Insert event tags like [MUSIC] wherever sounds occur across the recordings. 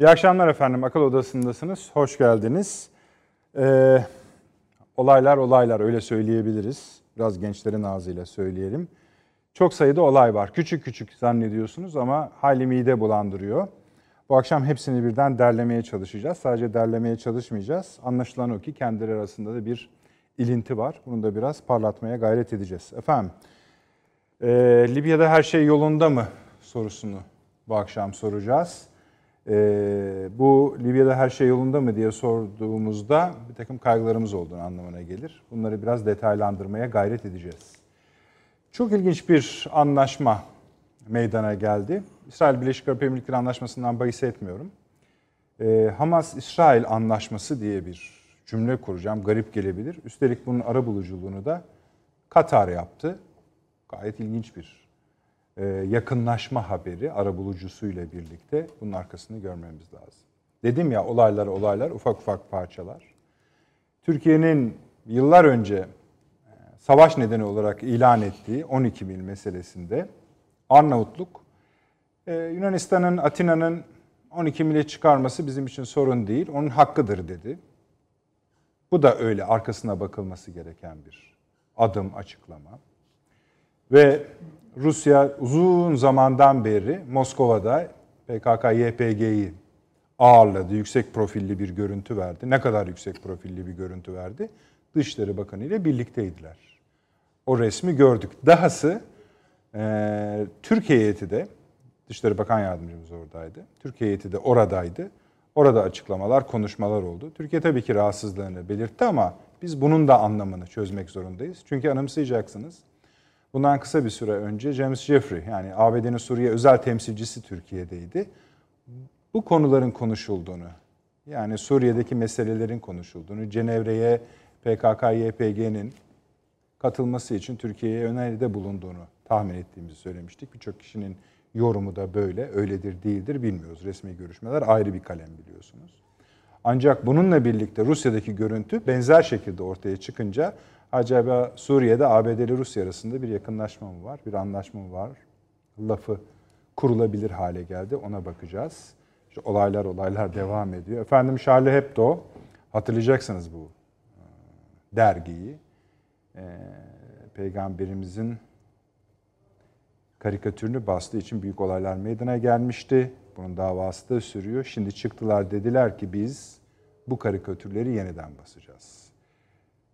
İyi akşamlar efendim. Akıl Odası'ndasınız. Hoş geldiniz. Ee, olaylar olaylar öyle söyleyebiliriz. Biraz gençlerin ağzıyla söyleyelim. Çok sayıda olay var. Küçük küçük zannediyorsunuz ama hayli mide bulandırıyor. Bu akşam hepsini birden derlemeye çalışacağız. Sadece derlemeye çalışmayacağız. Anlaşılan o ki kendileri arasında da bir ilinti var. Bunu da biraz parlatmaya gayret edeceğiz. Efendim, e, Libya'da her şey yolunda mı sorusunu bu akşam soracağız. E, bu Libya'da her şey yolunda mı diye sorduğumuzda bir takım kaygılarımız olduğunu anlamına gelir. Bunları biraz detaylandırmaya gayret edeceğiz. Çok ilginç bir anlaşma meydana geldi. İsrail Birleşik Arap Emirlikleri Anlaşması'ndan bahis etmiyorum. E, Hamas-İsrail Anlaşması diye bir cümle kuracağım. Garip gelebilir. Üstelik bunun ara buluculuğunu da Katar yaptı. Gayet ilginç bir yakınlaşma haberi ara bulucusuyla birlikte bunun arkasını görmemiz lazım. Dedim ya olaylar olaylar ufak ufak parçalar. Türkiye'nin yıllar önce e, savaş nedeni olarak ilan ettiği 12 mil meselesinde Arnavutluk e, Yunanistan'ın Atina'nın 12 mile çıkarması bizim için sorun değil. Onun hakkıdır dedi. Bu da öyle arkasına bakılması gereken bir adım açıklama. Ve Rusya uzun zamandan beri Moskova'da PKK-YPG'yi ağırladı. Yüksek profilli bir görüntü verdi. Ne kadar yüksek profilli bir görüntü verdi? Dışişleri Bakanı ile birlikteydiler. O resmi gördük. Dahası e, Türkiye heyeti de, Dışişleri Bakan Yardımcımız oradaydı. Türkiye heyeti de oradaydı. Orada açıklamalar, konuşmalar oldu. Türkiye tabii ki rahatsızlığını belirtti ama biz bunun da anlamını çözmek zorundayız. Çünkü anımsayacaksınız. Bundan kısa bir süre önce James Jeffrey yani ABD'nin Suriye özel temsilcisi Türkiye'deydi. Bu konuların konuşulduğunu, yani Suriye'deki meselelerin konuşulduğunu, Cenevre'ye PKK-YPG'nin katılması için Türkiye'ye öneride bulunduğunu tahmin ettiğimizi söylemiştik. Birçok kişinin yorumu da böyle, öyledir değildir bilmiyoruz. Resmi görüşmeler ayrı bir kalem biliyorsunuz. Ancak bununla birlikte Rusya'daki görüntü benzer şekilde ortaya çıkınca acaba Suriye'de ABD ile Rusya arasında bir yakınlaşma mı var, bir anlaşma mı var? Lafı kurulabilir hale geldi. Ona bakacağız. İşte olaylar olaylar devam ediyor. Efendim Charlie Hebdo, hatırlayacaksınız bu e, dergiyi. E, Peygamberimizin karikatürünü bastığı için büyük olaylar meydana gelmişti. Bunun davası da sürüyor. Şimdi çıktılar dediler ki biz bu karikatürleri yeniden basacağız.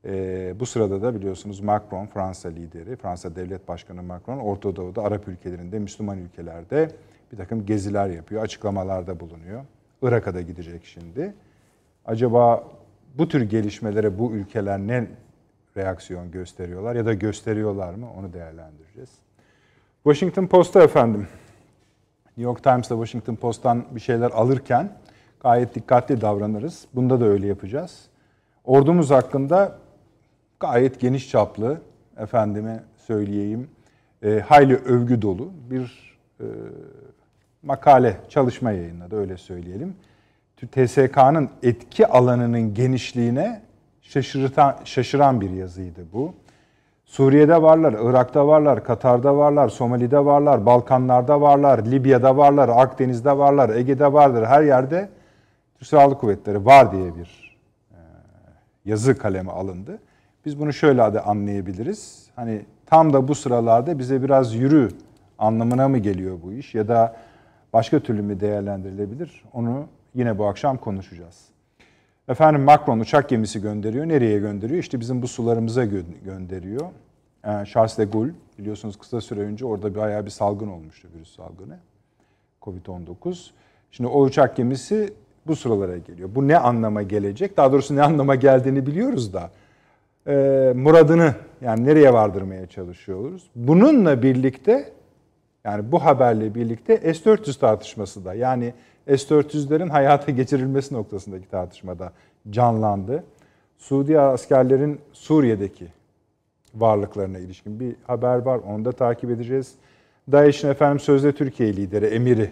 Ee, bu sırada da biliyorsunuz Macron, Fransa lideri, Fransa Devlet Başkanı Macron, Orta Doğu'da, Arap ülkelerinde, Müslüman ülkelerde bir takım geziler yapıyor, açıklamalarda bulunuyor. Irak'a da gidecek şimdi. Acaba bu tür gelişmelere bu ülkeler ne reaksiyon gösteriyorlar ya da gösteriyorlar mı onu değerlendireceğiz. Washington Post'ta efendim. New York Times'da Washington Post'tan bir şeyler alırken gayet dikkatli davranırız. Bunda da öyle yapacağız. Ordumuz hakkında gayet geniş çaplı, efendime söyleyeyim, e, hayli övgü dolu bir e, makale, çalışma yayınladı öyle söyleyelim. TSK'nın etki alanının genişliğine şaşırtan, şaşıran bir yazıydı bu. Suriye'de varlar, Irak'ta varlar, Katar'da varlar, Somali'de varlar, Balkanlar'da varlar, Libya'da varlar, Akdeniz'de varlar, Ege'de vardır. Her yerde Türk Silahlı Kuvvetleri var diye bir e, yazı kaleme alındı. Biz bunu şöyle de anlayabiliriz. Hani tam da bu sıralarda bize biraz yürü anlamına mı geliyor bu iş ya da başka türlü mü değerlendirilebilir? Onu yine bu akşam konuşacağız. Efendim Macron uçak gemisi gönderiyor. Nereye gönderiyor? İşte bizim bu sularımıza gö- gönderiyor. Yani Charles de Gaulle biliyorsunuz kısa süre önce orada bayağı bir salgın olmuştu virüs salgını. Covid-19. Şimdi o uçak gemisi bu sıralara geliyor. Bu ne anlama gelecek? Daha doğrusu ne anlama geldiğini biliyoruz da. E, muradını yani nereye vardırmaya çalışıyoruz. Bununla birlikte yani bu haberle birlikte S-400 tartışması da yani S-400'lerin hayata geçirilmesi noktasındaki tartışmada canlandı. Suudi askerlerin Suriye'deki varlıklarına ilişkin bir haber var. Onu da takip edeceğiz. DAEŞ'in efendim sözde Türkiye lideri, emiri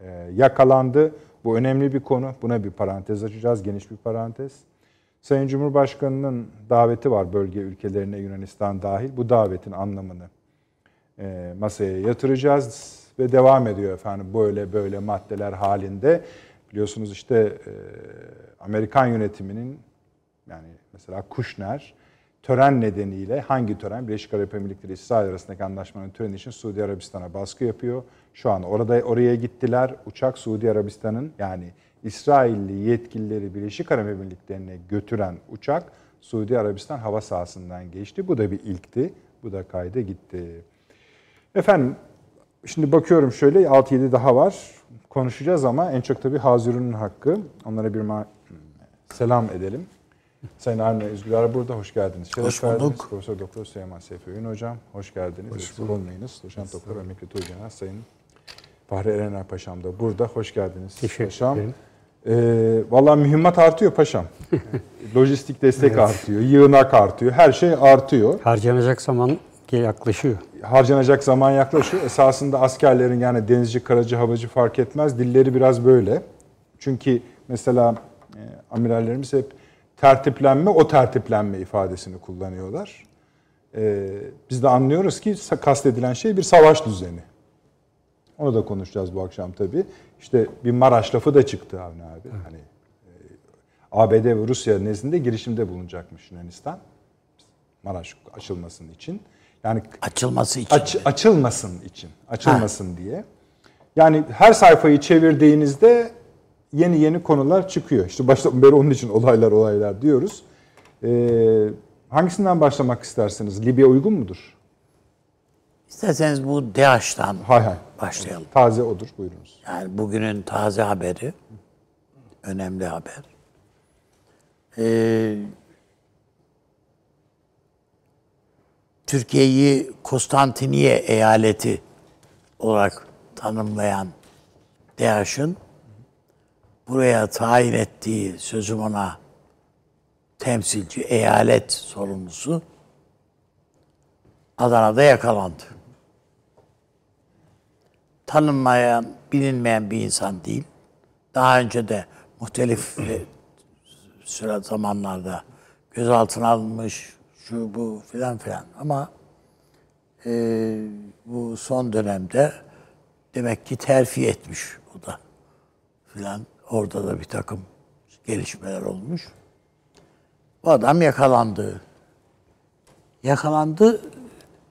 e, yakalandı. Bu önemli bir konu. Buna bir parantez açacağız, geniş bir parantez. Sayın Cumhurbaşkanı'nın daveti var bölge ülkelerine Yunanistan dahil. Bu davetin anlamını e, masaya yatıracağız ve devam ediyor efendim böyle böyle maddeler halinde. Biliyorsunuz işte e, Amerikan yönetiminin yani mesela Kushner tören nedeniyle hangi tören? Birleşik Arap Emirlikleri İsrail arasındaki anlaşmanın töreni için Suudi Arabistan'a baskı yapıyor. Şu an orada oraya gittiler. Uçak Suudi Arabistan'ın yani İsrailli yetkilileri Birleşik Arap Emirlikleri'ne götüren uçak Suudi Arabistan hava sahasından geçti. Bu da bir ilkti. Bu da kayda gitti. Efendim şimdi bakıyorum şöyle 6-7 daha var. Konuşacağız ama en çok tabii Hazirun'un hakkı. Onlara bir ma- selam edelim. Sayın Avni Özgür burada hoş geldiniz. Şeref Hoş bulduk. verdiniz. Profesör Doktor Süleyman Seyfi Öğün hocam hoş geldiniz. Hoş bulduk. olmayınız. Doçent Doktor Emekli Tuğgenel Sayın Fahri Erener Paşam da burada. Hoş geldiniz Teşekkür paşam. ederim. Ee, Valla mühimmat artıyor paşam. [LAUGHS] Lojistik destek artıyor, yığınak artıyor, her şey artıyor. Harcanacak zaman yaklaşıyor. Harcanacak zaman yaklaşıyor. Esasında askerlerin yani denizci, karacı, havacı fark etmez. Dilleri biraz böyle. Çünkü mesela e, amirallerimiz hep tertiplenme, o tertiplenme ifadesini kullanıyorlar. E, biz de anlıyoruz ki kastedilen şey bir savaş düzeni. Onu da konuşacağız bu akşam tabii. İşte bir Maraş lafı da çıktı Avni abi. Hani e, ABD ve Rusya nezdinde girişimde bulunacakmış Yunanistan. Maraş açılmasının için. Yani Açılması için. aç, açılmasın için, açılmasın diye. Yani her sayfayı çevirdiğinizde yeni yeni konular çıkıyor. İşte baştan beri onun için olaylar olaylar diyoruz. Ee, hangisinden başlamak istersiniz? Libya uygun mudur? İsterseniz bu DAEŞ'tan Hay hay. başlayalım. Taze odur. Buyurunuz. Yani bugünün taze haberi, önemli haber. Ee, Türkiye'yi Konstantiniye eyaleti olarak tanımlayan DAEŞ'ın buraya tayin ettiği sözüm ona temsilci, eyalet sorumlusu Adana'da yakalandı. Tanınmayan, bilinmeyen bir insan değil. Daha önce de muhtelif süre zamanlarda gözaltına alınmış, şu bu filan filan. Ama e, bu son dönemde demek ki terfi etmiş o da filan. Orada da bir takım gelişmeler olmuş. Bu adam yakalandı. Yakalandı.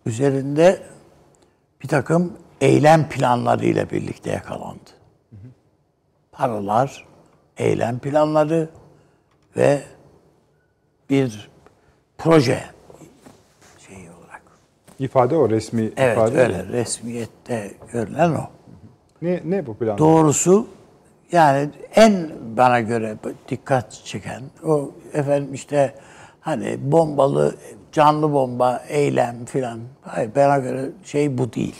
Üzerinde bir takım eylem planlarıyla birlikte yakalandı. Paralar, eylem planları ve bir proje şeyi olarak. İfade o resmi Evet ifade. öyle resmiyette görülen o. Ne, ne bu plan? Doğrusu yani en bana göre dikkat çeken o efendim işte hani bombalı canlı bomba eylem filan. Hayır bana göre şey bu değil.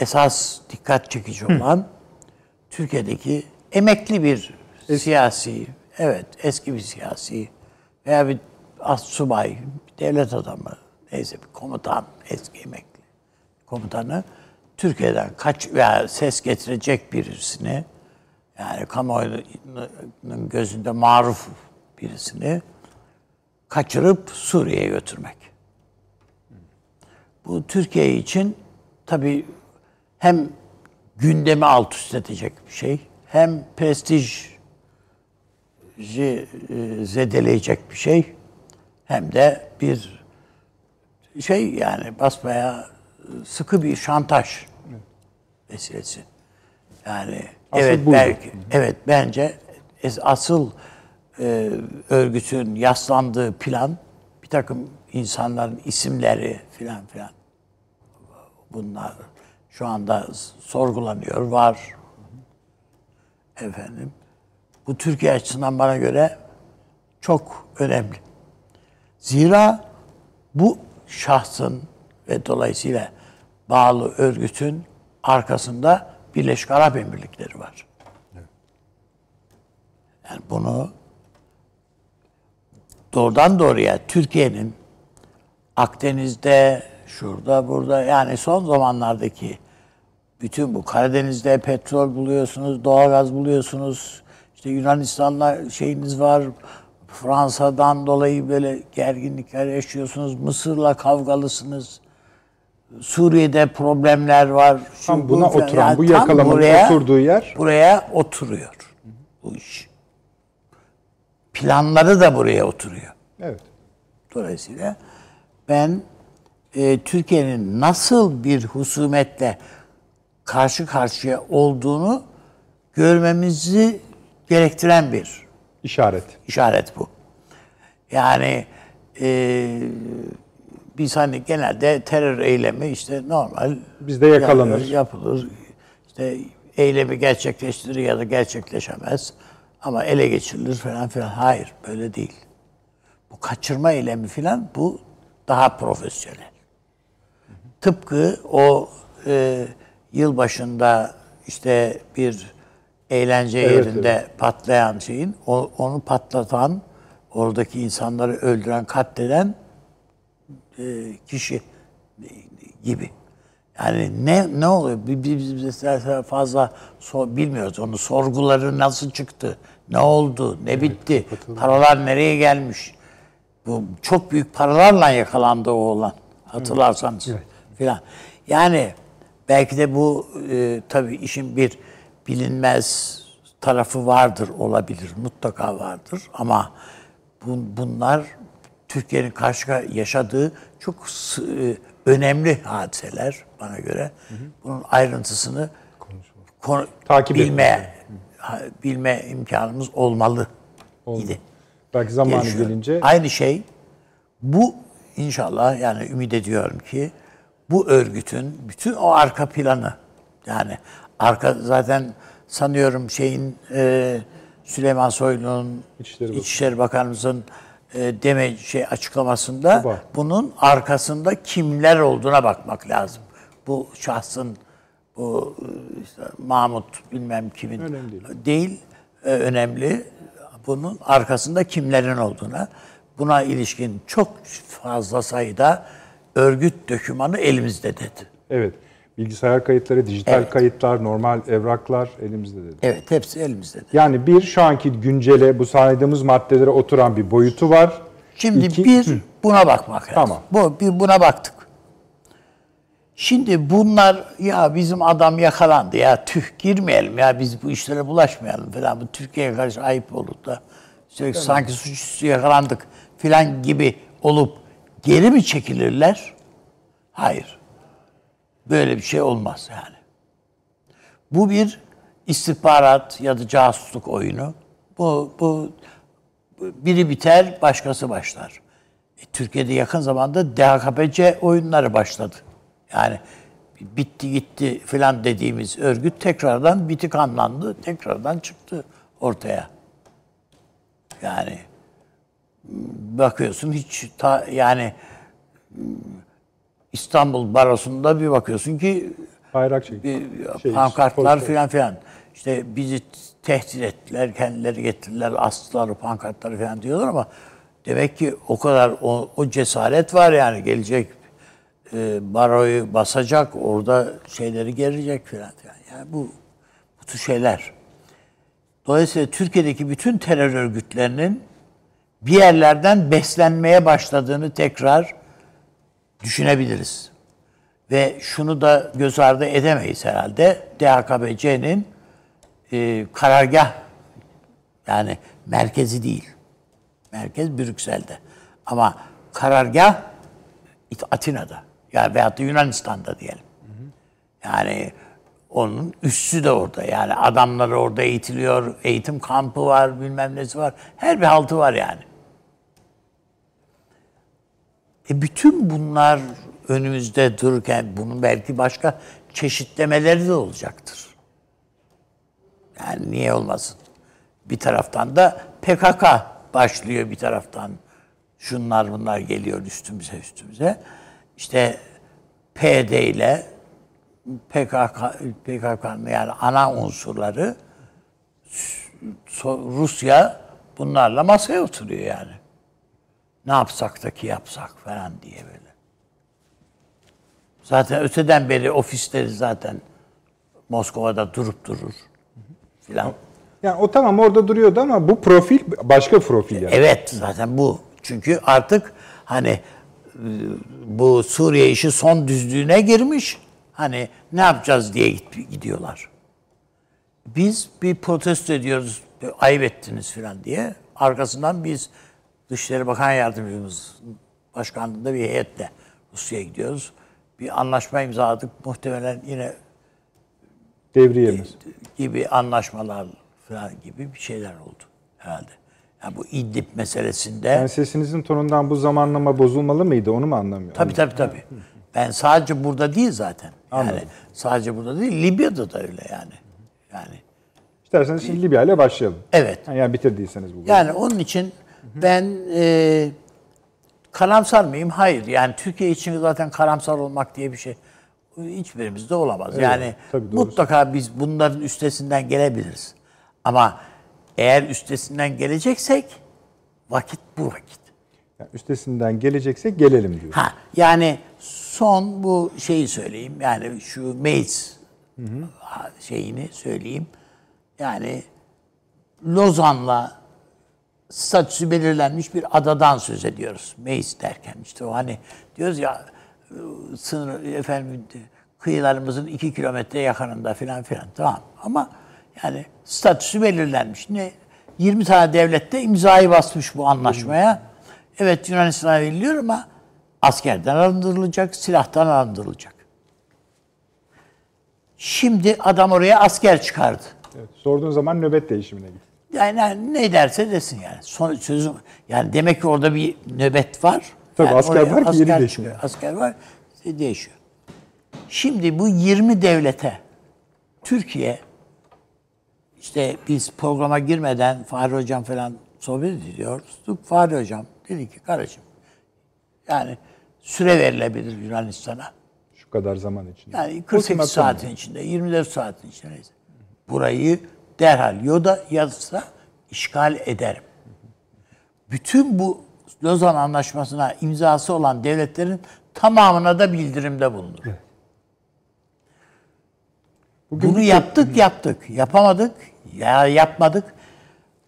Esas dikkat çekici olan Türkiye'deki emekli bir siyasi, evet eski bir siyasi veya bir subay, bir devlet adamı, neyse bir komutan, eski emekli komutanı Türkiye'den kaç veya ses getirecek birisini yani kamuoyunun gözünde maruf birisini kaçırıp Suriye'ye götürmek. Bu Türkiye için tabii hem gündemi alt üst edecek bir şey, hem prestij zedeleyecek bir şey, hem de bir şey yani basmaya sıkı bir şantaj vesilesi. Yani Asıl evet buydu. belki evet bence asıl e, örgütün yaslandığı plan bir takım insanların isimleri filan filan. Bunlar şu anda sorgulanıyor, var. Efendim. Bu Türkiye açısından bana göre çok önemli. Zira bu şahsın ve dolayısıyla bağlı örgütün arkasında Birleşik Arap Emirlikleri var. Yani bunu doğrudan doğruya Türkiye'nin Akdeniz'de, şurada, burada yani son zamanlardaki bütün bu Karadeniz'de petrol buluyorsunuz, doğalgaz buluyorsunuz. İşte Yunanistan'la şeyiniz var. Fransa'dan dolayı böyle gerginlikler yaşıyorsunuz. Mısır'la kavgalısınız. Suriye'de problemler var. şu Tam bu buna falan. oturan, Yani bu yakalamanın buraya- oturduğu yer. Buraya oturuyor bu iş. Planları da buraya oturuyor. Evet. Dolayısıyla ben e, Türkiye'nin nasıl bir husumetle karşı karşıya olduğunu görmemizi gerektiren bir İşaret. işaret bu. Yani e, biz hani genelde terör eylemi işte normal Bizde yakalanır. yapılır. İşte eylemi gerçekleştirir ya da gerçekleşemez ama ele geçirilir falan filan. Hayır böyle değil. Bu kaçırma eylemi filan bu daha profesyonel. Tıpkı o e, yıl başında işte bir eğlence Evet, yerinde patlayan şeyin o, onu patlatan oradaki insanları öldüren, katleden e, kişi gibi. Yani ne ne oluyor? Bi- bi- Biz mesela fazla so- bilmiyoruz onu. Sorguları nasıl çıktı? Ne oldu? Ne bitti? Paralar nereye gelmiş? Bu çok büyük paralarla yakalandı o oğlan. Hatırlarsanız filan. Yani belki de bu e, tabii işin bir bilinmez tarafı vardır, olabilir, mutlaka vardır. Ama bun, bunlar Türkiye'nin karşı yaşadığı çok e, önemli hadiseler bana göre. Bunun ayrıntısını konu, Takip bilme ha- bilme imkanımız olmalı idi. Belki zamanı gelince Aynı şey bu inşallah yani ümit ediyorum ki bu örgütün bütün o arka planı yani arka zaten sanıyorum şeyin e, Süleyman Soylu'nun İçişleri. İçişleri Bakanımızın e, deme şey açıklamasında Var. bunun arkasında kimler olduğuna bakmak lazım. Bu şahsın bu işte Mahmut bilmem kimin Önemli değil. değil e, önemli. Bunun arkasında kimlerin olduğuna. Buna ilişkin çok fazla sayıda örgüt dokümanı elimizde dedi. evet bilgisayar kayıtları, dijital Evet. kayıtlar, normal evraklar elimizde dedi. Evet hepsi elimizde dedi. Yani bir şu anki güncele bu saydığımız maddelere oturan bir boyutu var. Şimdi İki- bir buna bakmak lazım. Tamam. Bu bir buna baktık. Şimdi bunlar ya bizim adam yakalandı ya tüh girmeyelim ya biz bu işlere bulaşmayalım falan. Bu Türkiye'ye karşı ayıp olur da. Sürekli sanki suçüstü yakalandık falan gibi olup geri mi çekilirler? Hayır. Böyle bir şey olmaz yani. Bu bir istihbarat ya da casusluk oyunu. Bu, bu biri biter, başkası başlar. E, Türkiye'de yakın zamanda DHKPC oyunları başladı. Yani bitti gitti filan dediğimiz örgüt tekrardan bitik anlandı, tekrardan çıktı ortaya. Yani bakıyorsun hiç ta, yani İstanbul Barosu'nda bir bakıyorsun ki Bayrak şey. bir şey, pankartlar filan filan. İşte bizi tehdit ettiler, kendileri getirdiler, astılar pankartları filan diyorlar ama demek ki o kadar o, o cesaret var yani gelecek e, baroyu basacak, orada şeyleri gelecek filan filan. Yani bu bu tür şeyler. Dolayısıyla Türkiye'deki bütün terör örgütlerinin bir yerlerden beslenmeye başladığını tekrar düşünebiliriz. Ve şunu da göz ardı edemeyiz herhalde. DHKPC'nin e, karargah yani merkezi değil. Merkez Brüksel'de. Ama karargah Atina'da. Yani veyahut da Yunanistan'da diyelim. Yani onun üssü de orada. Yani adamları orada eğitiliyor. Eğitim kampı var, bilmem nesi var. Her bir haltı var yani. E bütün bunlar önümüzde dururken bunun belki başka çeşitlemeleri de olacaktır. Yani niye olmasın? Bir taraftan da PKK başlıyor bir taraftan. Şunlar bunlar geliyor üstümüze üstümüze. İşte PD ile PKK PKK'nın yani ana unsurları Rusya bunlarla masaya oturuyor yani. Ne yapsak da ki yapsak falan diye böyle. Zaten öteden beri ofisleri zaten Moskova'da durup durur filan. Yani o tamam orada duruyordu ama bu profil başka profil yani. Evet zaten bu. Çünkü artık hani bu Suriye işi son düzlüğüne girmiş. Hani ne yapacağız diye gidiyorlar. Biz bir protesto ediyoruz, ayıp ettiniz falan diye. Arkasından biz Dışişleri Bakan Yardımcımız başkanlığında bir heyetle Rusya'ya gidiyoruz. Bir anlaşma imzaladık. Muhtemelen yine Devriyemiz. gibi anlaşmalar falan gibi bir şeyler oldu herhalde. Yani bu İdlib meselesinde Yani sesinizin tonundan bu zamanlama bozulmalı mıydı onu mu anlamıyorum? tabii tabii tabii. Ben sadece burada değil zaten. Yani Anladım. sadece burada değil, Libya'da da öyle yani. Yani İsterseniz şimdi Libya ile başlayalım. evet. Yani bitirdiyseniz bu. Yani onun için ben e, karamsar mıyım? Hayır. Yani Türkiye için zaten karamsar olmak diye bir şey hiçbirimizde olamaz. Evet, yani mutlaka biz bunların üstesinden gelebiliriz. Ama eğer üstesinden geleceksek vakit bu vakit. Yani üstesinden gelecekse gelelim diyor. Ha yani son bu şeyi söyleyeyim. Yani şu Mays şeyini söyleyeyim. Yani Lozan'la statüsü belirlenmiş bir adadan söz ediyoruz. Mays derken işte o hani diyoruz ya sınır efendim kıyılarımızın iki kilometre yakınında filan filan tamam ama yani statüsü belirlenmiş. Ne 20 tane devlette imzayı basmış bu anlaşmaya. Evet Yunanistan'a veriliyor ama askerden arındırılacak, silahtan arındırılacak. Şimdi adam oraya asker çıkardı. Evet, sorduğun zaman nöbet değişimine git. Yani ne derse desin yani. Son sözüm yani demek ki orada bir nöbet var. Tabii Yani asker oraya var ki asker değişiyor. çıkıyor. Asker var, işte değişiyor. Şimdi bu 20 devlete Türkiye işte biz programa girmeden Fahri Hocam falan sohbet ediyoruz. Fahri Hocam dedi ki kardeşim yani süre verilebilir Yunanistan'a. Şu kadar zaman içinde. Yani 48 Ultimatum saatin içinde, 24 saatin içinde neyse. Burayı derhal yoda yazsa işgal ederim. Bütün bu Lozan Anlaşması'na imzası olan devletlerin tamamına da bildirimde bulunur. Bugün Bunu yaptık yaptık. Yapamadık ya yapmadık.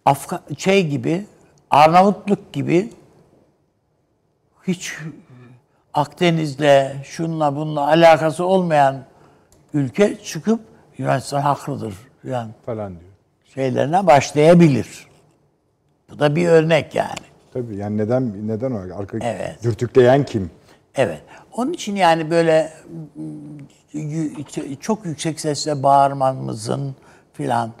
Afgan şey gibi Arnavutluk gibi hiç Akdeniz'le şunla bununla alakası olmayan ülke çıkıp Yunanistan haklıdır yani falan diyor. şeylerine başlayabilir. Bu da bir örnek yani. Tabii yani neden neden o? Arka Evet. dürtükleyen kim? Evet. Onun için yani böyle çok yüksek sesle bağırmamızın filan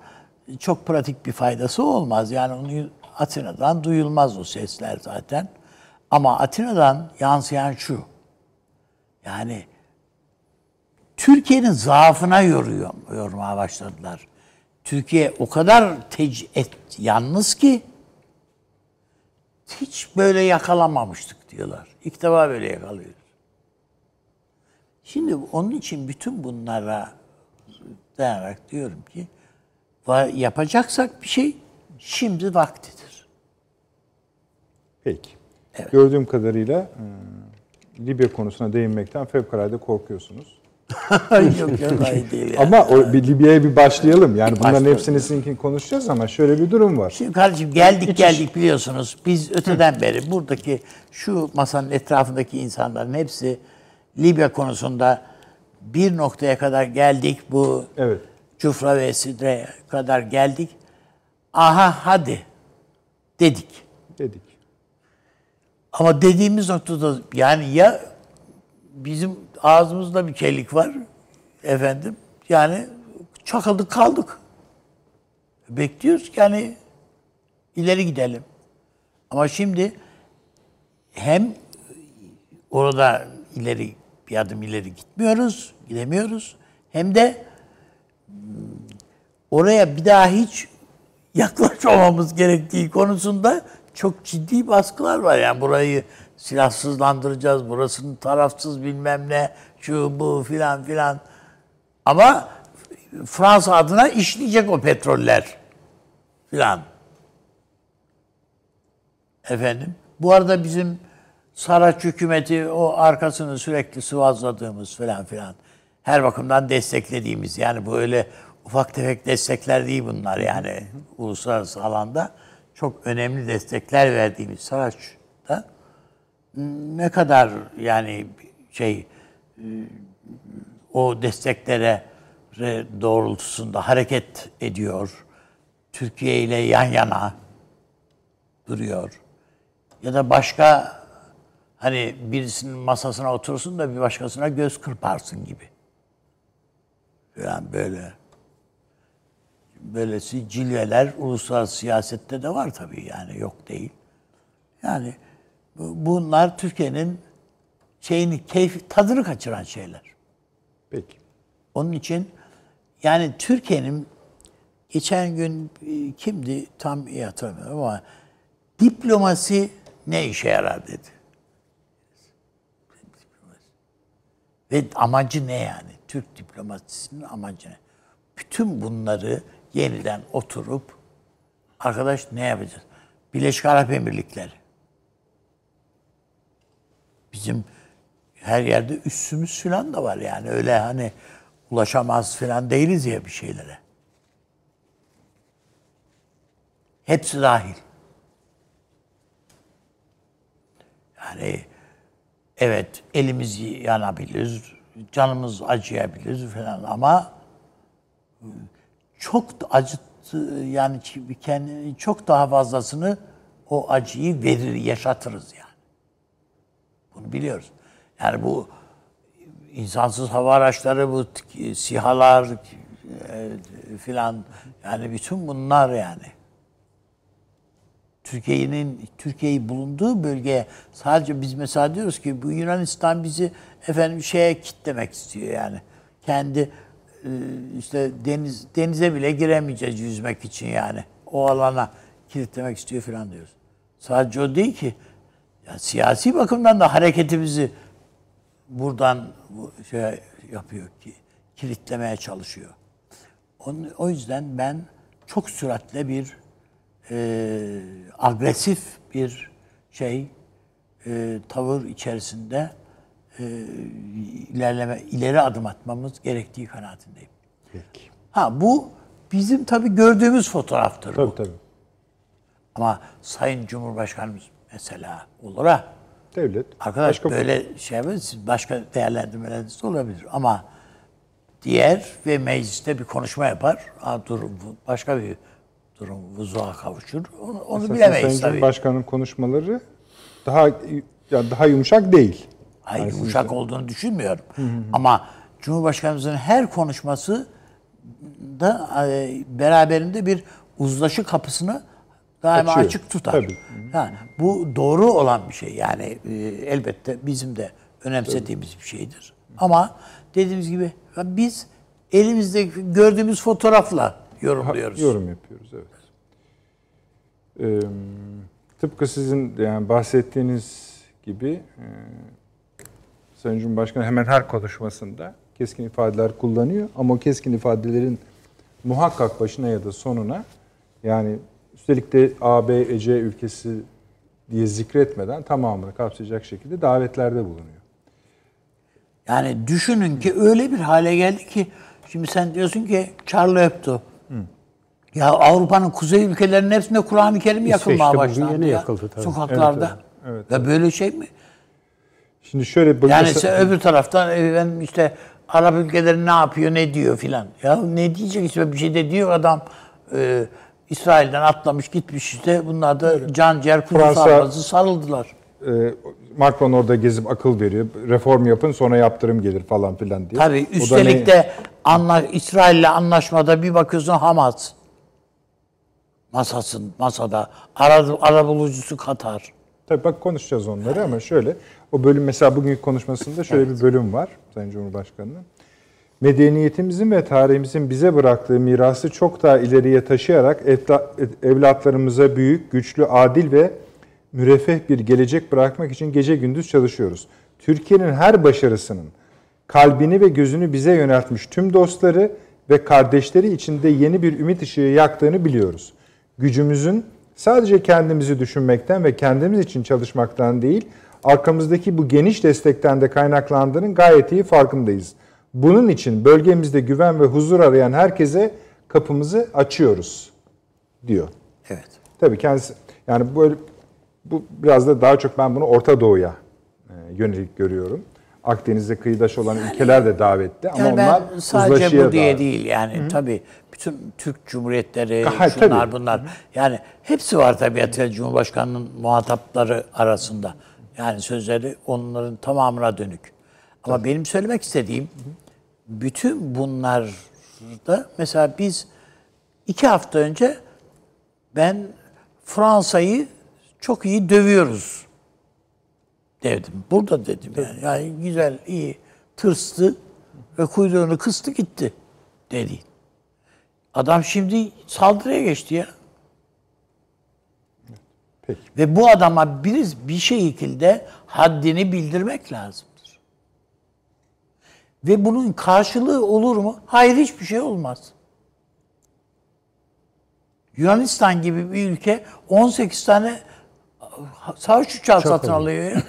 çok pratik bir faydası olmaz. Yani onu Atina'dan duyulmaz o sesler zaten. Ama Atina'dan yansıyan şu. Yani Türkiye'nin zaafına yoruyor, yormaya başladılar. Türkiye o kadar tec- et, yalnız ki hiç böyle yakalamamıştık diyorlar. İlk defa böyle yakalıyoruz. Şimdi onun için bütün bunlara dayanarak diyorum ki yapacaksak bir şey şimdi vaktidir. Peki. Gördüğüm kadarıyla Libya konusuna değinmekten fevkalade korkuyorsunuz. [LAUGHS] yok yok hayır değil ya. Ama o, bir Libya'ya bir başlayalım. Yani bunların Başlayalım. hepsini sizinkini konuşacağız ama şöyle bir durum var. Şimdi kardeşim geldik geldik biliyorsunuz. Biz öteden beri buradaki şu masanın etrafındaki insanların hepsi Libya konusunda bir noktaya kadar geldik. Bu Evet. Cufra ve Sidre'ye kadar geldik. Aha hadi dedik. Dedik. Ama dediğimiz noktada yani ya bizim ağzımızda bir kelik var efendim yani çakıldık kaldık. Bekliyoruz ki yani ileri gidelim. Ama şimdi hem orada ileri bir adım ileri gitmiyoruz, gidemiyoruz. Hem de oraya bir daha hiç yaklaşmamamız gerektiği konusunda çok ciddi baskılar var. Yani burayı silahsızlandıracağız, burasını tarafsız bilmem ne, şu bu filan filan. Ama Fransa adına işleyecek o petroller filan. Efendim. Bu arada bizim Saraç hükümeti o arkasını sürekli sıvazladığımız filan filan her bakımdan desteklediğimiz yani bu öyle ufak tefek destekler değil bunlar yani uluslararası alanda çok önemli destekler verdiğimiz Saraç'ta ne kadar yani şey o desteklere doğrultusunda hareket ediyor. Türkiye ile yan yana duruyor. Ya da başka hani birisinin masasına oturursun da bir başkasına göz kırparsın gibi. Yani böyle böylesi cilveler uluslararası siyasette de var tabii yani yok değil. Yani bunlar Türkiye'nin şeyini keyif tadını kaçıran şeyler. Peki. Onun için yani Türkiye'nin geçen gün e, kimdi tam iyi hatırlamıyorum ama diplomasi ne işe yarar dedi. Ve amacı ne yani? Türk diplomasisinin amacı ne? Bütün bunları yeniden oturup arkadaş ne yapacağız? Birleşik Arap Emirlikleri. Bizim her yerde üssümüz falan da var yani öyle hani ulaşamaz falan değiliz ya bir şeylere. Hepsi dahil. Yani evet elimiz yanabilir, canımız acıyabilir falan ama çok acıttı yani kendini çok daha fazlasını o acıyı verir, yaşatırız yani. Bunu biliyoruz. Yani bu insansız hava araçları, bu sihalar e, filan yani bütün bunlar yani. Türkiye'nin Türkiye'yi bulunduğu bölgeye sadece biz mesela diyoruz ki bu Yunanistan bizi efendim şeye kitlemek istiyor yani. Kendi e, işte deniz denize bile giremeyeceğiz yüzmek için yani. O alana kilitlemek istiyor falan diyoruz. Sadece o değil ki. Yani siyasi bakımdan da hareketimizi buradan bu şey yapıyor ki kilitlemeye çalışıyor. Onun, o yüzden ben çok süratle bir e, agresif bir şey e, tavır içerisinde e, ilerleme ileri adım atmamız gerektiği kanaatindeyim. Peki. Ha bu bizim tabii gördüğümüz fotoğraftır Tabii bu. tabii. Ama Sayın Cumhurbaşkanımız mesela olur ha. Devlet. Arkadaş başka- böyle şey yapabilir, başka değerlendirmeleriniz de olabilir ama diğer ve mecliste bir konuşma yapar. Ha, durum başka bir durum vuzuğa kavuşur. Onu, onu Esasen bilemeyiz Sayın tabii. Cumhurbaşkanı'nın konuşmaları daha ya daha yumuşak değil. Hayır yumuşak olduğunu düşünmüyorum. Ama Cumhurbaşkanımızın her konuşması da e, beraberinde bir uzlaşı kapısını daima Açıyor. açık tutar. Tabii. Yani bu doğru olan bir şey. Yani e, elbette bizim de önemsediğimiz bir şeydir. Ama dediğimiz gibi biz elimizde gördüğümüz fotoğrafla yorumluyoruz. Yorum yapıyoruz evet. Ee, tıpkı sizin yani bahsettiğiniz gibi e, Sayın Cumhurbaşkanı hemen her konuşmasında keskin ifadeler kullanıyor ama o keskin ifadelerin muhakkak başına ya da sonuna yani üstelik de AB, Ece ülkesi diye zikretmeden tamamını kapsayacak şekilde davetlerde bulunuyor. Yani düşünün ki öyle bir hale geldi ki şimdi sen diyorsun ki Charlie Hebdo. Ya Avrupa'nın kuzey ülkelerinin hepsinde Kur'an-ı Kerim yakılmaya bugün başlandı. yeni ya. yakıldı tabii. Sokaklarda. Evet, evet, Ya böyle şey mi? Şimdi şöyle Yani mesela- öbür taraftan efendim işte Arap ülkeleri ne yapıyor, ne diyor filan. Ya ne diyecek işte bir şey de diyor adam. e, İsrail'den atlamış gitmiş işte. Bunlar da can ciğer kuzu Fransa- sarıldılar. e, Macron orada gezip akıl veriyor. Reform yapın sonra yaptırım gelir falan filan diye. Tabii üstelik ne- de anla, İsrail'le anlaşmada bir bakıyorsun Hamas. Masasın, masada. Ara, arabulucusu Katar. Tabii bak konuşacağız onları ama şöyle o bölüm mesela bugünkü konuşmasında şöyle bir bölüm var Sayın Cumhurbaşkanı'nın. Medeniyetimizin ve tarihimizin bize bıraktığı mirası çok daha ileriye taşıyarak evla- evlatlarımıza büyük, güçlü, adil ve müreffeh bir gelecek bırakmak için gece gündüz çalışıyoruz. Türkiye'nin her başarısının kalbini ve gözünü bize yöneltmiş tüm dostları ve kardeşleri içinde yeni bir ümit ışığı yaktığını biliyoruz. Gücümüzün sadece kendimizi düşünmekten ve kendimiz için çalışmaktan değil, arkamızdaki bu geniş destekten de kaynaklandığının gayet iyi farkındayız. Bunun için bölgemizde güven ve huzur arayan herkese kapımızı açıyoruz diyor. Evet. Tabii kendisi yani böyle Bu biraz da daha çok ben bunu Orta Doğu'ya e, yönelik görüyorum. Akdeniz'e kıyıdaş olan ülkeler de davetli ama Yani onlar sadece bu diye davetli. değil yani tabii bütün Türk Cumhuriyetleri Ha, şunlar tabii. bunlar yani hepsi var tabii Atilla Cumhurbaşkanı'nın muhatapları arasında. Yani sözleri onların tamamına dönük. Ama benim söylemek istediğim bütün bunlarda mesela biz iki hafta önce ben Fransa'yı çok iyi dövüyoruz dedim. Burada dedim yani. Yani güzel, iyi, tırstı ve kuyruğunu kıstı gitti dedi. Adam şimdi saldırıya geçti ya. Peki. Ve bu adama bir, bir şekilde haddini bildirmek lazımdır. Ve bunun karşılığı olur mu? Hayır hiçbir şey olmaz. Yunanistan gibi bir ülke 18 tane savaş uçağı satın alıyor ya.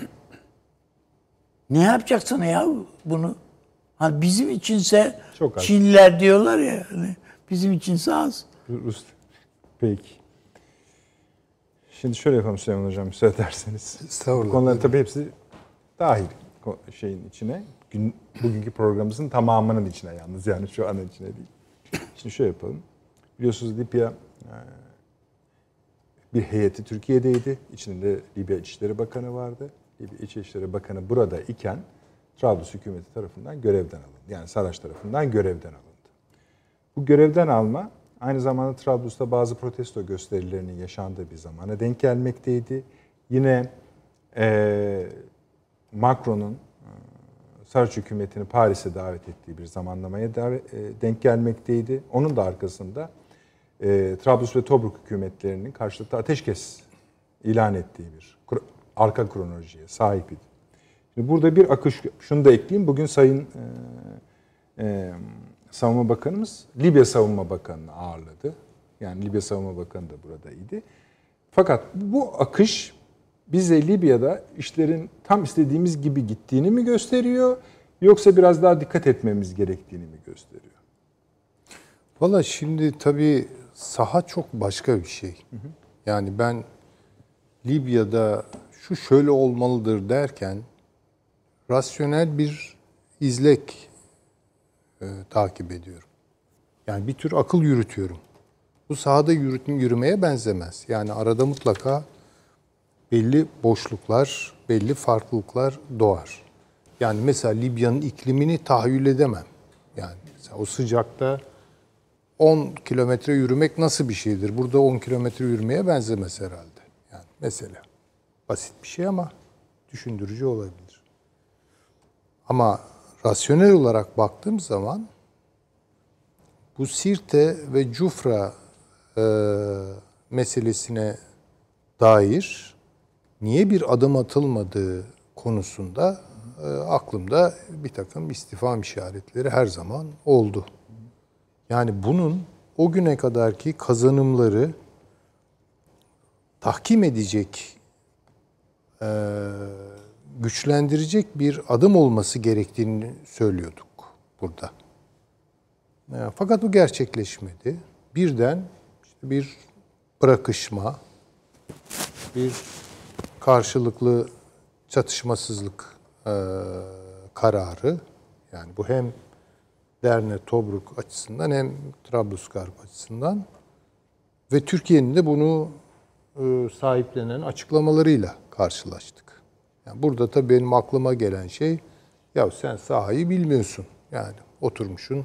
ne yapacaksın ya bunu? Hani bizim içinse Çok az. Çinliler diyorlar ya hani bizim içinse az. Rus. Peki. Şimdi şöyle yapalım Süleyman Hocam müsaade ederseniz. Estağfurullah. Bu Konuların tabii hepsi dahil şeyin içine. Gün, bugünkü programımızın tamamının içine yalnız yani şu an içine değil. Şimdi şöyle yapalım. Biliyorsunuz Libya e, bir heyeti Türkiye'deydi. İçinde Libya İçişleri Bakanı vardı. Libya İçişleri Bakanı burada iken Trablus hükümeti tarafından görevden alındı. Yani Saraç tarafından görevden alındı. Bu görevden alma aynı zamanda Trablus'ta bazı protesto gösterilerinin yaşandığı bir zamana denk gelmekteydi. Yine eee, Macron'un eee, Sarıç hükümetini Paris'e davet ettiği bir zamanlamaya eee, denk gelmekteydi. Onun da arkasında eee Trablus ve Tobruk hükümetlerinin karşılıklı ateşkes ilan ettiği bir arka kronolojiye sahip idi. Şimdi burada bir akış, şunu da ekleyeyim. Bugün Sayın eee e, Savunma Bakanımız Libya Savunma Bakanı'nı ağırladı. Yani Libya Savunma Bakanı da buradaydı. Fakat bu akış bize Libya'da işlerin tam istediğimiz gibi gittiğini mi gösteriyor yoksa biraz daha dikkat etmemiz gerektiğini mi gösteriyor? Valla şimdi tabii saha çok başka bir şey. Yani ben Libya'da şu şöyle olmalıdır derken rasyonel bir izlek e, takip ediyorum. Yani bir tür akıl yürütüyorum. Bu sahada yürütüm yürümeye benzemez. Yani arada mutlaka belli boşluklar, belli farklılıklar doğar. Yani mesela Libya'nın iklimini tahayyül edemem. Yani o sıcakta 10 kilometre yürümek nasıl bir şeydir? Burada 10 kilometre yürümeye benzemez herhalde. Yani mesela basit bir şey ama düşündürücü olabilir. Ama rasyonel olarak baktığım zaman bu Sirte ve Cufra e, meselesine dair niye bir adım atılmadığı konusunda e, aklımda bir takım istifam işaretleri her zaman oldu. Yani bunun o güne kadarki kazanımları tahkim edecek, e, güçlendirecek bir adım olması gerektiğini söylüyorduk burada. E, Fakat bu gerçekleşmedi. Birden işte bir bırakışma, bir karşılıklı çatışmasızlık e, kararı. Yani bu hem Derne Tobruk açısından hem Trablusgarp açısından ve Türkiye'nin de bunu e, sahiplenen açıklamalarıyla karşılaştık. Yani burada tabii benim aklıma gelen şey ya sen sahayı bilmiyorsun. Yani oturmuşsun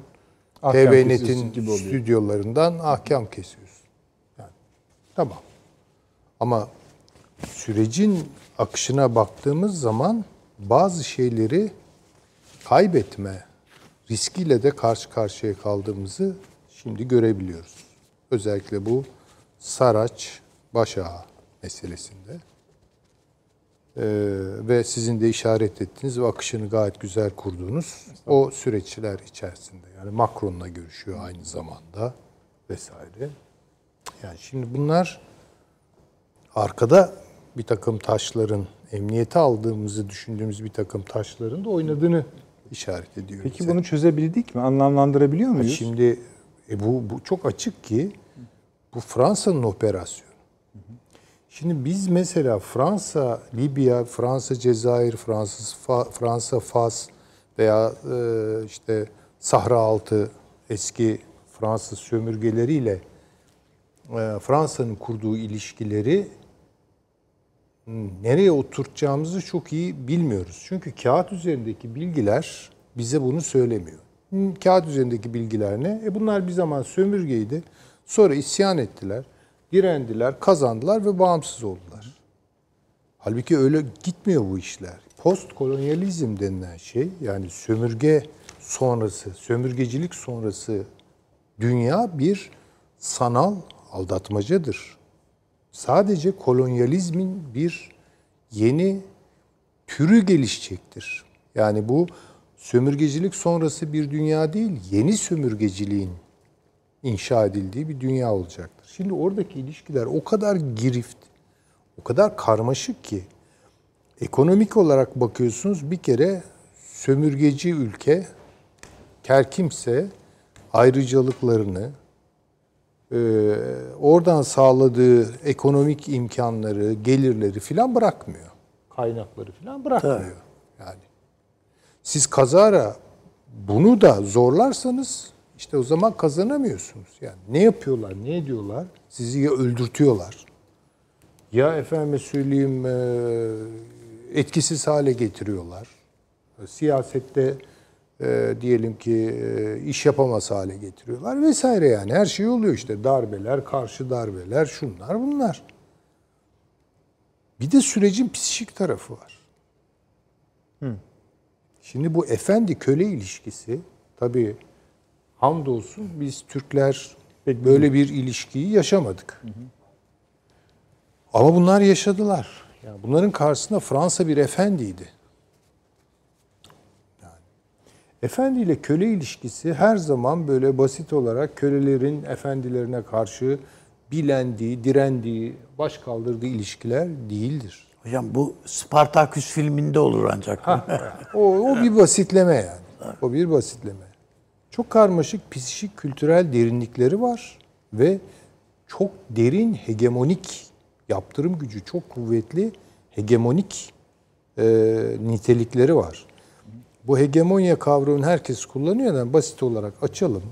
Ahkam TVNet'in stüdyolarından ahkam kesiyorsun. Yani tamam. Ama sürecin akışına baktığımız zaman bazı şeyleri kaybetme riskiyle de karşı karşıya kaldığımızı şimdi görebiliyoruz. Özellikle bu Saraç Başağı meselesinde. Ee, ve sizin de işaret ettiğiniz ve akışını gayet güzel kurduğunuz o süreçler içerisinde. Yani Macron'la görüşüyor aynı zamanda vesaire. Yani şimdi bunlar arkada bir takım taşların, emniyete aldığımızı düşündüğümüz bir takım taşların da oynadığını işaret ediyor. Peki bize. bunu çözebildik mi? Anlamlandırabiliyor muyuz? Şimdi biz mesela Fransa, Libya, Fransa, Cezayir, Fransız, Fa- Fransa, Fas veya e, işte Sahra altı eski Fransız sömürgeleriyle e, Fransa'nın kurduğu ilişkileri nereye oturtacağımızı çok iyi bilmiyoruz. Çünkü kağıt üzerindeki bilgiler bize bunu söylemiyor. Kağıt üzerindeki bilgiler ne? E bunlar bir zaman sömürgeydi. Sonra isyan ettiler, direndiler, kazandılar ve bağımsız oldular. Halbuki öyle gitmiyor bu işler. Post kolonyalizm denilen şey yani sömürge sonrası, sömürgecilik sonrası dünya bir sanal aldatmacadır. Sadece kolonyalizmin bir yeni türü gelişecektir. Yani bu sömürgecilik sonrası bir dünya değil, yeni sömürgeciliğin inşa edildiği bir dünya olacaktır. Şimdi oradaki ilişkiler o kadar girift, o kadar karmaşık ki ekonomik olarak bakıyorsunuz bir kere sömürgeci ülke her kimse ayrıcalıklarını oradan sağladığı ekonomik imkanları, gelirleri filan bırakmıyor. Kaynakları filan bırakmıyor. Yani siz kazara bunu da zorlarsanız işte o zaman kazanamıyorsunuz. Yani ne yapıyorlar, ne ediyorlar? Sizi ya öldürtüyorlar. Ya efendime söyleyeyim e, etkisiz hale getiriyorlar. Siyasette e, diyelim ki e, iş yapamaz hale getiriyorlar vesaire yani. Her şey oluyor işte darbeler, karşı darbeler, şunlar bunlar. Bir de sürecin psikik tarafı var. Şimdi bu efendi köle ilişkisi tabii hamdolsun biz Türkler böyle bir ilişkiyi yaşamadık. Ama bunlar yaşadılar. Yani bunların karşısında Fransa bir efendiydi. Yani efendi ile köle ilişkisi her zaman böyle basit olarak kölelerin efendilerine karşı bilendiği, direndiği, baş kaldırdığı ilişkiler değildir. Hocam bu Spartaküs filminde olur ancak. O, o bir basitleme yani. O bir basitleme. Çok karmaşık psikik kültürel derinlikleri var ve çok derin hegemonik yaptırım gücü çok kuvvetli hegemonik e, nitelikleri var. Bu hegemonya kavramını herkes kullanıyor. Yani basit olarak açalım.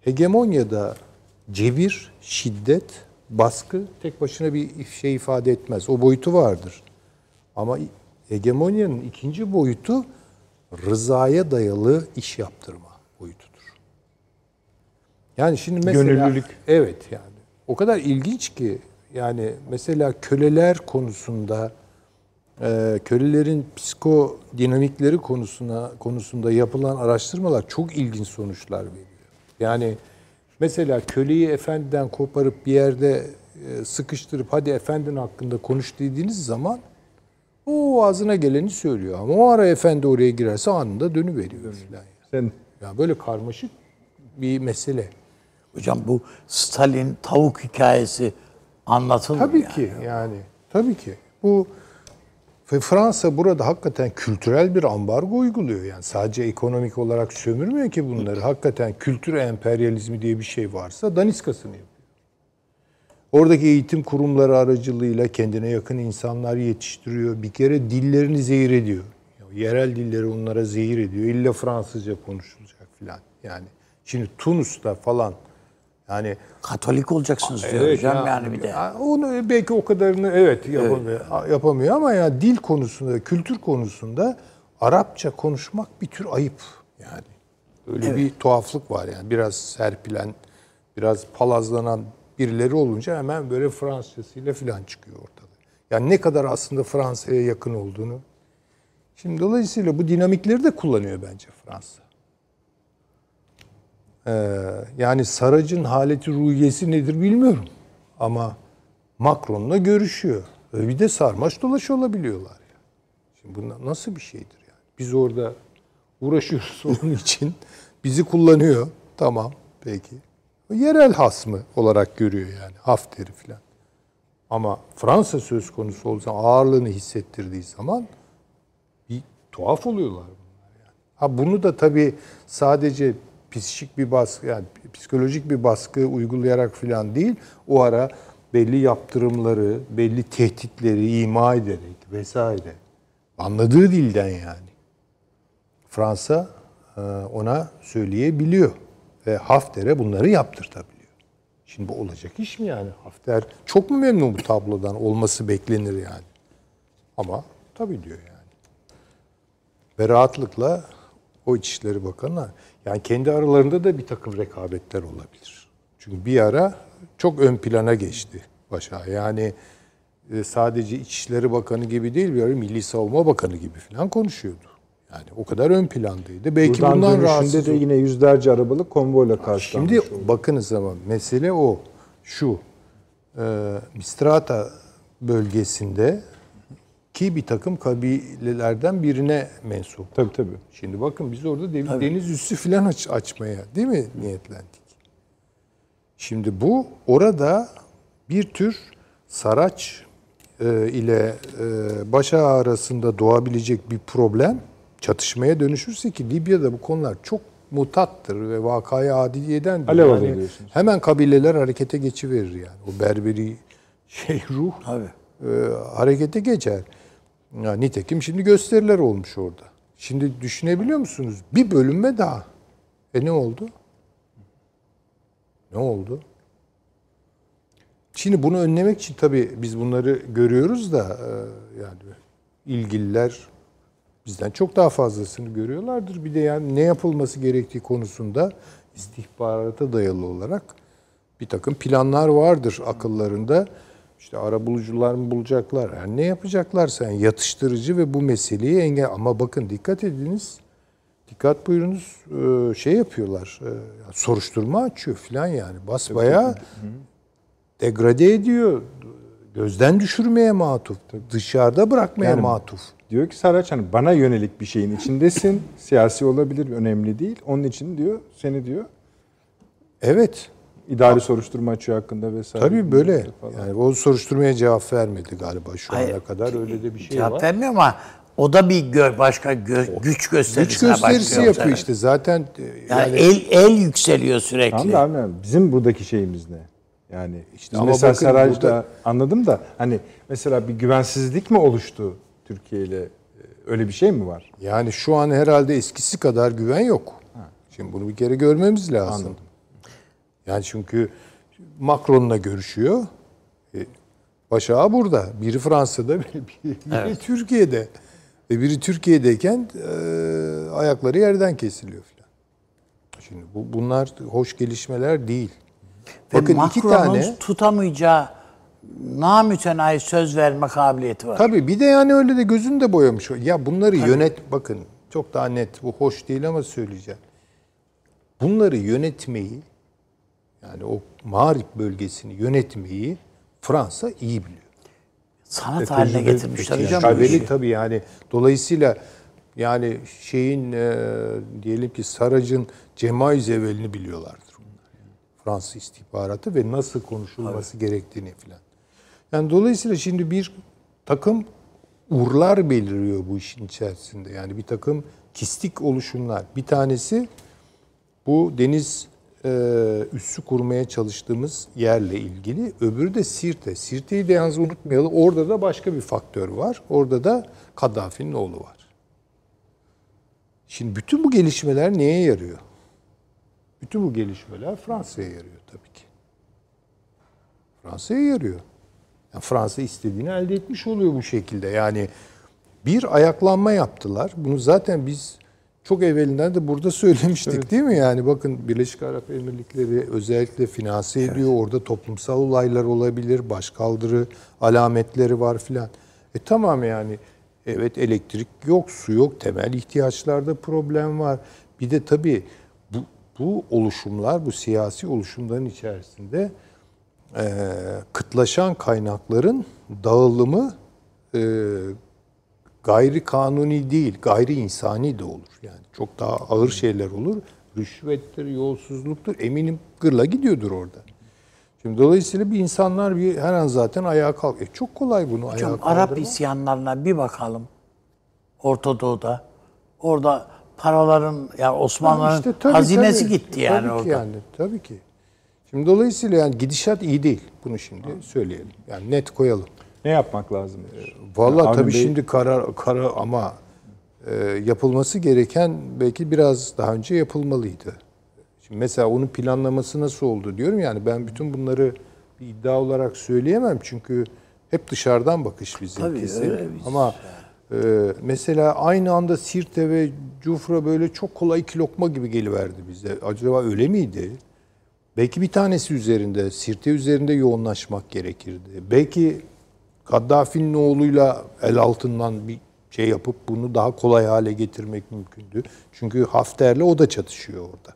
Hegemonyada cebir, şiddet, baskı tek başına bir şey ifade etmez. O boyutu vardır. Ama hegemonyanın ikinci boyutu rızaya dayalı iş yaptırma boyutudur. Yani şimdi mesela Gönüllülük. evet yani o kadar ilginç ki yani mesela köleler konusunda e, kölelerin psikodinamikleri konusuna konusunda yapılan araştırmalar çok ilginç sonuçlar veriyor. Yani mesela köleyi efendiden koparıp bir yerde e, sıkıştırıp hadi efendin hakkında konuş dediğiniz zaman o ağzına geleni söylüyor. Ama o ara efendi oraya girerse anında dönüveriyor filan. Sen Yani böyle karmaşık bir mesele. Hocam bu Stalin tavuk hikayesi anlatılır Tabii yani. ki yani. Tabii ki. Bu ve Fransa burada hakikaten kültürel bir ambargo uyguluyor. Yani sadece ekonomik olarak sömürmüyor ki bunları. Hakikaten kültür emperyalizmi diye bir şey varsa daniskasını yapıyor. Oradaki eğitim kurumları aracılığıyla kendine yakın insanlar yetiştiriyor. Bir kere dillerini zehir ediyor. Yerel dilleri onlara zehir ediyor. İlla Fransızca konuşulacak filan. Yani şimdi Tunus'ta falan yani Katolik olacaksınız diyor hocam yani bir de. ya Onu belki o kadarını evet yapamıyor, yapamıyor ama ya dil konusunda, kültür konusunda Arapça konuşmak bir tür ayıp yani. Öyle bir tuhaflık var yani. Biraz serpilen, biraz palazlanan birileri olunca hemen böyle Fransızcasıyla falan çıkıyor ortada. Yani ne kadar aslında Fransa'ya yakın olduğunu. Şimdi dolayısıyla bu dinamikleri de kullanıyor bence Fransa. Ee, yani Sarac'ın haleti ruhiyesi nedir bilmiyorum. Ama Macron'la görüşüyor. Ve bir de sarmaş dolaş olabiliyorlar. Yani. Şimdi bu nasıl bir şeydir yani? Biz orada uğraşıyoruz [LAUGHS] onun için. Bizi kullanıyor. Tamam peki. Yerel hasmı olarak görüyor yani. Hafter'i falan. Ama Fransa söz konusu olsa ağırlığını hissettirdiği zaman bir tuhaf oluyorlar bunlar yani. Ha bunu da tabii sadece psikik bir baskı yani psikolojik bir baskı uygulayarak falan değil. O ara belli yaptırımları, belli tehditleri ima ederek vesaire anladığı dilden yani. Fransa e, ona söyleyebiliyor ve Hafter'e bunları yaptırtabiliyor. Şimdi bu olacak iş mi yani? Hafter çok mu memnun bu tablodan olması beklenir yani. Ama tabii diyor yani. Ve rahatlıkla o İçişleri Bakanı yani kendi aralarında da bir takım rekabetler olabilir. Çünkü bir ara çok ön plana geçti başa. Yani e, sadece İçişleri Bakanı gibi değil bir ara Milli Savunma Bakanı gibi falan konuşuyordu. Yani o kadar ön plandaydı. Belki Buradan bundan rahatsız de oldu. yine yüzlerce arabalık konvoyla karşılanmış. Şimdi bakınız ama mesele o. Şu. E, Mistrata bölgesinde ki bir takım kabilelerden birine mensup. Tabii tabii. Şimdi bakın biz orada dev- deniz üssü falan aç, açmaya değil mi niyetlendik? Şimdi bu orada bir tür Saraç e, ile e, Başa arasında doğabilecek bir problem çatışmaya dönüşürse ki Libya'da bu konular çok mutattır ve. Alev alır diyorsunuz. Hemen kabileler harekete geçiverir yani. O berberi şey ruh Tabii. e, harekete geçer. Ya, nitekim şimdi gösteriler olmuş orada. Şimdi düşünebiliyor musunuz? Bir bölünme daha. E ne oldu? Ne oldu? Şimdi bunu önlemek için tabii biz bunları görüyoruz da e, yani ilgililer bizden çok daha fazlasını görüyorlardır. Bir de yani ne yapılması gerektiği konusunda istihbarata dayalı olarak bir takım planlar vardır akıllarında. İşte ara bulucular mı bulacaklar? Yani ne yapacaklarsa yani yatıştırıcı ve bu meseleyi engel. Ama bakın dikkat ediniz. Dikkat buyurunuz e, şey yapıyorlar. e, Soruşturma açıyor falan yani. Basbayağı degrade ediyor. Gözden düşürmeye matuf. Dışarıda bırakmaya Yani- matuf. Diyor ki Saraç hani bana yönelik bir şeyin içindesin. [LAUGHS] siyasi olabilir, önemli değil. Onun için diyor seni diyor Evet. İdari soruşturma açıyor hakkında vesaire. Tabii böyle. Falan. Yani o soruşturmaya cevap vermedi galiba şu Hayır. ana kadar öyle de bir şey Cevap var. vermiyor ama o da bir gö- başka gö- güç gösterisine Güç gösterisi yapıyor işte. Zaten e, Yani, yani, el el yükseliyor sürekli. Tamam da abi bizim buradaki şeyimiz ne? Yani işte ama mesela bakın Sarayc'da burada- anladım da hani mesela bir güvensizlik mi oluştu Türkiye ile? Ee, Öyle bir şey mi var? yani şu an herhalde eskisi kadar güven yok. Şimdi bunu bir kere görmemiz lazım. Yani çünkü Macron'la görüşüyor. E, Başağı burada. Biri Fransa'da, [LAUGHS] biri, biri Türkiye'de. Ve biri Türkiye'deyken e, ayakları yerden kesiliyor filan. Şimdi bu, bunlar hoş gelişmeler değil. Ve Bakın iki Macron'un tane tutamayacağı namütenayi söz verme kabiliyeti var. Tabii bir de yani öyle de gözünü de boyamış. Ya bunları yönet bakın çok daha net bu hoş değil ama söyleyeceğim. Bunları yönetmeyi yani o Mağrip bölgesini yönetmeyi Fransa iyi biliyor. Sanat Ve haline getirmişler ve hocam. bu tecrübeli işi. tabii yani dolayısıyla yani şeyin e, diyelim ki Sarac'ın Cemai Zevel'ini biliyorlardır onlar. Yani. Fransız istihbaratı ve nasıl konuşulması gerektiğini filan. Yani dolayısıyla şimdi bir takım urlar beliriyor bu işin içerisinde. Yani bir takım kistik oluşumlar. Bir tanesi bu deniz e, üssü kurmaya çalıştığımız yerle ilgili. Öbürü de Sirte. Sirte'yi de yalnız unutmayalım. Orada da başka bir faktör var. Orada da Kaddafi'nin oğlu var. Şimdi bütün bu gelişmeler neye yarıyor? Bütün bu gelişmeler Fransa'ya yarıyor tabii ki. Fransa'ya yarıyor. Yani Fransa istediğini elde etmiş oluyor bu şekilde. Yani bir ayaklanma yaptılar. Bunu zaten biz çok evvelinden de burada söylemiştik değil mi? Yani bakın Birleşik Arap Emirlikleri özellikle finanse ediyor. Orada toplumsal olaylar olabilir. Başkaldırı alametleri var filan. E tamam yani evet elektrik yok, su yok. Temel ihtiyaçlarda problem var. Bir de tabii bu, bu oluşumlar, bu siyasi oluşumların içerisinde e, kıtlaşan kaynakların dağılımı e, gayri kanuni değil, gayri insani de olur. Yani çok daha ağır şeyler olur. Rüşvettir, yolsuzluktur. Eminim gırla gidiyordur orada. Şimdi dolayısıyla bir insanlar bir her an zaten ayağa kalk. E çok kolay bunu Hocam ayağa Arap kaldırmak. isyanlarına bir bakalım. Orta Doğu'da. Orada paraların yani Osmanlıların İşte tabii, hazinesi tabii. gitti yani tabii orada. Ki yani, tabii ki. Şimdi dolayısıyla yani gidişat iyi değil. Bunu şimdi söyleyelim. Yani net koyalım. Ne yapmak lazım? Vallahi Avni tabii Bey- şimdi karar kara ama e, yapılması gereken belki biraz daha önce yapılmalıydı. Şimdi mesela onun planlaması nasıl oldu diyorum yani ben bütün bunları bir iddia olarak söyleyemem çünkü hep dışarıdan bakış bizimkisi. Ama e, mesela aynı anda Sirte ve Cufra böyle çok kolay iki lokma gibi geliverdi bize. Acaba öyle miydi? Belki bir tanesi üzerinde, Sirte üzerinde yoğunlaşmak gerekirdi. Belki Kaddafi'nin oğluyla el altından bir şey yapıp bunu daha kolay hale getirmek mümkündü. Çünkü Hafter'le o da çatışıyor orada.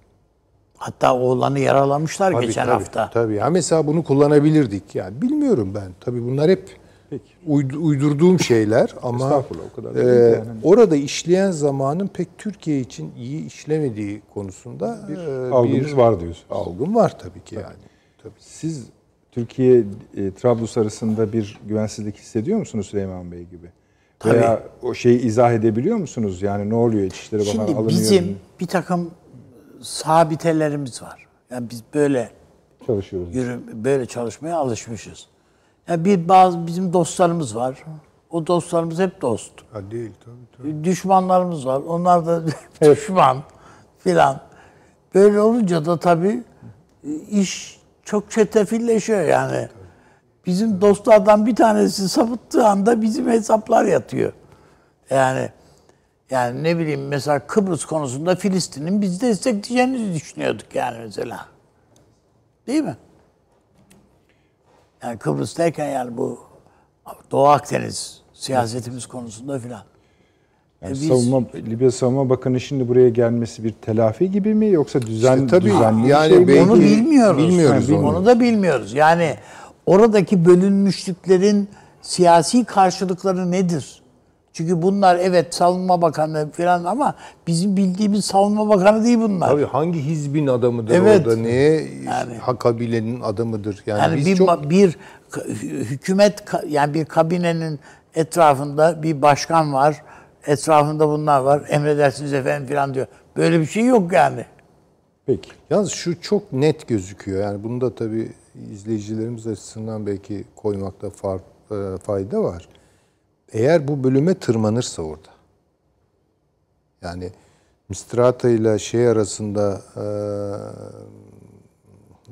Hatta oğlanı yaralamışlar Tabii, geçen tabii, hafta. Tabii. Ya mesela bunu kullanabilirdik. Yani bilmiyorum ben. Tabii bunlar hep Peki. uydu- uydurduğum şeyler [LAUGHS] ama Estağfurullah, o kadar da e, değil yani. orada işleyen zamanın pek Türkiye için iyi işlemediği konusunda bir, Algımız var diyorsunuz. Algım var tabii ki yani. Tabii. Siz Türkiye e, Trablus arasında bir güvensizlik hissediyor musunuz Süleyman Bey gibi? Tabii. Veya o şeyi izah edebiliyor musunuz? Yani ne oluyor İçişleri Bakanı Şimdi alınıyor. bizim bir takım sabitelerimiz var. Yani biz böyle çalışıyoruz. yürü, böyle çalışmaya alışmışız. Yani bir bazı bizim dostlarımız var. O dostlarımız hep dost. Ha, değil tabii tabii. Düşmanlarımız var. Onlar da [LAUGHS] düşman filan. Böyle olunca da tabii iş çok çetefilleşiyor yani. Bizim dostlardan bir tanesi sapıttığı anda bizim hesaplar yatıyor. Yani yani ne bileyim mesela Kıbrıs konusunda Filistin'in biz destekleyeceğini düşünüyorduk yani mesela. Değil mi? Yani Kıbrıs derken yani bu Doğu Akdeniz siyasetimiz konusunda filan. Yani biz- savunma, Libya Savunma Bakanı şimdi buraya gelmesi bir telafi gibi mi yoksa düzen İşte tabii, düzenli yani şey belki- Onu bilmiyoruz. bilmiyoruz Yani onu. Onu da bilmiyoruz. Yani oradaki bölünmüşlüklerin siyasi karşılıkları nedir? Çünkü bunlar evet savunma bakanı falan ama bizim bildiğimiz savunma bakanı değil bunlar. Tabii hangi hizbin adamıdır Evet. orada neye ha kabilenin adamıdır yani, Yani biz bir çok bir hükümet yani bir kabinenin etrafında bir başkan var. Etrafında bunlar var. Emredersiniz efendim falan diyor. Böyle bir şey yok yani. Peki. Yalnız şu çok net gözüküyor. Yani bunu da tabii izleyicilerimiz açısından belki koymakta far, e, fayda var. Eğer bu bölüme tırmanırsa orada. Yani Mistrata ile şey arasında e,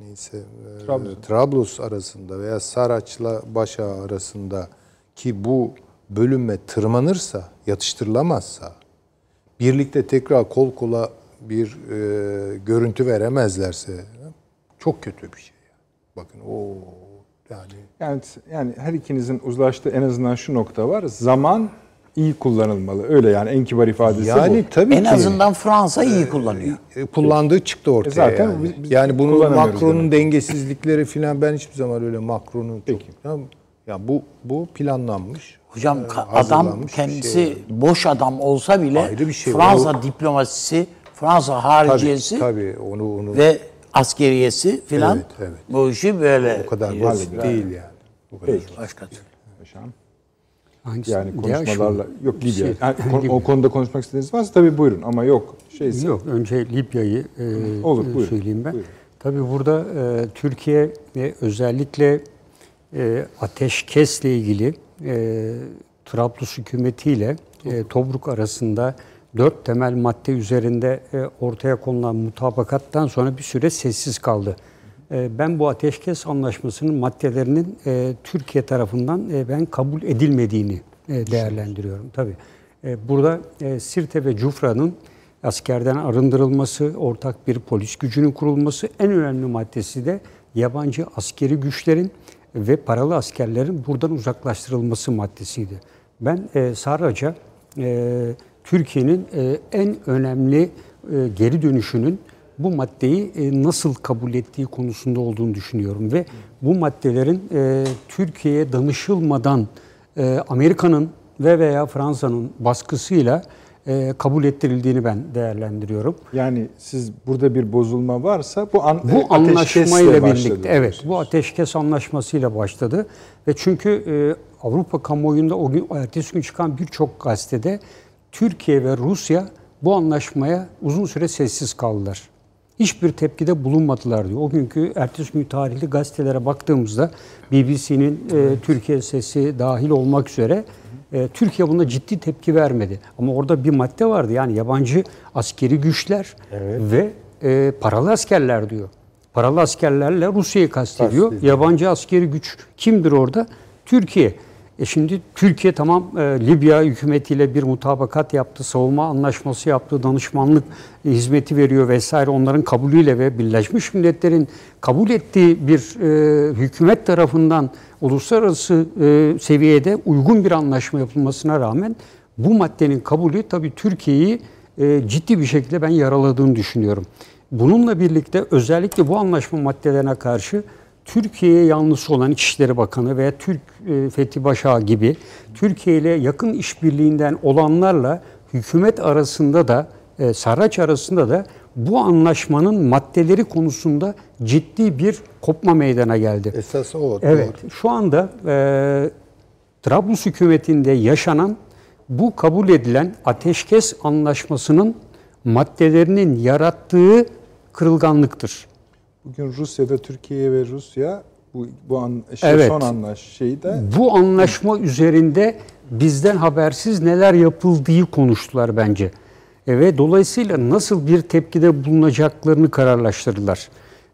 neyse e, Trablus. Trablus arasında veya Saraç'la Başa arasında ki bu bölüme tırmanırsa, yatıştırılamazsa birlikte tekrar kol kola bir e, görüntü veremezlerse çok kötü bir şey. Bakın o yani Yani yani her ikinizin uzlaştığı en azından şu nokta var. Zaman iyi kullanılmalı. Öyle yani en kibar ifadesi yani bu. tabii En ki azından Fransa iyi kullanıyor. e, kullandığı çıktı ortaya. E zaten yani. biz- biz yani kullanamıyoruz Macron'un demek. dengesizlikleri filan ben hiçbir zaman öyle Macron'un çok Peki. ya, ya bu bu planlanmış. Hocam e, ka- adam kendisi şey. boş adam olsa bile Ayrı bir şey. Fransa diplomasisi, Fransa Tabii, hariciyesi tabii onu onu ve askeriyesi filan Evet, evet. bu işi böyle o kadar basit değil yani. Bu kadar. Peki. Başka türlü. Paşam. Hangisi? Yani konuşmalarla yok Libya. Şey, Yani [LAUGHS] kon- Libya. o konuda konuşmak istediğiniz varsa tabii buyurun ama yok. Şeyse Yok, önce Libya'yı e, Olur, e, buyurun. söyleyeyim ben. Buyurun. Tabii burada e, Türkiye ve özellikle e, ateşkesle ilgili e, Trablus hükümetiyle e, Tobruk arasında dört temel madde üzerinde e, ortaya konulan mutabakattan sonra bir süre sessiz kaldı. E, ben bu ateşkes anlaşmasının maddelerinin e, Türkiye tarafından e, ben kabul edilmediğini e, değerlendiriyorum. Tabii. E, burada e, Sirte ve Cufra'nın askerden arındırılması, ortak bir polis gücünün kurulması, en önemli maddesi de yabancı askeri güçlerin ve paralı askerlerin buradan uzaklaştırılması maddesiydi. Ben e, Sarraca e, Türkiye'nin e, en önemli e, geri dönüşünün bu maddeyi e, nasıl kabul ettiği konusunda olduğunu düşünüyorum ve bu maddelerin e, Türkiye'ye danışılmadan e, Amerika'nın ve veya Fransa'nın baskısıyla e, kabul ettirildiğini ben değerlendiriyorum. yani siz burada bir bozulma varsa bu an, Bu e, anlaşmayla birlikte, evet, bu ateşkes anlaşmasıyla başladı ve çünkü e, Avrupa kamuoyunda o gün, ertesi gün çıkan birçok gazetede Türkiye ve Rusya bu anlaşmaya uzun süre sessiz kaldılar. Hiçbir tepkide bulunmadılar diyor. O günkü ertesi gün tarihli gazetelere baktığımızda BBC'nin e, Türkiye sesi dahil olmak üzere e, Türkiye buna ciddi tepki vermedi. Ama orada bir madde vardı yani yabancı askeri güçler ve e, paralı askerler diyor. Paralı askerlerle Rusya'yı kastediyor. Kastediyor. Yabancı askeri güç kimdir orada? Türkiye. E şimdi Türkiye tamam e, Libya hükümetiyle bir mutabakat yaptı, savunma anlaşması yaptı, danışmanlık hizmeti veriyor vesaire onların kabulüyle ve Birleşmiş Milletler'in kabul ettiği bir e, hükümet tarafından uluslararası e, seviyede uygun bir anlaşma yapılmasına rağmen bu maddenin kabulü tabii Türkiye'yi e, ciddi bir şekilde ben yaraladığını düşünüyorum. Bununla birlikte özellikle bu anlaşma maddelerine karşı Türkiye'ye yanlısı olan İçişleri Bakanı veya Türk e, Fethi Başağı gibi Türkiye ile yakın işbirliğinden olanlarla hükümet arasında da e, Sarraç arasında da bu anlaşmanın maddeleri konusunda ciddi bir kopma meydana geldi. Esas o. Evet, doğru. şu anda e, Trablus hükümetinde yaşanan bu kabul edilen ateşkes anlaşmasının maddelerinin yarattığı kırılganlıktır. Bugün Rusya'da Türkiye ve Rusya bu bu an, şey, Evet. son anlaş şeyi de Bu anlaşma üzerinde bizden habersiz neler yapıldığı konuştular bence. E, ve dolayısıyla nasıl bir tepkide bulunacaklarını kararlaştırdılar.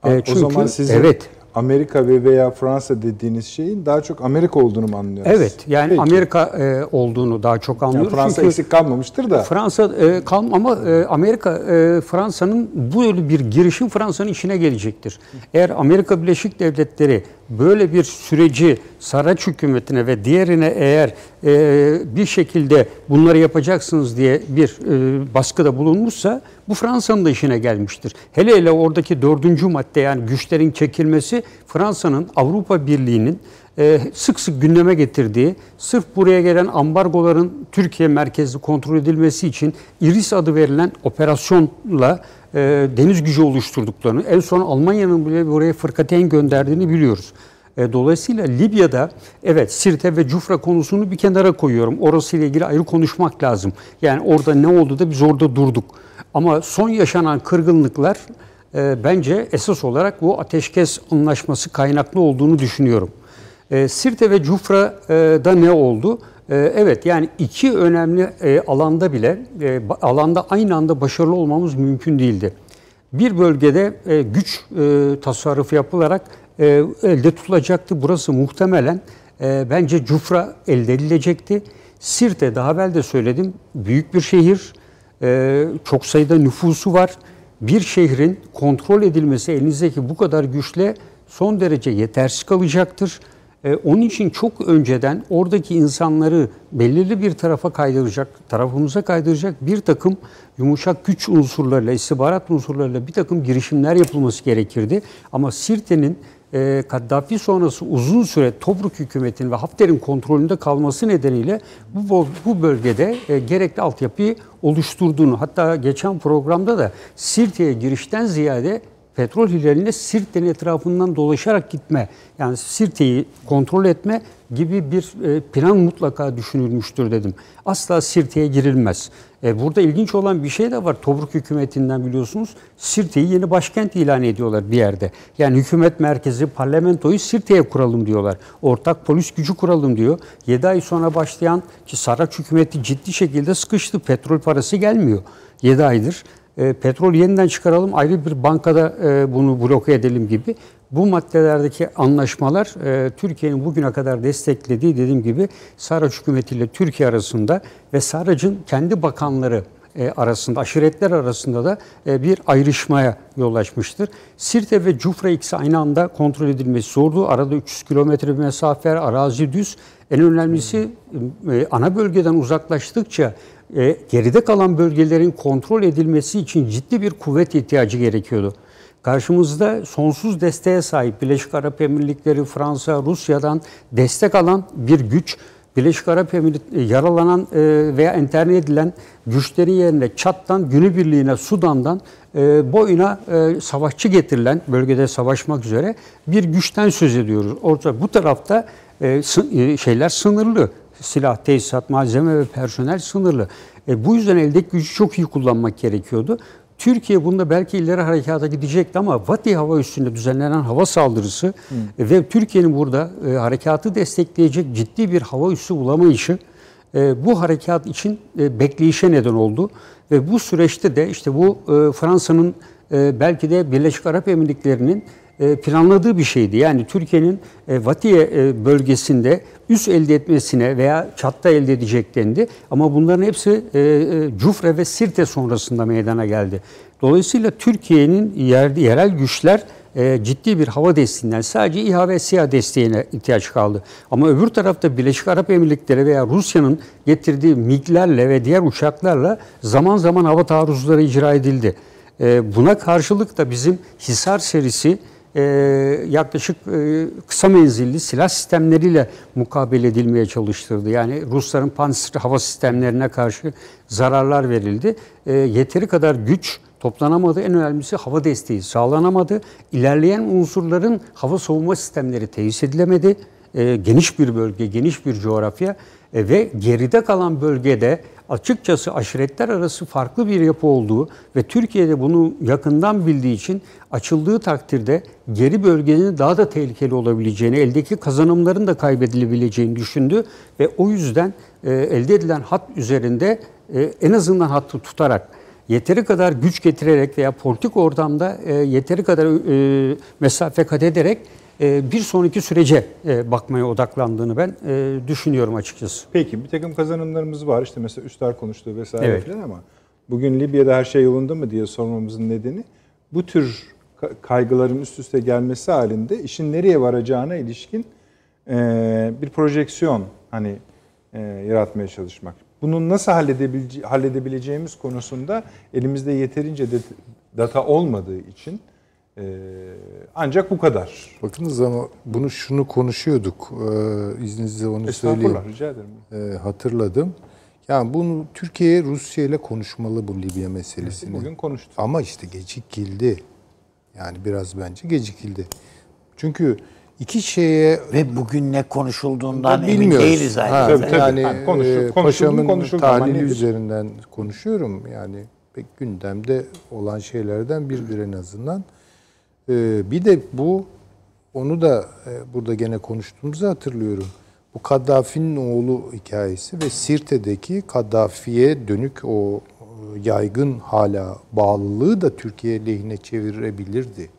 E, o zaman sizin evet Amerika ve veya Fransa dediğiniz şeyin daha çok Amerika olduğunu mu anlıyoruz? evet yani Peki. Amerika e, olduğunu daha çok Yani anlıyoruz. Fransa Çünkü eksik kalmamıştır da. Fransa e, kalm ama e, Amerika e, Fransa'nın böyle bir girişim Fransa'nın işine gelecektir. Eğer Amerika Birleşik Devletleri böyle bir süreci Saraç hükümetine ve diğerine eğer e, bir şekilde bunları yapacaksınız diye bir e, baskıda bulunmuşsa bu Fransa'nın da işine gelmiştir. Hele hele oradaki dördüncü madde yani güçlerin çekilmesi Fransa'nın Avrupa Birliği'nin e, sık sık gündeme getirdiği, sırf buraya gelen ambargoların Türkiye merkezli kontrol edilmesi için İRIS adı verilen operasyonla e, deniz gücü oluşturduklarını, en son Almanya'nın bile buraya fırkateyn gönderdiğini biliyoruz. E, Dolayısıyla Libya'da evet Sirte ve Cufra konusunu bir kenara koyuyorum. Orası ile ilgili ayrı konuşmak lazım. Yani orada ne oldu da biz orada durduk. Ama son yaşanan kırgınlıklar e, bence esas olarak bu ateşkes anlaşması kaynaklı olduğunu düşünüyorum. E, Sirte ve Cufra'da ne oldu? E, evet yani iki önemli e, alanda bile e, alanda aynı anda başarılı olmamız mümkün değildi. Bir bölgede e, güç e, tasarrufu yapılarak e, elde tutulacaktı. Burası muhtemelen e, bence Cufra elde edilecekti. Sirte daha evvel de söyledim büyük bir şehir. E, çok sayıda nüfusu var. Bir şehrin kontrol edilmesi elinizdeki bu kadar güçle son derece yetersiz kalacaktır. E, onun için çok önceden oradaki insanları belirli bir tarafa kaydıracak, tarafımıza kaydıracak bir takım yumuşak güç unsurlarıyla, istihbarat unsurlarıyla bir takım girişimler yapılması gerekirdi. Ama Sirte'nin e, Kaddafi sonrası uzun süre Tobruk hükümetinin ve Hafter'in kontrolünde kalması nedeniyle bu, bu bölgede e, gerekli altyapıyı oluşturduğunu, hatta geçen programda da Sirte'ye girişten ziyade petrol hilalinde Sirte'nin etrafından dolaşarak gitme, yani Sirte'yi kontrol etme gibi bir e, plan mutlaka düşünülmüştür dedim. Asla Sirte'ye girilmez. E, Burada ilginç olan bir şey de var. Tobruk hükümetinden biliyorsunuz Sirte'yi yeni başkent ilan ediyorlar bir yerde. Yani hükümet merkezi, parlamentoyu Sirte'ye kuralım diyorlar. Ortak polis gücü kuralım diyor. 7 ay sonra başlayan ki Saraç hükümeti ciddi şekilde sıkıştı. Petrol parası gelmiyor 7 aydır e, petrol yeniden çıkaralım ayrı bir bankada e, bunu bloke edelim gibi. Bu maddelerdeki anlaşmalar e, Türkiye'nin bugüne kadar desteklediği dediğim gibi Saraç hükümeti ile Türkiye arasında ve Sarac'ın kendi bakanları e, arasında, aşiretler arasında da e, bir ayrışmaya yol açmıştır. Sirte ve Cufra ikisi aynı anda kontrol edilmesi zordu. Arada 300 kilometre bir mesafe arazi düz. En önemlisi e, ana bölgeden uzaklaştıkça e, geride kalan bölgelerin kontrol edilmesi için ciddi bir kuvvet ihtiyacı gerekiyordu. Karşımızda sonsuz desteğe sahip Birleşik Arap Emirlikleri, Fransa, Rusya'dan destek alan bir güç. Birleşik Arap Emirlikleri yaralanan e, veya enterne edilen güçlerin yerine Çat'tan, Günübirliği'ne, Sudan'dan e, boyuna e, savaşçı getirilen, bölgede savaşmak üzere bir güçten söz ediyoruz. Orta bu tarafta şeyler sınırlı. Silah, tesisat, malzeme ve personel sınırlı. E, bu yüzden eldeki gücü çok iyi kullanmak gerekiyordu. Türkiye bunda belki ileri harekata gidecekti ama Fatih hava üssünde düzenlenen hava saldırısı e, ve Türkiye'nin burada e, harekatı destekleyecek ciddi bir hava üssü bulamayışı e, bu harekat için e, bekleyişe neden oldu. Ve bu süreçte de işte bu e, Fransa'nın e, belki de Birleşik Arap Emirlikleri'nin planladığı bir şeydi. Yani Türkiye'nin e, Vatiye e, bölgesinde üs elde etmesine veya çatta elde edecek dendi. Ama bunların hepsi e, e, Cufre ve Sirte sonrasında meydana geldi. Dolayısıyla Türkiye'nin yer, yerel güçler e, ciddi bir hava desteğinden sadece İHA ve SİHA desteğine ihtiyaç kaldı. Ama öbür tarafta Birleşik Arap Emirlikleri veya Rusya'nın getirdiği MiG'lerle ve diğer uçaklarla zaman zaman hava taarruzları icra edildi. E, buna karşılık da bizim Hisar serisi e, yaklaşık e, kısa menzilli silah sistemleriyle mukabele edilmeye çalıştırdı. Yani Rusların Panzer hava sistemlerine karşı zararlar verildi. E, yeteri kadar güç toplanamadı. En önemlisi hava desteği sağlanamadı. İlerleyen unsurların hava savunma sistemleri tesis edilemedi. E, geniş bir bölge, geniş bir coğrafya e, ve geride kalan bölgede açıkçası aşiretler arası farklı bir yapı olduğu ve Türkiye'de bunu yakından bildiği için açıldığı takdirde geri bölgenin daha da tehlikeli olabileceğini, eldeki kazanımların da kaybedilebileceğini düşündü ve o yüzden e, elde edilen hat üzerinde e, en azından hattı tutarak yeteri kadar güç getirerek veya politik ortamda e, yeteri kadar e, mesafe kat ederek bir sonraki sürece e, bakmaya odaklandığını ben e, düşünüyorum açıkçası. Peki bir takım kazanımlarımız var. İşte mesela Üstar konuştu vesaire Evet. falan ama bugün Libya'da her şey yolunda mı diye sormamızın nedeni bu tür ka- kaygıların üst üste gelmesi halinde işin nereye varacağına ilişkin e, bir projeksiyon hani yaratmaya çalışmak. Bunu nasıl halledebilece- halledebileceğimiz konusunda elimizde yeterince data olmadığı için ancak bu kadar. Bakınız ama bunu şunu konuşuyorduk. Ee, izninizle onu söyleyeyim. Rica ederim. Ee, hatırladım. Yani bunu Türkiye Rusya ile konuşmalı bu Libya meselesini. Bugün konuştuk. Ama işte gecikildi. Yani biraz bence gecikildi. Çünkü iki şeye Ve bugün ne konuşulduğundan emin bilmiyoruz. değiliz Ha, zaten. Tabii, tabii. Yani Ha, konuşul- e, paşamın tahlili üzerinden konuşuyorum. Yani pek gündemde olan şeylerden biridir en azından. Ee, bir de bu onu da e, burada gene konuştuğumuzu hatırlıyorum. Bu Kaddafi'nin oğlu hikayesi ve Sirte'deki Kaddafi'ye dönük o e, yaygın hala bağlılığı da Türkiye lehine çevirebilirdi.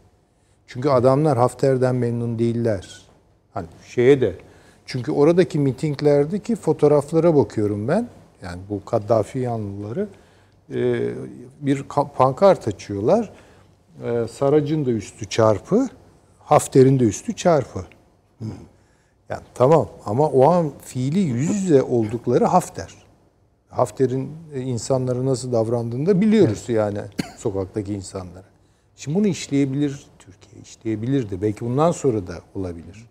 Çünkü adamlar Hafter'den memnun değiller. Hani şeye de. Çünkü oradaki mitinglerdeki fotoğraflara bakıyorum ben. Yani bu Kaddafi yanlıları e, bir ka- pankart açıyorlar. E, Sarac'ın da üstü çarpı, Hafter'in de üstü çarpı. Yani tamam ama o an fiili yüz yüze oldukları Hafter. Hafter'in e, insanlara nasıl davrandığını da biliyoruz yani [LAUGHS] sokaktaki insanlara. Şimdi bunu işleyebilir Türkiye, işleyebilirdi. Belki bundan sonra da olabilir.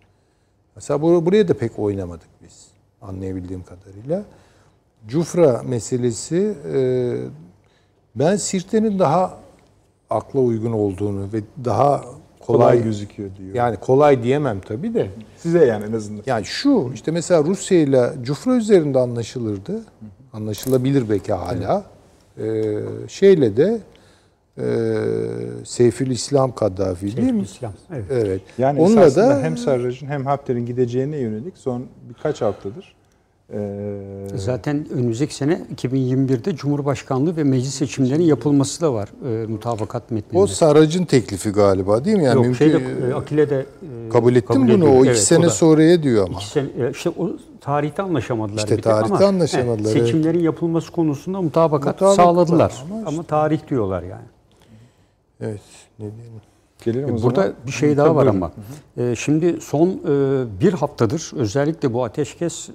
Mesela bur- buraya da pek oynamadık biz anlayabildiğim kadarıyla. Cufra meselesi e, ben Sirte'nin daha akla uygun olduğunu ve daha kolay, Kolay gözüküyor diyor. yani kolay diyemem tabii de. Size yani en azından. Yani şu işte mesela Rusya ile Cufra üzerinde anlaşılırdı. Anlaşılabilir belki hala. Ee, şeyle de e, Seyfül İslam Kaddafi değil mi? İslam, evet. Evet. Yani Onunla da hem Sarraj'ın hem Hafter'in gideceğine yönelik son birkaç haftadır e, Zaten önümüzdeki sene 2021'de Cumhurbaşkanlığı ve meclis seçimlerinin yapılması da var e, mutabakat metninde. o Sarac'ın teklifi galiba değil mi? Yani Yok mümkün şeyde e, Akile de e, kabul ettim bunu. ediyor. O iki Evet, sene da. sonraya diyor ama. İki sene, e, işte o tarihte anlaşamadılar. İşte tarihte ama, anlaşamadılar, he, Seçimlerin yapılması konusunda mutabakat, Mutabakat sağladılar. ama Ama, işte- tarih diyorlar yani. Evet. Ne diyelim? Gelelim o Burada zaman. bir şey daha var ama. E, şimdi son e, bir haftadır özellikle bu ateşkes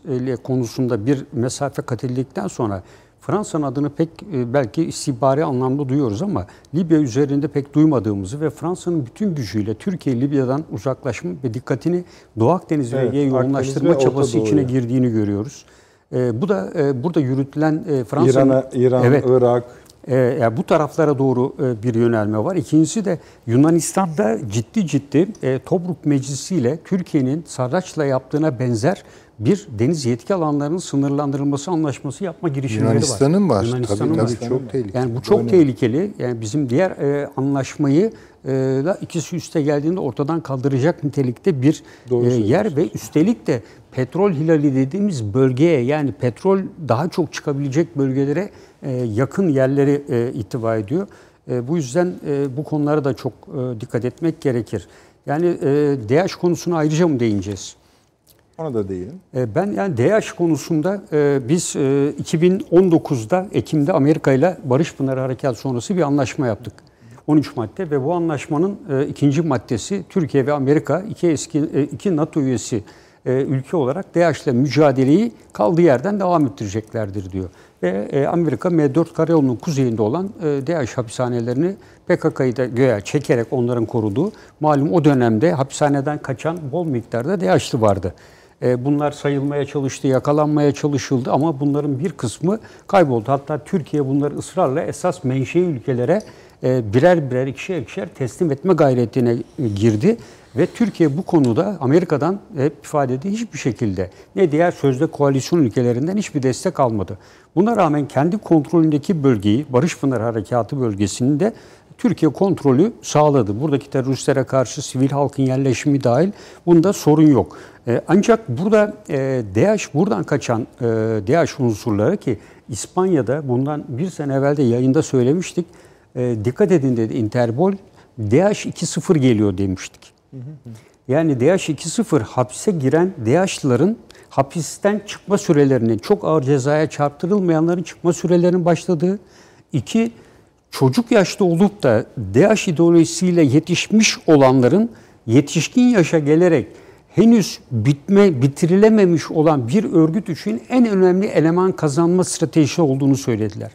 konusunda bir mesafe kat edildikten sonra Fransa'nın adını pek e, belki istihbari anlamda duyuyoruz ama Libya üzerinde pek duymadığımızı ve Fransa'nın bütün gücüyle Türkiye Libya'dan uzaklaşma ve dikkatini Doğu Akdeniz Evet, Akdeniz yoğunlaştırma Orta çabası içine girdiğini görüyoruz. E, bu da e, burada yürütülen e, Fransa'nın İran'a, İran, evet, Irak, E, yani bu taraflara doğru e, bir yönelme var. İkincisi de Yunanistan'da ciddi ciddi e, Tobruk Meclisi ile Türkiye'nin Sarraç'la yaptığına benzer bir deniz yetki alanlarının sınırlandırılması anlaşması yapma girişimleri Yunanistan'ın var. Yunanistan'ın tabii var. tabii çok tehlikeli. Yani bu çok tehlikeli. Yani bizim diğer e, anlaşmayı e, da ikisi üste geldiğinde ortadan kaldıracak nitelikte bir e, yer ve üstelik de petrol hilali dediğimiz bölgeye yani petrol daha çok çıkabilecek bölgelere yakın yerleri e, ittiba ediyor. E, bu yüzden e, bu konulara da çok e, dikkat etmek gerekir. Yani e, DH konusuna ayrıca mı değineceğiz? Ona da değilim. E, Ben yani DH konusunda e, biz e, 2019'da Ekim'de Amerika ile Barış Pınarı Harekatı sonrası bir anlaşma yaptık. 13 madde ve bu anlaşmanın e, ikinci maddesi Türkiye ve Amerika iki eski e, iki NATO üyesi e, ülke olarak DH ile mücadeleyi kaldığı yerden devam ettireceklerdir diyor. Ve e, Amerika M4 Karayolu'nun kuzeyinde olan e, DH hapishanelerini PKK'yı da göğe çekerek onların koruduğu malum o dönemde hapishaneden kaçan bol miktarda DH'lı vardı. E, Bunlar sayılmaya çalıştı, yakalanmaya çalışıldı ama bunların bir kısmı kayboldu. Hatta Türkiye bunları ısrarla esas menşei ülkelere birer birer ikişer ikişer teslim etme gayretine girdi. Ve Türkiye bu konuda Amerika'dan hep ifade ettiği hiçbir şekilde ne diğer sözde koalisyon ülkelerinden hiçbir destek almadı. Buna rağmen kendi kontrolündeki bölgeyi, Barış Pınarı Harekatı bölgesini de Türkiye kontrolü sağladı. Buradaki teröristlere karşı sivil halkın yerleşimi dahil bunda sorun yok. E, ancak burada e, buradan kaçan e, unsurları ki İspanya'da bundan bir sene evvel de yayında söylemiştik. E, dikkat edin dedi Interpol DAEŞ 2.0 geliyor demiştik. Yani DAEŞ 2.0 hapse giren DAEŞ'lıların hapisten çıkma sürelerinin çok ağır cezaya çarptırılmayanların çıkma sürelerinin başladığı. iki çocuk yaşta olup da DAEŞ ideolojisiyle yetişmiş olanların yetişkin yaşa gelerek henüz bitme bitirilememiş olan bir örgüt için en önemli eleman kazanma stratejisi olduğunu söylediler.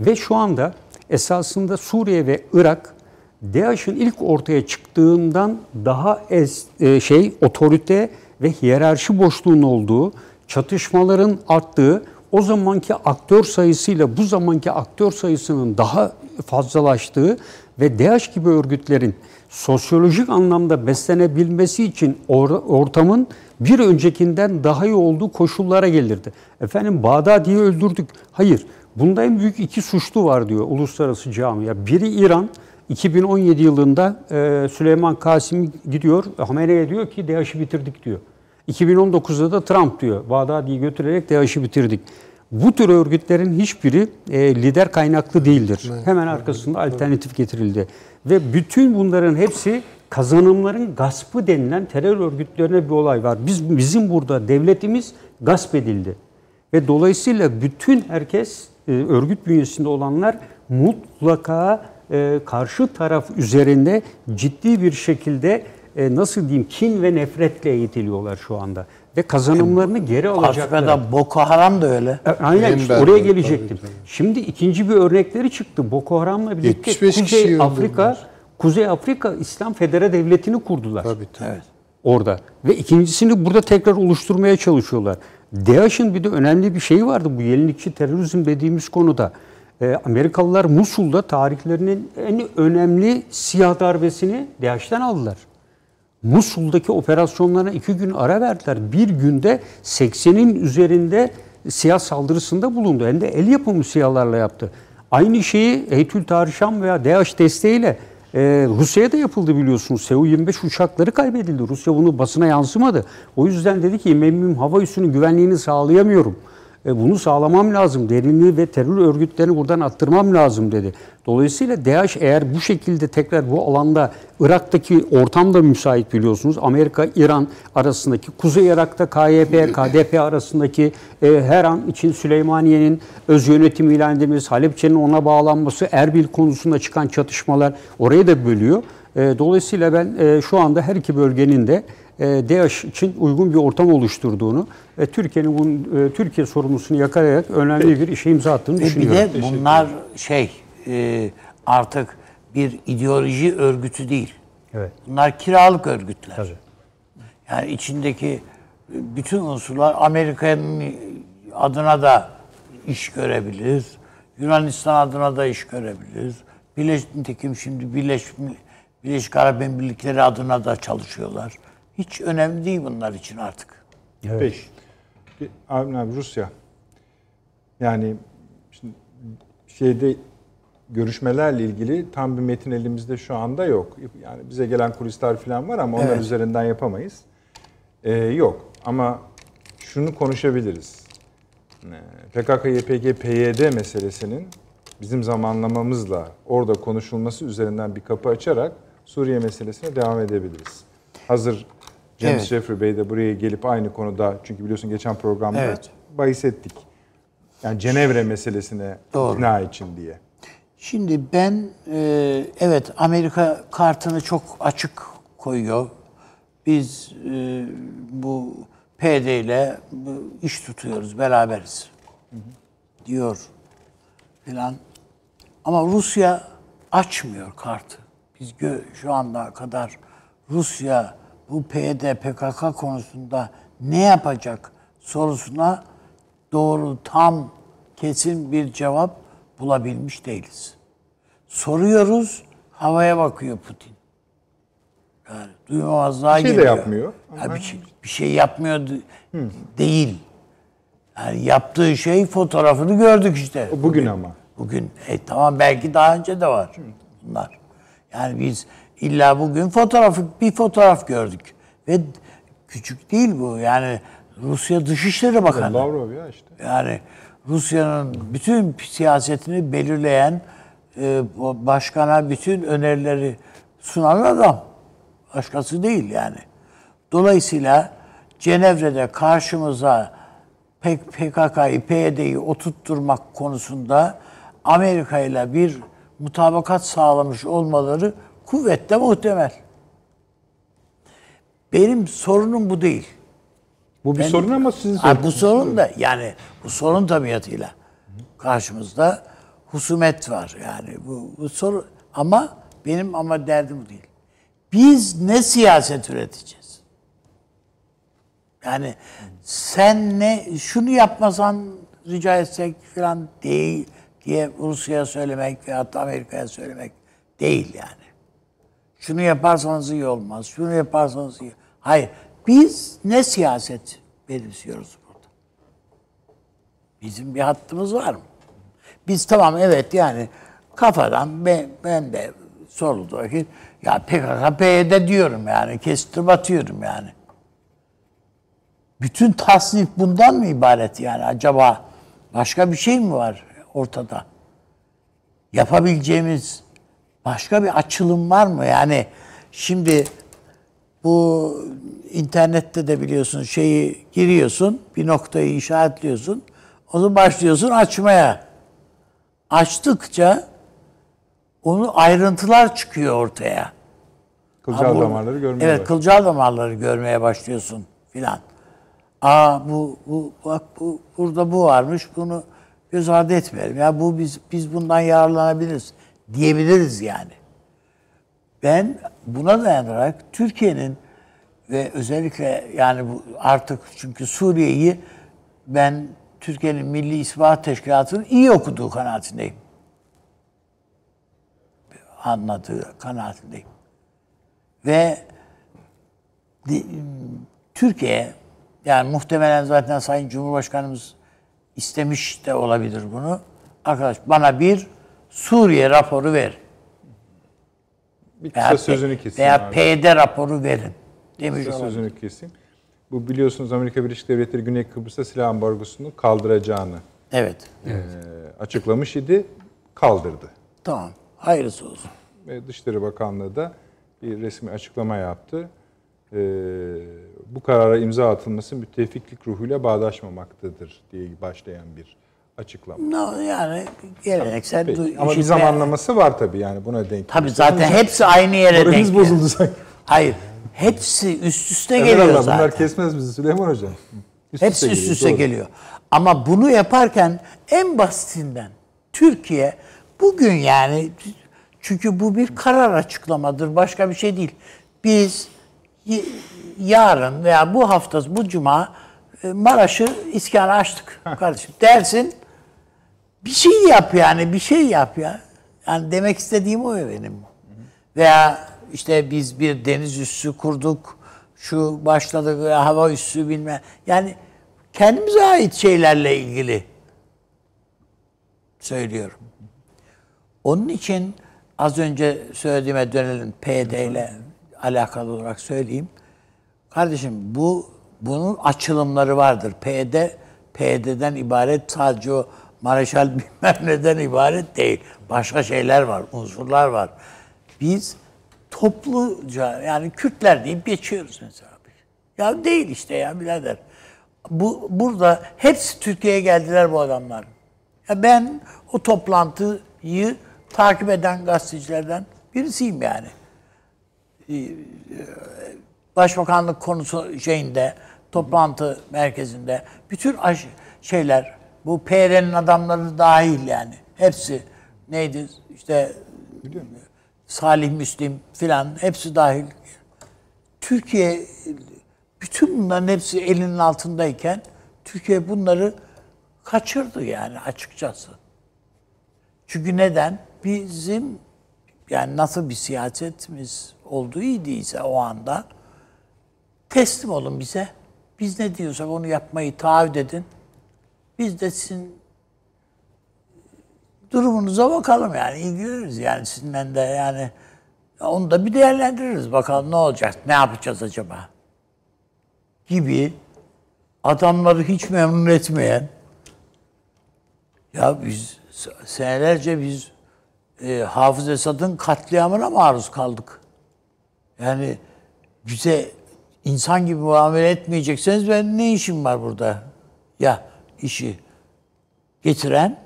Ve şu anda esasında Suriye ve Irak DAEŞ'in ilk ortaya çıktığından daha ez, e, şey otorite ve hiyerarşi boşluğunun olduğu, çatışmaların arttığı, o zamanki aktör sayısıyla bu zamanki aktör sayısının daha fazlalaştığı ve DAEŞ gibi örgütlerin sosyolojik anlamda beslenebilmesi için or- ortamın bir öncekinden daha iyi olduğu koşullara gelirdi. Efendim Bağdadi'yi öldürdük. Hayır. Bunda en büyük iki suçlu var diyor uluslararası camia. Biri İran, 2017 yılında e, Süleyman Kasimi gidiyor, Hamene'ye diyor ki DAEŞ'i bitirdik diyor. 2019'da da Trump diyor, Bağdadi'yi götürerek DAEŞ'i bitirdik. Bu tür örgütlerin hiçbiri e, lider kaynaklı değildir. Hemen arkasında alternatif getirildi. Ve bütün bunların hepsi kazanımların gaspı denilen terör örgütlerine bir olay var. Biz Bizim burada devletimiz gasp edildi. Ve dolayısıyla bütün herkes, e, örgüt bünyesinde olanlar mutlaka e, karşı taraf üzerinde ciddi bir şekilde e, nasıl diyeyim kin ve nefretle eğitiliyorlar şu anda. Ve kazanımlarını geri alacaklar. Afrika'da Boko Haram da öyle. E, Aynen En işte oraya gelecektim. tabii. Şimdi ikinci bir örnekleri çıktı. Boko Haram'la birlikte 75 kişiyi Kuzey. Afrika Kuzey Afrika İslam Federe Devleti'ni kurdular Tabii tabii. orada. Ve ikincisini burada tekrar oluşturmaya çalışıyorlar. DAEŞ'in bir de önemli bir şeyi vardı bu yenilikçi terörizm dediğimiz konuda. Ee, Amerikalılar Musul'da tarihlerinin en önemli siyah darbesini DAEŞ'ten aldılar. Musul'daki operasyonlarına iki gün ara verdiler. Bir günde 80'in üzerinde siyah saldırısında bulundu. Hem de el yapımı siyahlarla yaptı. Aynı şeyi Heytül Tarişan veya DAEŞ desteğiyle e, da yapıldı biliyorsunuz. Su-25 uçakları kaybedildi. Rusya bunu basına yansımadı. O yüzden dedi ki memnun hava üssünün güvenliğini sağlayamıyorum. E, bunu sağlamam lazım. Derinliği ve terör örgütlerini buradan attırmam lazım dedi. Dolayısıyla DAEŞ eğer bu şekilde tekrar bu alanda Irak'taki ortam da müsait biliyorsunuz. Amerika, İran arasındaki, Kuzey Irak'ta KYP, KDP arasındaki e, her an için Süleymaniye'nin öz yönetim ilan edilmesi, Halepçe'nin ona bağlanması, Erbil konusunda çıkan çatışmalar orayı da bölüyor. E, dolayısıyla ben e, şu anda her iki bölgenin de DAEŞ için uygun bir ortam oluşturduğunu ve Türkiye'nin bunun, e, Türkiye sorumlusunu yakalayarak önemli bir işe imza attığını Ve bir düşünüyorum. de bunlar şey e, artık bir ideoloji örgütü değil. Evet. Bunlar kiralık örgütler. Tabii. Yani içindeki bütün unsurlar Amerika'nın adına da iş görebilir. Yunanistan adına da iş görebilir. Birleşik nitekim şimdi Birleşik, Birleşik Arap Emirlikleri adına da çalışıyorlar. Hiç önemli değil bunlar için artık. Peki. Bir- Abi, abi Rusya. Yani şimdi şeyde görüşmelerle ilgili tam bir metin elimizde şu anda yok. Yani bize gelen kulisler falan var ama onlar Evet. üzerinden yapamayız. Ee, yok ama şunu konuşabiliriz. Ee, PKK, YPG, PYD meselesinin bizim zamanlamamızla orada konuşulması üzerinden bir kapı açarak Suriye meselesine devam edebiliriz. Hazır James Evet. Jeffrey Bey de buraya gelip aynı konuda çünkü biliyorsun geçen programda Evet. bahis ettik. Yani Cenevre meselesine Doğru. ikna için diye. Şimdi ben e, evet Amerika kartını çok açık koyuyor. Biz e, bu PD ile iş tutuyoruz, beraberiz diyor filan. Ama Rusya açmıyor kartı. Biz şu anda kadar Rusya bu PYD PKK konusunda ne yapacak sorusuna doğru tam kesin bir cevap bulabilmiş değiliz. Soruyoruz, havaya bakıyor Putin. Yani duymamazlığa Bir şey de geliyor. yapmıyor. Ya bir, şey, bir şey yapmıyor de- değil. Yani yaptığı şey fotoğrafını gördük işte. O bugün ama. Bugün e, tamam belki daha önce de var bunlar. Yani biz illa bugün fotoğrafı bir fotoğraf gördük ve küçük değil bu. Yani Rusya Dışişleri Bakanı. Lavrov ya işte. Yani Rusya'nın bütün siyasetini belirleyen e, başkana bütün önerileri sunan adam. Başkası değil yani. Dolayısıyla Cenevre'de karşımıza PKK'yı, PYD'yi oturtturmak konusunda Amerika ile bir mutabakat sağlamış olmaları kuvvetle muhtemel. Benim sorunum bu değil. Bu bir sorun ama sizin sorunuz. bu sorun da yani bu sorun tabiatıyla karşımızda husumet var yani bu, bu soru ama benim ama derdim bu değil. Biz ne siyaset üreteceğiz? Yani sen ne şunu yapmasan rica etsek falan değil diye Rusya'ya söylemek veyahut da Amerika'ya söylemek değil yani. Şunu yaparsanız iyi olmaz. Şunu yaparsanız iyi. Hayır. Biz ne siyaset benimsiyoruz burada? Bizim bir hattımız var mı? Biz tamam evet yani kafadan ben, ben de soruldu vakit ya PKK PYD diyorum yani kestirip atıyorum yani. Bütün tasnif bundan mı ibaret yani acaba başka bir şey mi var ortada? Yapabileceğimiz başka bir açılım var mı? Yani şimdi bu internette de biliyorsun şeyi giriyorsun, bir noktayı işaretliyorsun. Onu başlıyorsun açmaya. Açtıkça onu ayrıntılar çıkıyor ortaya. Kılcal Ha, bu- damarları görmeye Evet, başladı. kılcal damarları görmeye başlıyorsun filan. Aa bu bu bak bu burada bu varmış. Bunu göz ardı etmeyelim. Ya bu biz biz bundan yararlanabiliriz diyebiliriz yani. Ben buna dayanarak Türkiye'nin ve özellikle yani bu artık çünkü Suriye'yi ben Türkiye'nin Milli İstihbarat Teşkilatı'nın iyi okuduğu kanaatindeyim. Anladığı kanaatindeyim. Ve Türkiye yani muhtemelen zaten Sayın Cumhurbaşkanımız istemiş de olabilir bunu. Arkadaş bana bir Suriye raporu ver. Bir kısa Veya, sözünü keseyim veya abi. PD raporu verin. Demiş Kısa olabilir. sözünü keseyim. Bu biliyorsunuz Amerika Birleşik Devletleri Güney Kıbrıs'ta silah ambargosunu kaldıracağını Evet. e, açıklamış idi. Kaldırdı. Tamam. Hayırlısı olsun. Ve Dışişleri Bakanlığı da bir resmi açıklama yaptı. E, bu karara imza atılması müttefiklik ruhuyla bağdaşmamaktadır diye başlayan bir açıklama. No, yani geleneksel Peki. du- Ama bir zamanlaması var tabii yani buna denk. Tabii zaten hepsi aynı yere denk. Moralimiz geliyor. bozuldu sanki. Hayır. Hepsi üst üste Evet geliyor Allah, zaten. bunlar kesmez bizi Süleyman Hocam. Üst Hepsi üst üste doğru. geliyor. Ama bunu yaparken en basitinden Türkiye bugün yani çünkü bu bir karar açıklamadır. Başka bir şey değil. Biz y- yarın veya bu hafta bu cuma e, Maraş'ı iskanı açtık kardeşim. Dersin bir şey yap yani bir şey yap ya. Yani demek istediğim o benim. Veya işte biz bir deniz üssü kurduk. Şu başladık hava üssü bilmem. Yani kendimize ait şeylerle ilgili söylüyorum. Onun için az önce söylediğime dönelim PD ile alakalı olarak söyleyeyim. Kardeşim bu bunun açılımları vardır. PD PD'den ibaret sadece o Mareşal [LAUGHS] bilmem neden ibaret değil. Başka şeyler var, unsurlar var. Biz topluca yani Kürtler deyip geçiyoruz mesela. Ya değil işte ya birader. Bu burada hepsi Türkiye'ye geldiler bu adamlar. Ya ben o toplantıyı takip eden gazetecilerden birisiyim yani. Başbakanlık konusu şeyinde, toplantı merkezinde bütün şeyler, bu PR'nin adamları dahil yani. Hepsi neydi işte Salih Müslim filan hepsi dahil. Türkiye bütün bunların hepsi elinin altındayken Türkiye bunları kaçırdı yani açıkçası. Çünkü neden? Bizim yani nasıl bir siyasetimiz olduğu idiyse o anda teslim olun bize. Biz ne diyorsak onu yapmayı taahhüt edin. Biz de sizin durumunuza bakalım yani ilgileniriz yani sizinle de yani onu da bir değerlendiririz bakalım ne olacak ne yapacağız acaba gibi adamları hiç memnun etmeyen ya biz senelerce biz e, Hafız Esad'ın katliamına maruz kaldık. Yani bize insan gibi muamele etmeyecekseniz ben ne işim var burada? Ya işi getiren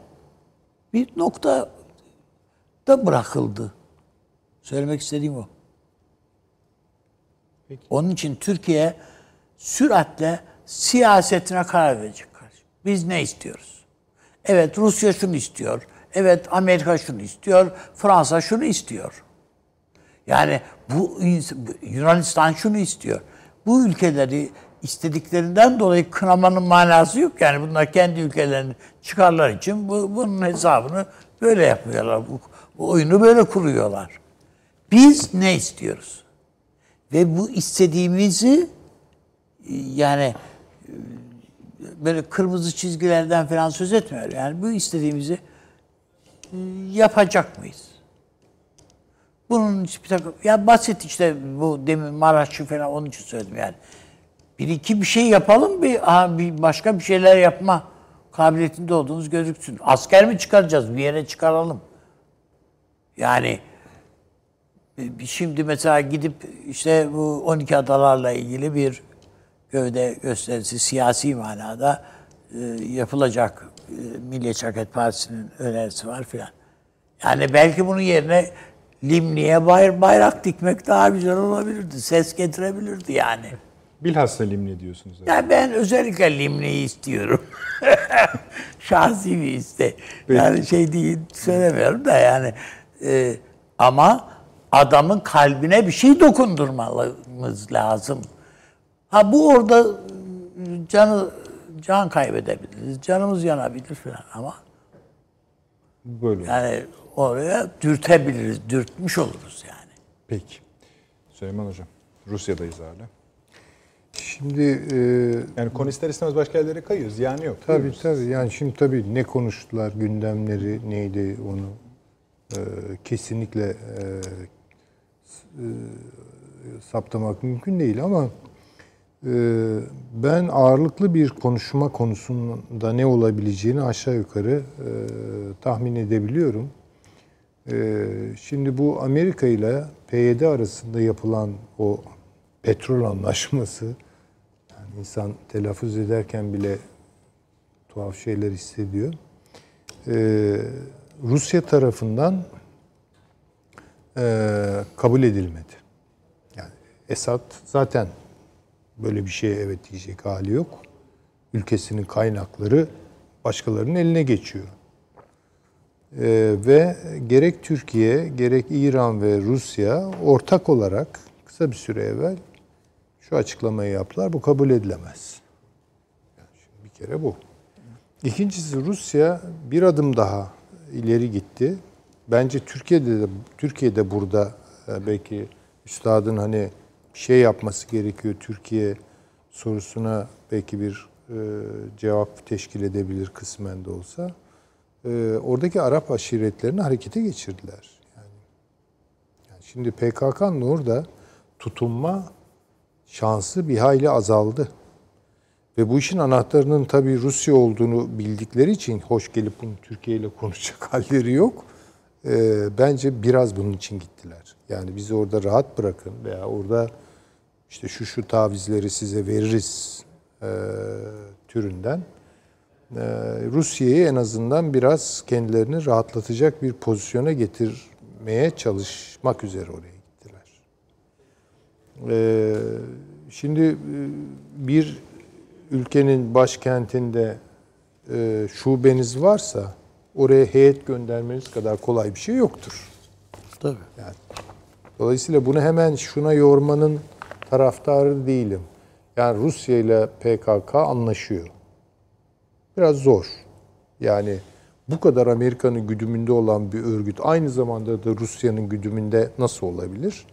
bir nokta da bırakıldı. Söylemek istediğim o. Onun için Türkiye süratle siyasetine karar verecek kardeşim. Biz ne istiyoruz? Evet Rusya şunu istiyor. Evet Amerika şunu istiyor. Fransa şunu istiyor. Yani bu Yunanistan şunu istiyor. Bu ülkeleri istediklerinden dolayı kınamanın manası yok. Yani bunlar kendi ülkelerinin çıkarlar için bu, bunun hesabını böyle yapıyorlar. Bu, bu oyunu böyle kuruyorlar. Biz ne istiyoruz? Ve bu istediğimizi yani böyle kırmızı çizgilerden falan söz etmiyor. Yani bu istediğimizi e, yapacak mıyız? Bunun bir takım, ya basit işte bu demin Maraş'ı falan onun için söyledim yani. Bir iki bir şey yapalım bir, aha, bir başka bir şeyler yapma kabiliyetinde olduğumuz gözüksün. Asker mi çıkaracağız? Bir yere çıkaralım. Yani e, şimdi mesela gidip işte bu 12 adalarla ilgili bir gövde gösterisi siyasi manada e, yapılacak e, Milliyetçi Hareket Partisi'nin önerisi var filan. Yani belki bunun yerine Limni'ye bayrak, dikmek daha güzel olabilirdi. Ses getirebilirdi yani. Bilhassa limni diyorsunuz. Yani ben özellikle Limni'yi istiyorum. [LAUGHS] Şahsi bir iste. Yani şey değil söylemiyorum da yani. e, ama adamın kalbine bir şey dokundurmamız lazım. Ha bu orada canı can kaybedebiliriz. Canımız yanabilir falan ama Böyle. yani oraya dürtebiliriz. Dürtmüş oluruz yani. Peki. Süleyman Hocam. Rusya'dayız hala. Şimdi e, Yani konu ister istemez başka yerlere kayıyoruz. Yani yok. tabii tabii yani şimdi tabii ne konuştular, gündemleri neydi onu e, kesinlikle e, e, saptamak mümkün değil ama e, ben ağırlıklı bir konuşma konusunda ne olabileceğini aşağı yukarı e, tahmin edebiliyorum. E, şimdi bu Amerika ile PYD arasında yapılan o petrol anlaşması yani insan telaffuz ederken bile tuhaf şeyler hissediyor. Ee, Rusya tarafından e, kabul edilmedi. Yani Esad zaten böyle bir şeye evet diyecek hali yok. Ülkesinin kaynakları başkalarının eline geçiyor. Ee, ve gerek Türkiye, gerek İran ve Rusya ortak olarak kısa bir süre evvel şu açıklamayı yaptılar. Bu kabul edilemez. Yani şimdi bir kere bu. İkincisi Rusya bir adım daha ileri gitti. Bence Türkiye'de de Türkiye'de burada e, belki üstadın hani şey yapması gerekiyor Türkiye sorusuna belki bir e, cevap teşkil edebilir kısmen de olsa. E, oradaki Arap aşiretlerini harekete geçirdiler. Yani, yani şimdi PKK'nın orada tutunma şansı bir hayli azaldı. Ve bu işin anahtarının tabii Rusya olduğunu bildikleri için hoş gelip bunu Türkiye ile konuşacak [LAUGHS] halleri yok. Ee, bence biraz bunun için gittiler. Yani bizi orada rahat bırakın veya orada işte şu şu tavizleri size veririz e, türünden. E, Rusya'yı en azından biraz kendilerini rahatlatacak bir pozisyona getirmeye çalışmak üzere oraya. E, şimdi e, bir ülkenin başkentinde e, şubeniz varsa oraya heyet göndermeniz kadar kolay bir şey yoktur. Tabii. Yani dolayısıyla bunu hemen şuna yormanın taraftarı değilim. Yani Rusya ile PKK anlaşıyor. Biraz zor. Yani bu kadar Amerika'nın güdümünde olan bir örgüt aynı zamanda da Rusya'nın güdümünde nasıl olabilir?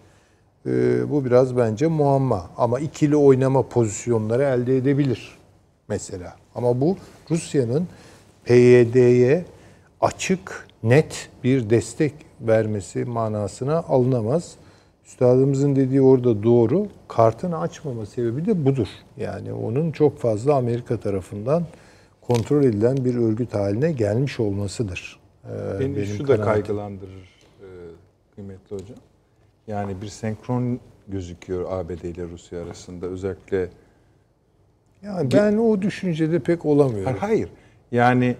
Ee, bu biraz bence muamma. Ama ikili oynama pozisyonları elde edebilir mesela. Ama bu Rusya'nın PYD'ye açık, net bir destek vermesi manasına alınamaz. Üstadımızın dediği orada doğru. Kartını açmama sebebi de budur. Yani onun çok fazla Amerika tarafından kontrol edilen bir örgüt haline gelmiş olmasıdır. Ee, Beni benim şu da kanaatim. kaygılandırır e, kıymetli hocam. Yani bir senkron gözüküyor ABD ile Rusya arasında. Özellikle Yani ben o düşüncede pek olamıyorum. Hayır, hayır. Yani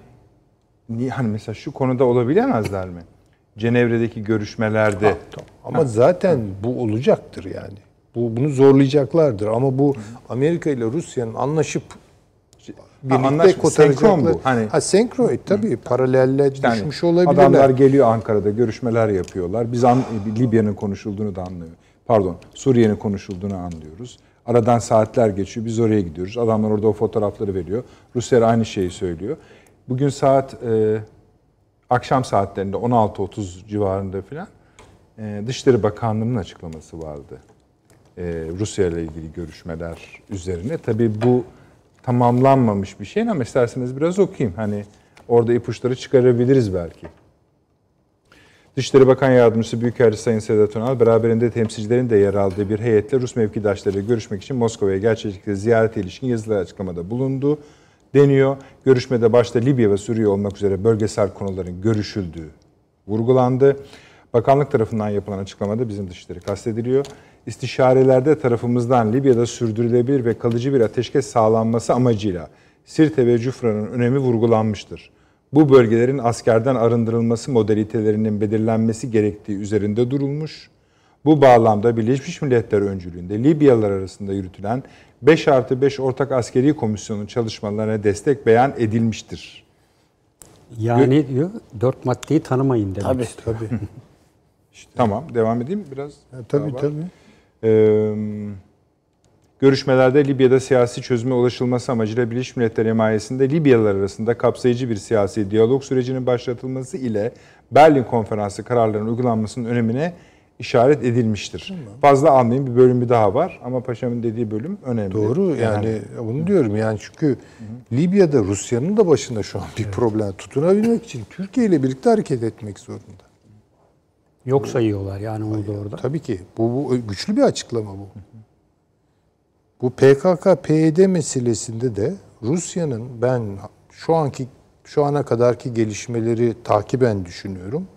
hani mesela şu konuda olabilemezler mi? Cenevre'deki görüşmelerde Ama zaten bu olacaktır yani. Bu bunu zorlayacaklardır ama bu Amerika ile Rusya'nın anlaşıp birlikte kotaracaklar. senkron bu. Hani- ha senkron e, tabii paralelle yani düşmüş olabilirler. adamlar geliyor Ankara'da görüşmeler yapıyorlar. Biz an, Libya'nın konuşulduğunu da anlıyoruz. Pardon, Suriye'nin konuşulduğunu anlıyoruz. Aradan saatler geçiyor. Biz oraya gidiyoruz. Adamlar orada o fotoğrafları veriyor. Rusya aynı şeyi söylüyor. Bugün saat e, akşam saatlerinde 16.30 civarında filan e, Dışişleri Bakanlığı'nın açıklaması vardı. E, Rusya ile ilgili görüşmeler üzerine. Tabii bu tamamlanmamış bir şey ama isterseniz biraz okuyayım. Hani orada ipuçları çıkarabiliriz belki. Dışişleri Bakan Yardımcısı Büyükelçi Sayın Sedat Önal, beraberinde temsilcilerin de yer aldığı bir heyetle Rus mevkidaşlarıyla görüşmek için Moskova'ya gerçekleştikleri ziyarete ilişkin yazılı açıklamada bulundu deniyor. Görüşmede başta Libya ve Suriye olmak üzere bölgesel konuların görüşüldüğü vurgulandı. Bakanlık tarafından yapılan açıklamada bizim dışişleri kastediliyor. İstişarelerde tarafımızdan Libya'da sürdürülebilir ve kalıcı bir ateşkes sağlanması amacıyla Sirte ve Cufra'nın önemi vurgulanmıştır. Bu bölgelerin askerden arındırılması modalitelerinin belirlenmesi gerektiği üzerinde durulmuş. Bu bağlamda Birleşmiş Milletler öncülüğünde Libyalılar arasında yürütülen 5 artı 5 Ortak Askeri Komisyonu çalışmalarına destek beyan edilmiştir. Yani diyor dört maddeyi tanımayın demek Tabii. istiyor. Tabii. [LAUGHS] Tamam devam edeyim biraz. Ha, tabii var. Görüşmelerde Libya'da siyasi çözüme ulaşılması amacıyla Birleşmiş Milletler himayesinde Libyalılar arasında kapsayıcı bir siyasi diyalog sürecinin başlatılması ile Berlin Konferansı kararlarının uygulanmasının önemine işaret edilmiştir. Fazla almayayım bir bölümü daha var ama paşamın dediği bölüm önemli. Doğru yani bunu diyorum yani çünkü Libya'da Rusya'nın da başında şu an bir problem tutunabilmek için Türkiye ile birlikte hareket etmek zorunda. Yok sayıyorlar yani onu da orada. Tabii ki. Bu, bu güçlü bir açıklama bu. Bu PKK PYD meselesinde de Rusya'nın ben şu anki şu ana kadarki gelişmeleri takiben düşünüyorum.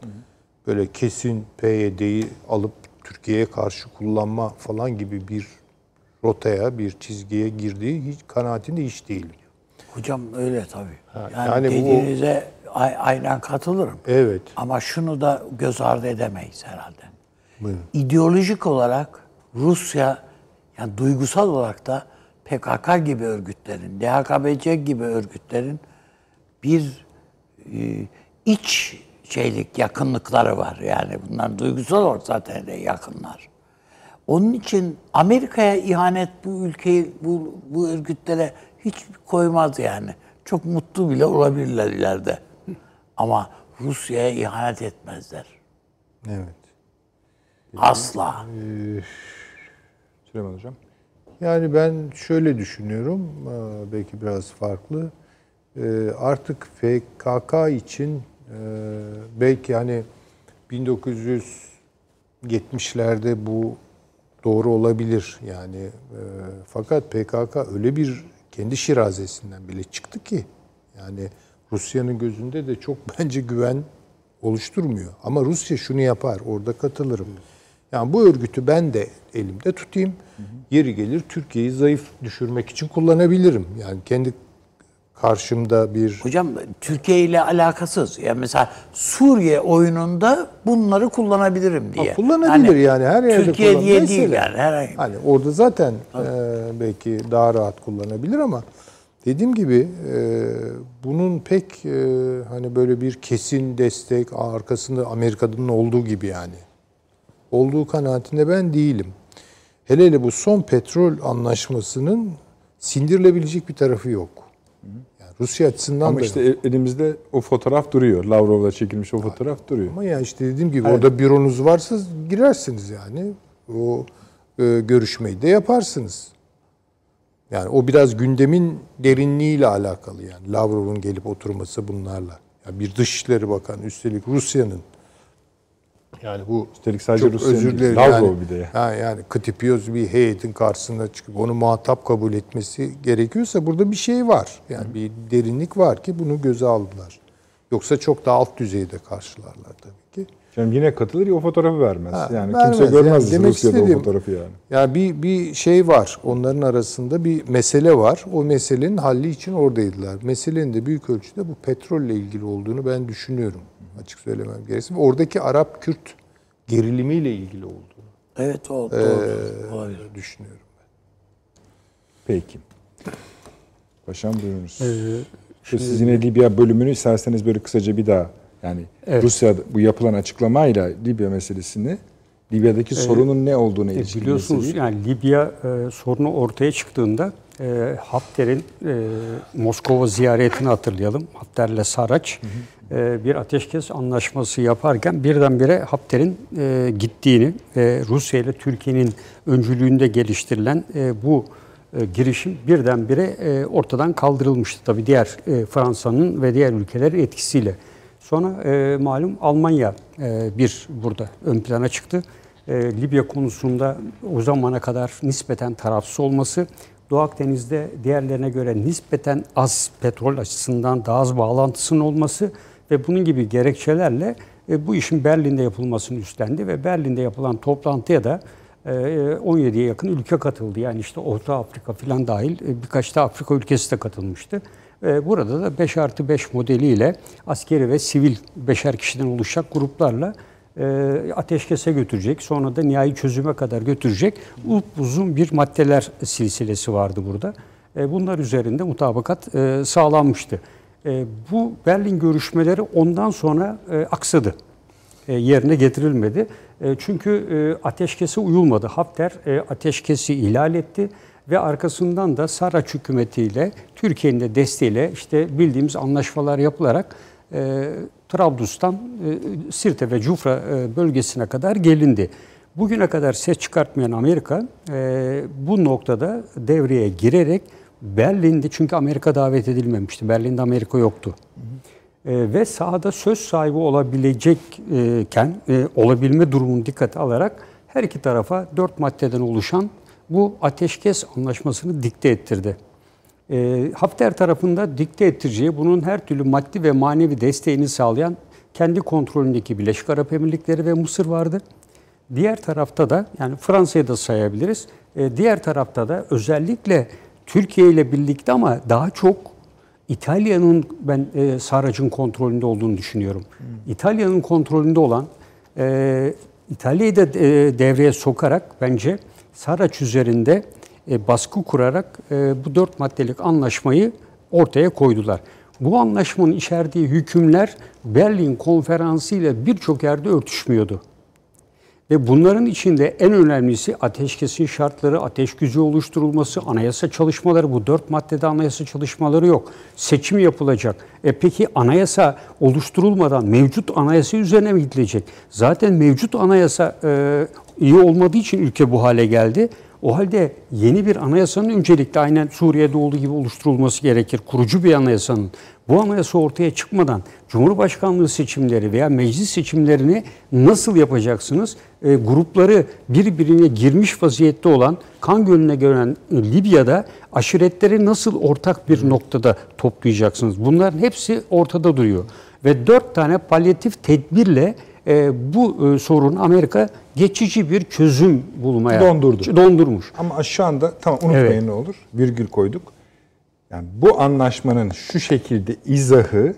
Böyle kesin PYD'yi alıp Türkiye'ye karşı kullanma falan gibi bir rotaya, bir çizgiye girdiği hiç kanaatinde hiç değilim. Hocam öyle tabii. yani, yani bu- dediğinize aynen katılırım. Evet. Ama şunu da göz ardı edemeyiz herhalde. Buyurun. İdeolojik olarak Rusya, yani duygusal olarak da PKK gibi örgütlerin, DHKPC gibi örgütlerin bir e, iç şeylik, yakınlıkları var. Yani bunlar duygusal olarak zaten de yakınlar. Onun için Amerika'ya ihanet bu ülkeyi, bu, bu örgütlere hiç koymaz yani. çok mutlu bile olabilirler ileride. Ama Rusya'ya ihanet etmezler. Evet. Asla. Süleyman Hocam. Yani ben şöyle düşünüyorum, e, belki biraz farklı. E, Artık FKK için e, belki hani 1970'lerde bu doğru olabilir yani. Fakat PKK öyle bir kendi şirazesinden bile çıktı ki yani Rusya'nın gözünde de çok [LAUGHS] bence güven oluşturmuyor. Ama Rusya şunu yapar, orada katılırım. Yani bu örgütü ben de elimde tutayım. Yeri gelir Türkiye'yi zayıf düşürmek için kullanabilirim. Yani kendi karşımda bir Hocam Türkiye ile alakasız. Yani mesela Suriye oyununda bunları kullanabilirim diye. Ha, kullanabilir yani, her yerde Türkiye kullan- diye değil yani. Herhangi. Hani orada zaten e, belki daha rahat kullanabilir ama dediğim gibi e, bunun pek e, hani böyle bir kesin destek arkasında Amerika'nın olduğu gibi yani olduğu kanaatinde ben değilim. Hele hele bu son petrol anlaşmasının sindirilebilecek bir tarafı yok. Yani Rusya açısından Ama da işte e- elimizde o fotoğraf duruyor. Lavrov'la çekilmiş o fotoğraf duruyor. Ama ya işte dediğim gibi orada büronuz varsa girersiniz yani. O e, görüşmeyi de yaparsınız. Yani o biraz gündemin derinliğiyle alakalı yani. Lavrov'un gelip oturması bunlarla. Ya bir Dışişleri Bakanı üstelik Rusya'nın yani bu Üstelik sadece Rusya'nın özür dilerim. Lavrov yani, bir de ya. Ha, yani kıtıpıyoruz bir heyetin karşısına çıkıp onu muhatap kabul etmesi gerekiyorsa burada bir şey var. Yani bir derinlik var ki bunu göze aldılar. Yoksa çok daha alt düzeyde karşılarlar tabii Canım yine katılır ya o fotoğrafı vermez. Ha, yani vermez. kimse görmez Yani demek Rusya'da istediğim- o fotoğrafı yani. Yani bir bir şey var. Onların arasında bir mesele var. O meselenin halli için oradaydılar. Meselenin de büyük ölçüde bu petrolle ilgili olduğunu ben düşünüyorum. Açık söylemem gerekirse. Oradaki Arap-Kürt gerilimiyle ilgili olduğunu Evet o doğru. e, Olabilir. düşünüyorum. Peki. Paşam buyurunuz. Ee, Şu siz yine Libya bölümünü isterseniz böyle kısaca bir daha yani Evet. Rusya bu yapılan açıklamayla Libya meselesini Libya'daki sorunun ne olduğunu E, ilişkin biliyorsunuz meseleyi- yani Libya e, sorunu ortaya çıktığında e, Hafter'in e, Moskova ziyaretini hatırlayalım. Hafter'le Saraç e, bir ateşkes anlaşması yaparken birdenbire Hafter'in e, gittiğini ve Rusya ile Türkiye'nin öncülüğünde geliştirilen e, bu e, girişim birdenbire e, ortadan kaldırılmıştı. Tabii diğer e, Fransa'nın ve diğer ülkelerin etkisiyle. Sonra e, malum Almanya e, bir burada ön plana çıktı. E, Libya konusunda o zamana kadar nispeten tarafsız olması, Doğu Akdeniz'de diğerlerine göre nispeten az petrol açısından daha az bağlantısının olması ve bunun gibi gerekçelerle e, bu işin Berlin'de yapılmasını üstlendi ve Berlin'de yapılan toplantıya da e, 17'ye yakın ülke katıldı. Yani işte Orta Afrika falan dahil e, birkaç da Afrika ülkesi de katılmıştı. E, Burada da 5 artı 5 modeliyle askeri ve sivil beşer kişiden oluşacak gruplarla e, ateşkese götürecek. Sonra da nihai çözüme kadar götürecek uzun bir maddeler silsilesi vardı burada. E, Bunlar üzerinde mutabakat e, sağlanmıştı. Bu Berlin görüşmeleri ondan sonra aksadı yerine getirilmedi. Çünkü ateşkese uyulmadı. Hafter ateşkesi ihlal etti ve arkasından da Saraç hükümetiyle Türkiye'nin de desteğiyle işte bildiğimiz anlaşmalar yapılarak e, Trablus'tan e, Sirte ve Cufra e, bölgesine kadar gelindi. Bugüne kadar ses çıkartmayan Amerika e, bu noktada devreye girerek Berlin'de çünkü Amerika davet edilmemişti. Berlin'de Amerika yoktu. E, ve sahada söz sahibi olabilecekken e, olabilme durumunu dikkate alarak her iki tarafa dört maddeden oluşan bu ateşkes anlaşmasını dikte ettirdi. E, Hafter tarafında dikte ettireceği bunun her türlü maddi ve manevi desteğini sağlayan kendi kontrolündeki Birleşik Arap Emirlikleri ve Mısır vardı. Diğer tarafta da yani Fransa'yı da sayabiliriz. E, diğer tarafta da özellikle Türkiye ile birlikte ama daha çok İtalya'nın ben e, Sarrac'ın kontrolünde olduğunu düşünüyorum. İtalya'nın kontrolünde olan e, İtalya'yı da e, devreye sokarak bence Sarraç üzerinde e, baskı kurarak e, bu dört maddelik anlaşmayı ortaya koydular. Bu anlaşmanın içerdiği hükümler Berlin konferansı ile birçok yerde örtüşmüyordu. Ve bunların içinde en önemlisi ateşkesin şartları, ateş gücü oluşturulması, anayasa çalışmaları. Bu dört maddede anayasa çalışmaları yok. Seçim yapılacak. E peki anayasa oluşturulmadan mevcut anayasa üzerine mi gidilecek? Zaten mevcut anayasa e, iyi olmadığı için ülke bu hale geldi. O halde yeni bir anayasanın öncelikle aynen Suriye'de olduğu gibi oluşturulması gerekir. Kurucu bir anayasanın. Bu anayasa ortaya çıkmadan Cumhurbaşkanlığı seçimleri veya meclis seçimlerini nasıl yapacaksınız? E, grupları birbirine girmiş vaziyette olan kan gölüne gören Libya'da aşiretleri nasıl ortak bir noktada toplayacaksınız? Bunların hepsi ortada duruyor. Ve dört tane palyatif tedbirle e, bu e, sorun Amerika geçici bir çözüm bulmaya Dondurdu. dondurmuş. Ama şu anda tamam unutmayın Evet. ne olur. Virgül koyduk. Yani bu anlaşmanın şu şekilde izahı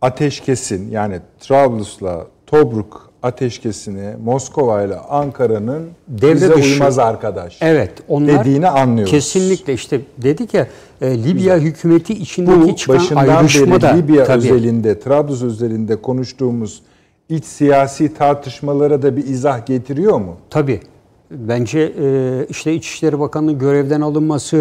ateşkesin yani Trablus'la Tobruk ateşkesini Moskova ile Ankara'nın Devre dışı. uymaz arkadaş. Evet, onlar dediğini anlıyoruz. Kesinlikle işte dedik ya e, Libya hükümeti içindeki Bu çıkan başından ayrışma beri da Libya tabii, özelinde, Trablus özelinde konuştuğumuz iç siyasi tartışmalara da bir izah getiriyor mu? tabii. Bence e, işte İçişleri Bakanı'nın görevden alınması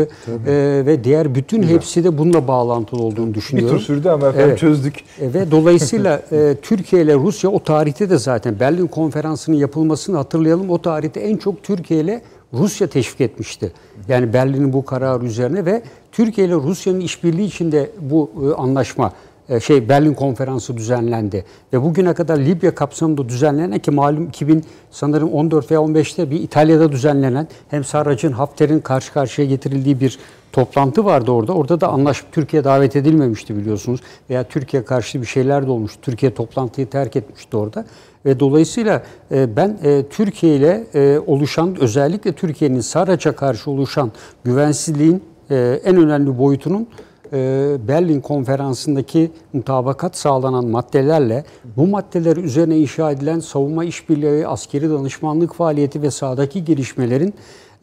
e, ve diğer bütün hepsi de bununla bağlantılı olduğunu Bir düşünüyorum. tur sürdü ama efendim Evet. çözdük. E, Ve dolayısıyla [LAUGHS] e, Türkiye ile Rusya o tarihte de zaten Berlin Konferansı'nın yapılmasını hatırlayalım. O tarihte en çok Türkiye ile Rusya teşvik etmişti. Yani Berlin'in bu kararı üzerine ve Türkiye ile Rusya'nın işbirliği içinde bu e, anlaşma şey Berlin Konferansı düzenlendi ve bugüne kadar Libya kapsamında düzenlenen ki malum 2000 sanırım 14 veya 15'te bir İtalya'da düzenlenen hem Sarrac'ın Hafter'in karşı karşıya getirildiği bir toplantı vardı orada. Orada da anlaşıp Türkiye davet edilmemişti biliyorsunuz. Veya Türkiye karşı bir şeyler de olmuştu. Türkiye toplantıyı terk etmişti orada. Ve dolayısıyla e, ben e, Türkiye ile e, oluşan özellikle Türkiye'nin Sarrac'a karşı oluşan güvensizliğin e, en önemli boyutunun e, Berlin konferansındaki mutabakat sağlanan maddelerle bu maddeler üzerine inşa edilen savunma işbirliği, askeri danışmanlık faaliyeti ve sahadaki gelişmelerin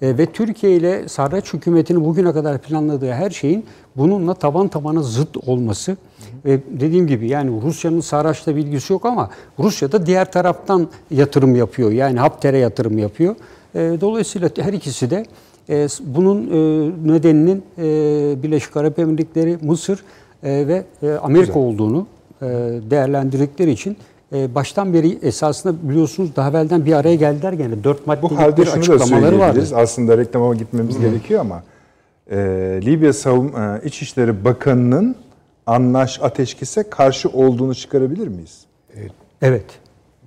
e, ve Türkiye ile Sarraç hükümetinin bugüne kadar planladığı her şeyin bununla taban tabana zıt olması. Ve dediğim gibi yani Rusya'nın Sarraç'la bilgisi yok ama Rusya da diğer taraftan yatırım yapıyor. Yani Hafter'e yatırım yapıyor. E, dolayısıyla her ikisi de e, bunun e, nedeninin e, Birleşik Arap Emirlikleri, Mısır e, ve e, Amerika olduğunu e, değerlendirdikleri için e, baştan beri esasında biliyorsunuz daha evvelden bir araya geldiler gene. Dört maddelik Bu halde bir şunu açıklamaları vardı. Aslında reklama gitmemiz gerekiyor ama e, Libya Savun e, İçişleri Bakanı'nın anlaş ateşkese karşı olduğunu çıkarabilir miyiz? Evet.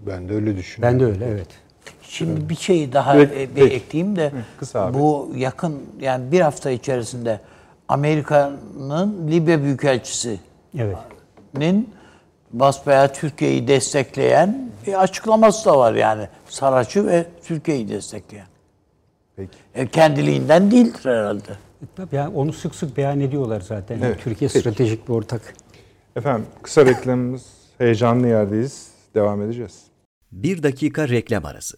Ben de öyle düşünüyorum. Ben de öyle evet. Şimdi bir şey daha Evet, bir ekleyeyim de kısa abi. bu yakın yani bir hafta içerisinde Amerika'nın Libya Büyükelçisi'nin Evet. basbayağı Türkiye'yi destekleyen bir açıklaması da var yani. Saraç'ı ve Türkiye'yi destekleyen. Peki. E, kendiliğinden değildir herhalde. E, Tabii yani onu sık sık beyan ediyorlar zaten. Evet, Türkiye peki. stratejik bir ortak. Efendim kısa reklamımız heyecanlı yerdeyiz. Devam edeceğiz. Bir dakika reklam arası.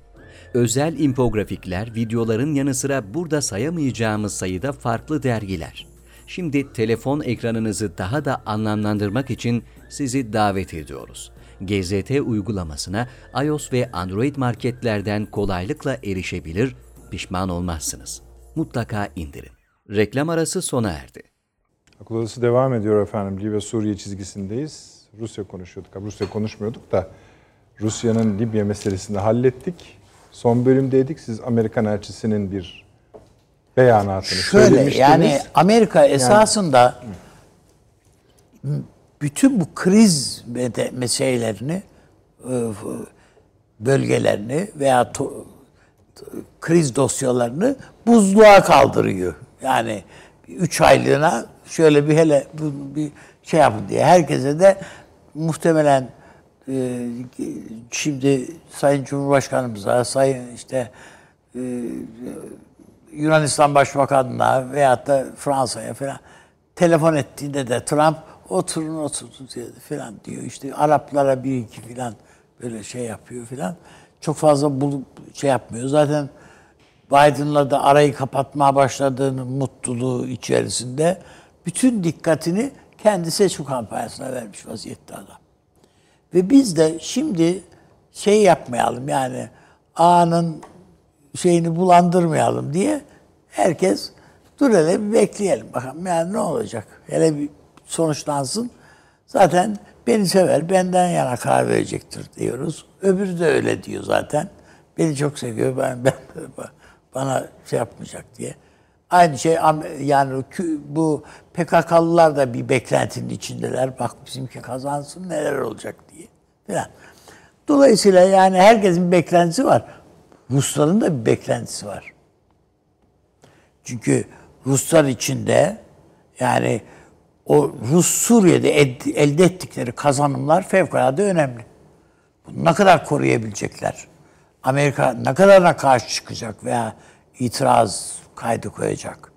Özel infografikler, videoların yanı sıra burada sayamayacağımız sayıda farklı dergiler. Şimdi telefon ekranınızı daha da anlamlandırmak için sizi davet ediyoruz. GZT uygulamasına iOS ve Android marketlerden kolaylıkla erişebilir, pişman olmazsınız. Mutlaka indirin. Reklam arası sona erdi. Akıl Odası devam ediyor efendim. Libya Suriye çizgisindeyiz. Rusya konuşuyorduk. Rusya konuşmuyorduk da Rusya'nın Libya meselesini hallettik. Son bölümdeydik. Siz Amerikan elçisinin bir beyanatını Şöyle söylemiştiniz. yani Amerika esasında bütün bu kriz meselelerini e, bölgelerini veya to- kriz dosyalarını buzluğa kaldırıyor. Yani üç aylığına şöyle bir hele bir şey yapın diye. Herkese de muhtemelen e, şimdi Sayın Cumhurbaşkanımıza, Sayın işte e, Yunanistan Başbakanı'na veyahut da Fransa'ya falan telefon ettiğinde de Trump oturun oturun diye falan diyor. İşte Araplara bir iki falan böyle şey yapıyor falan. Çok fazla bulup şey yapmıyor. Zaten Biden'la da arayı kapatmaya başladığının mutluluğu içerisinde bütün dikkatini kendi seçim kampanyasına vermiş vaziyette adam. Ve biz de şimdi şey yapmayalım yani A'nın şeyini bulandırmayalım diye herkes dur hele bir bekleyelim bakalım yani ne olacak. Hele bir sonuçlansın. Zaten beni sever, benden yana karar verecektir diyoruz. Öbürü de öyle diyor zaten. Beni çok seviyor, ben, ben bana şey yapmayacak diye. Aynı şey yani bu PKK'lılar da bir beklentinin içindeler. Bak bizimki kazansın neler olacak diye falan. Dolayısıyla yani herkesin bir beklentisi var. Rusların da bir beklentisi var. Çünkü Ruslar içinde yani o Rus Suriye'de elde ettikleri kazanımlar fevkalade önemli. Bunu ne kadar koruyabilecekler? Amerika ne kadarına karşı çıkacak veya itiraz kaydı koyacak?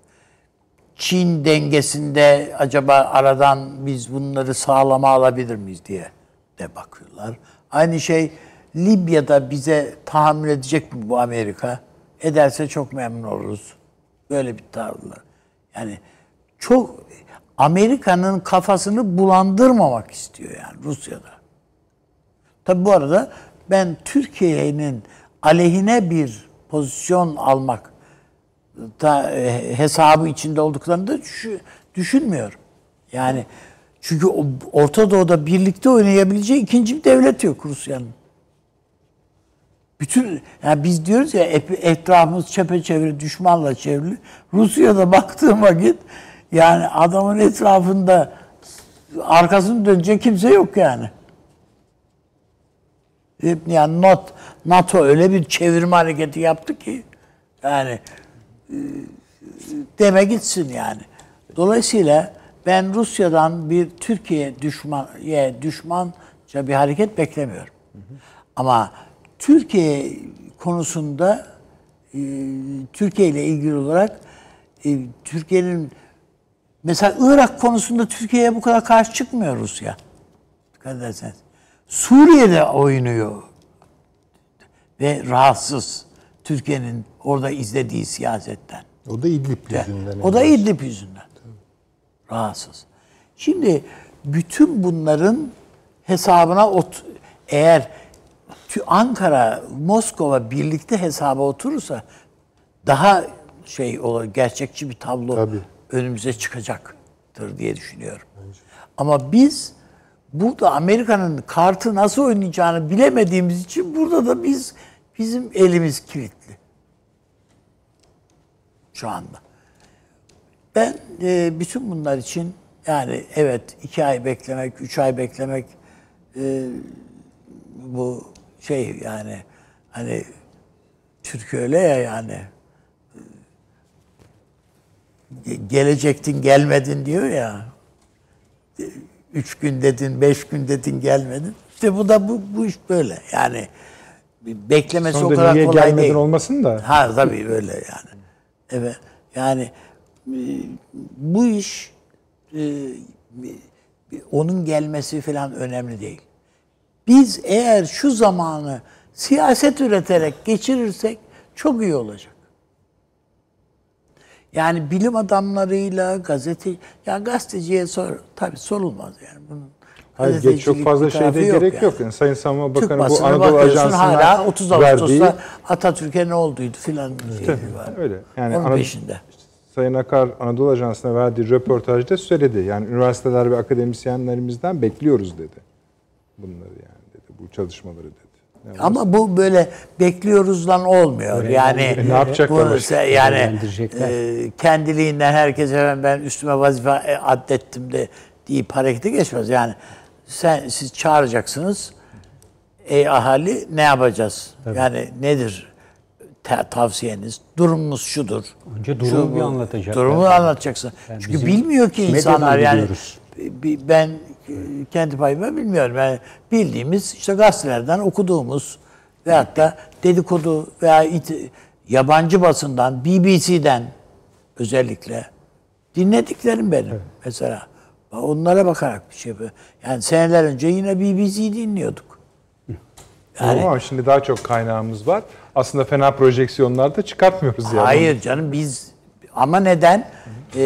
Çin dengesinde acaba aradan biz bunları sağlama alabilir miyiz diye de bakıyorlar. Aynı şey Libya'da bize tahammül edecek mi bu Amerika? Ederse çok memnun oluruz. Böyle bir tavırlar. Yani çok Amerika'nın kafasını bulandırmamak istiyor yani Rusya'da. Tabi bu arada ben Türkiye'nin aleyhine bir pozisyon almak da e, hesabı içinde olduklarını da düşünmüyorum. Yani çünkü Orta Doğu'da birlikte oynayabileceği ikinci bir devlet yok Rusya'nın. Bütün yani biz diyoruz ya etrafımız çepeçevre düşmanla çevrili. Rusya'da baktığım vakit yani adamın etrafında arkasını dönecek kimse yok yani. Yani not, NATO öyle bir çevirme hareketi yaptı ki yani deme gitsin yani. Dolayısıyla ben Rusya'dan bir Türkiye düşman düşmanca bir hareket beklemiyorum. Hı hı. Ama Türkiye konusunda e, Türkiye ile ilgili olarak e, Türkiye'nin mesela Irak konusunda Türkiye'ye bu kadar karşı çıkmıyor Rusya. Dikkat ederseniz. Suriye'de oynuyor ve rahatsız Türkiye'nin orada izlediği siyasetten. O da İdlib yüzünden. O da İdlib yüzünden. Rahatsız. Şimdi bütün bunların hesabına ot eğer Ankara, Moskova birlikte hesaba oturursa daha şey olur, gerçekçi bir tablo Tabii. önümüze çıkacaktır diye düşünüyorum. Bence. Ama biz burada Amerika'nın kartı nasıl oynayacağını bilemediğimiz için burada da biz bizim elimiz kilitli. Şu anda. Ben e, bütün bunlar için yani evet iki ay beklemek, üç ay beklemek e, bu şey yani hani Türkiye öyle ya yani gelecektin gelmedin diyor ya üç gün dedin, beş gün dedin gelmedin. İşte bu da bu, bu iş böyle. Yani beklemesi Sonunda o kadar kolay gelmedin değil. olmasın da. Ha tabii öyle yani. Evet. Yani e, bu iş e, onun gelmesi falan önemli değil. Biz eğer şu zamanı siyaset üreterek geçirirsek çok iyi olacak. Yani bilim adamlarıyla gazete ya gazeteciye sor tabii sorulmaz yani bunun. Hayır, çok fazla şeyde yok gerek yani. yok. Yani Sayın Savunma Bakanı bu Anadolu Ajansı'na hala 30 Ağustos'ta verdiği... Atatürk'e ne olduydu filan şey var. Öyle. Yani Onun Anadolu, peşinde. Sayın Akar Anadolu Ajansı'na verdiği röportajda söyledi. Yani üniversiteler ve akademisyenlerimizden bekliyoruz dedi. Bunları yani bu çalışmaları dedi. Yani Ama bu böyle bekliyoruzdan olmuyor. Öyle yani e, ne yapacaklar? yani e, kendiliğinden herkes hemen ben üstüme vazife e, addettim de deyip harekete geçmez. Yani sen siz çağıracaksınız. Ey ahali ne yapacağız? Tabii. Yani nedir tavsiyeniz? Durumumuz şudur. Önce durumu Şu, bir anlatacak. Durumu anlatacaksın. Yani Çünkü bilmiyor ki insanlar yani ben kendi payıma bilmiyorum. Yani bildiğimiz işte gazetelerden okuduğumuz veyahut da dedikodu veya it, yabancı basından, BBC'den özellikle dinlediklerim benim mesela. Onlara bakarak bir şey yapıyor. Yani seneler önce yine BBC dinliyorduk. Yani Ama şimdi daha çok kaynağımız var. Aslında fena projeksiyonlar da çıkartmıyoruz yani. Hayır canım biz ama neden? Ee,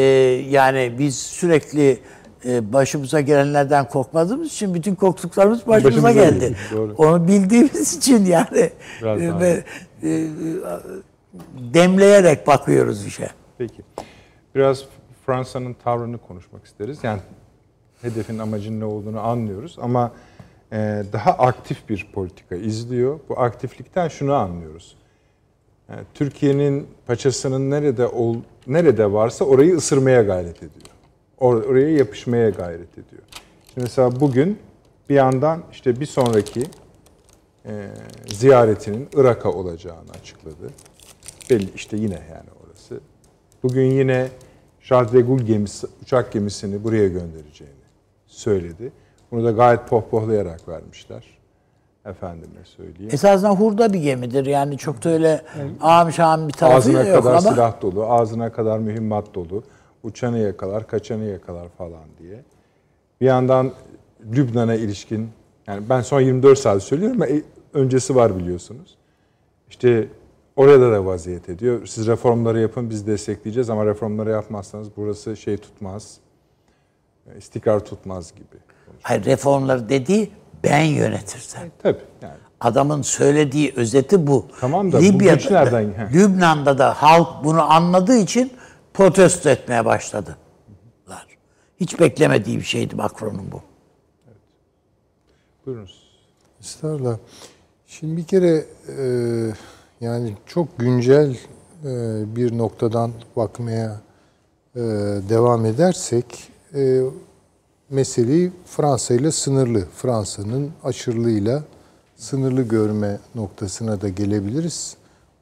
yani biz sürekli e, başımıza gelenlerden korkmadığımız için bütün korktuklarımız başımıza, Başımıza geldi. geldi, doğru. Onu bildiğimiz [LAUGHS] için yani e, ve, e, demleyerek bakıyoruz işe. Peki. Biraz Fransa'nın tavrını konuşmak isteriz. Yani hedefin amacın ne olduğunu anlıyoruz ama e, daha aktif bir politika izliyor. Bu aktiflikten şunu anlıyoruz. Yani Türkiye'nin paçasının nerede ol, nerede varsa orayı ısırmaya gayret ediyor. Or- oraya yapışmaya gayret ediyor. Şimdi mesela bugün bir yandan işte bir sonraki e, ziyaretinin Irak'a olacağını açıkladı. Belli işte yine yani orası. Bugün yine Charles de Gaulle gemisi, uçak gemisini buraya göndereceğini söyledi. Bunu da gayet pohpohlayarak vermişler. Efendime söyleyeyim. Esasında hurda bir gemidir. Yani çok da öyle ağam şahım bir tarafı Ağzına yok kadar ama silah dolu, ağzına kadar mühimmat dolu. Uçanı yakalar, kaçanı yakalar falan diye. Bir yandan Lübnan'a ilişkin, yani ben son 24 saat söylüyorum ama e, öncesi var biliyorsunuz. İşte orada da vaziyet ediyor. Siz reformları yapın biz destekleyeceğiz ama reformları yapmazsanız burası şey tutmaz, istikrar tutmaz gibi. hayır, reformları dediği ben yönetirsem. Tabii yani. Adamın söylediği özeti bu. Tamam da bu güç nereden-. Lübnan'da da halk bunu anladığı için protesto etmeye başladılar. Hiç beklemediği bir şeydi Macron'un bu. Buyurunuz. Estağfurullah. Şimdi bir kere e, yani çok güncel e, bir noktadan bakmaya e, devam edersek e, meseleyi Fransa ile sınırlı, Fransa'nın aşırılığıyla sınırlı görme noktasına da gelebiliriz.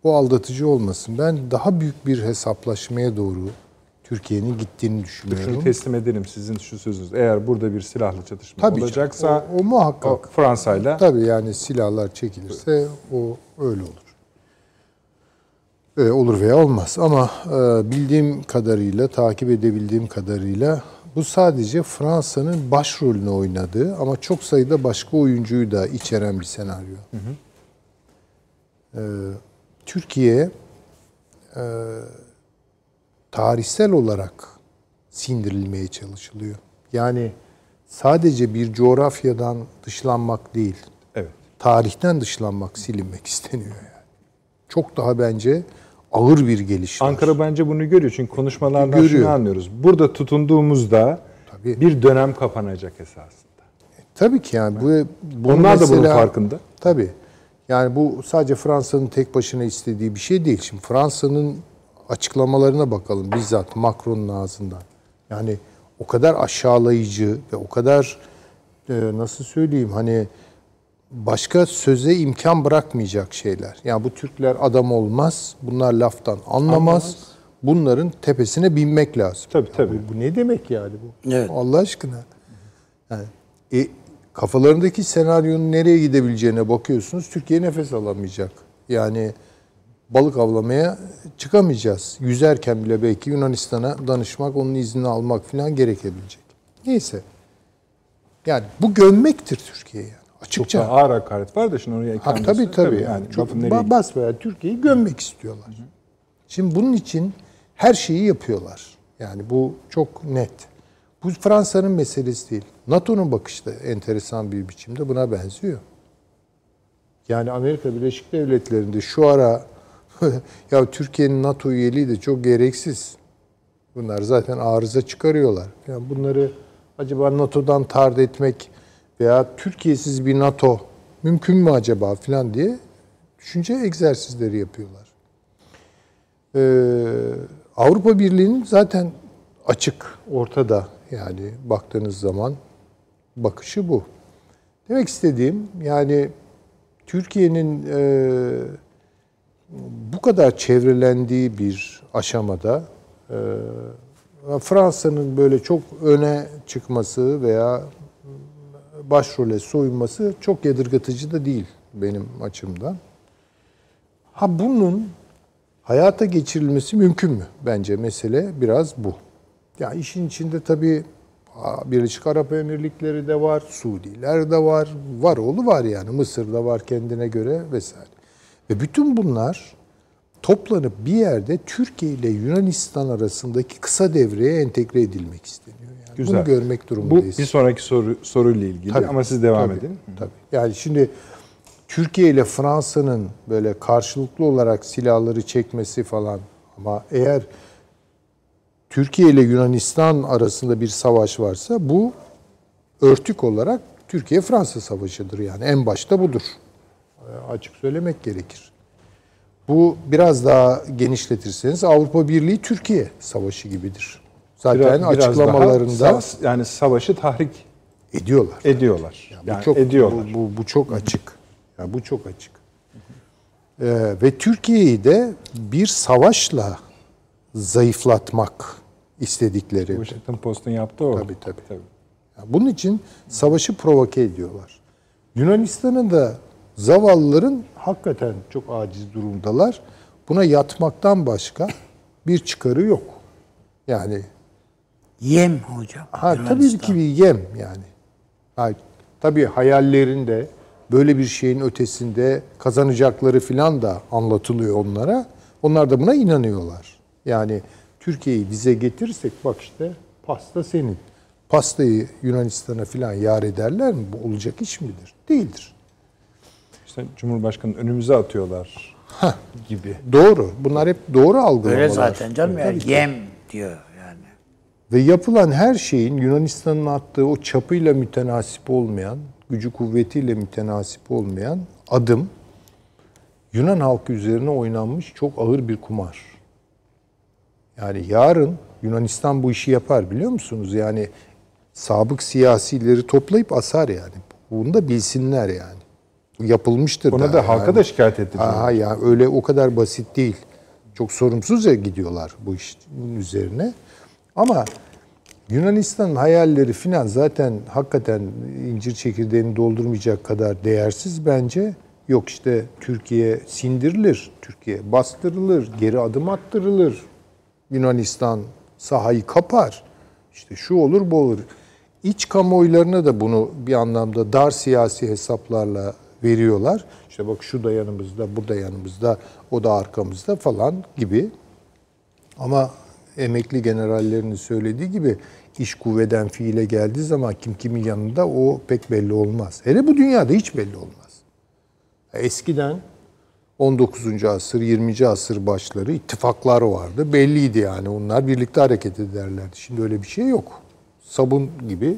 Bu aldatıcı olmasın. Ben daha büyük bir hesaplaşmaya doğru Türkiye'nin gittiğini düşünüyorum. Şunu teslim edelim sizin şu sözünüz. Eğer burada bir silahlı çatışma Tabii olacaksa o, o muhakkak. Fransa'yla Tabii yani silahlar çekilirse o öyle olur. Ee, olur veya olmaz ama e, bildiğim kadarıyla, takip edebildiğim kadarıyla bu sadece Fransa'nın başrolünü oynadığı ama çok sayıda başka oyuncuyu da içeren bir senaryo. Ee, Türkiye e, tarihsel olarak sindirilmeye çalışılıyor. Yani sadece bir coğrafyadan dışlanmak değil, evet. tarihten dışlanmak, silinmek isteniyor yani. Çok daha bence ağır bir geliş var. Ankara bence bunu görüyor çünkü konuşmalardan Görüyor. şunu anlıyoruz. Burada tutunduğumuzda Tabii. bir dönem kapanacak esasında. Tabii ki yani bu bunu Onlar da bunun mesela- farkında. Tabii. Yani bu sadece Fransa'nın tek başına istediği bir şey değil. Şimdi Fransa'nın açıklamalarına bakalım bizzat Macron'un ağzından. Yani o kadar aşağılayıcı ve o kadar e, nasıl söyleyeyim hani başka söze imkan bırakmayacak şeyler. Yani bu Türkler adam olmaz, bunlar laftan anlamaz. Bunların tepesine binmek lazım. Tabii, tabii. Bu, bu ne demek yani bu? Evet. Allah aşkına. Yani, e, kafalarındaki senaryonun nereye gidebileceğine bakıyorsunuz. Türkiye nefes alamayacak. Yani balık avlamaya çıkamayacağız. Yüzerken bile belki Yunanistan'a danışmak, onun iznini almak falan gerekebilecek. Neyse. Yani bu gömmektir Türkiye Çok Açıkça. daha ağır hakaret var da şimdi oraya eklenmesi- tabii tabii. yani Çok ba- basbayağı Türkiye'yi gömmek istiyorlar. Şimdi bunun için her şeyi yapıyorlar. Yani bu çok net. Bu Fransa'nın meselesi değil. NATO'nun bakışı da enteresan bir biçimde buna benziyor. Yani Amerika Birleşik Devletleri'nde şu ara [LAUGHS] ya Türkiye'nin NATO üyeliği de çok gereksiz. Bunlar zaten arıza çıkarıyorlar. Yani bunları acaba NATO'dan tard etmek veya Türkiye'siz bir NATO mümkün mü acaba filan diye düşünce egzersizleri yapıyorlar. Ee, Avrupa Birliği'nin zaten açık, ortada yani baktığınız zaman bakışı bu. Demek istediğim yani Türkiye'nin e, bu kadar çevrelendiği bir aşamada e, Fransa'nın böyle çok öne çıkması veya başrole soyunması çok yadırgatıcı da değil benim açımdan. Ha bunun hayata geçirilmesi mümkün mü? Bence mesele biraz bu. Ya işin içinde tabii Birleşik Arap Emirlikleri de var, Suudiler de var, var oğlu var yani. Mısır da var kendine göre vesaire. Ve bütün bunlar toplanıp bir yerde Türkiye ile Yunanistan arasındaki kısa devreye entegre edilmek isteniyor. Güzel. Bunu görmek Bu durumundayız. bir sonraki soru soruyla ilgili Tabii, ama siz devam tabii, edin. Tabii. Yani şimdi Türkiye ile Fransa'nın böyle karşılıklı olarak silahları çekmesi falan ama eğer Türkiye ile Yunanistan arasında bir savaş varsa bu örtük olarak Türkiye-Fransa savaşıdır yani en başta budur. E, Açık söylemek gerekir. Bu biraz daha genişletirseniz Avrupa Birliği Türkiye savaşı gibidir. Zaten Biraz- biraz daha açıklamalarında yani savaşı tahrik ediyorlar. ediyorlar. Bu Yani çok ediyorlar. Bu, bu, bu çok açık. Ya bu çok açık. Ee, ve Türkiye'yi de bir savaşla zayıflatmak istedikleri. Washington Post'un yaptığı o. Tabii, tabii. Ya bunun için savaşı provoke ediyorlar. Yunanistan'ın da zavallıların hakikaten çok aciz durumdalar. Buna yatmaktan başka bir çıkarı yok. Yani Yem hocam. Ha, tabii ki bir yem yani. Ha, tabii hayallerinde böyle bir şeyin ötesinde kazanacakları filan da anlatılıyor onlara. Onlar da buna inanıyorlar. Yani Türkiye'yi dize getirirsek bak işte pasta senin. Pastayı Yunanistan'a filan yar ederler mi? Bu olacak iş midir? Değildir. İşte Cumhurbaşkanı önümüze atıyorlar gibi. Doğru. Bunlar hep doğru algılamalar. Öyle zaten canım ya. Tabii ki. Yem diyor. Ve yapılan her şeyin Yunanistan'ın attığı o çapıyla mütenasip olmayan, gücü kuvvetiyle mütenasip olmayan adım Yunan halkı üzerine oynanmış çok ağır bir kumar. Yani yarın Yunanistan bu işi yapar biliyor musunuz? Yani sabık siyasileri toplayıp asar yani. Bunu da bilsinler yani. Yapılmıştır Buna da da halka yani. da şikayet edecek. Aha ya öyle o kadar basit değil. Çok sorumsuzca gidiyorlar bu işin üzerine. Ama Yunanistan'ın hayalleri filan zaten hakikaten incir çekirdeğini doldurmayacak kadar değersiz bence. Yok işte Türkiye sindirilir, Türkiye bastırılır, geri adım attırılır. Yunanistan sahayı kapar. İşte şu olur bu olur. İç kamuoylarına da bunu bir anlamda dar siyasi hesaplarla veriyorlar. İşte bak şu da yanımızda, bu da yanımızda, o da arkamızda falan gibi. Ama emekli generallerinin söylediği gibi iş kuvveden fiile geldiği zaman kim kimin yanında o pek belli olmaz. Hele bu dünyada hiç belli olmaz. Eskiden 19. asır, 20. asır başları ittifaklar vardı. Belliydi yani onlar birlikte hareket ederlerdi. Şimdi öyle bir şey yok. Sabun gibi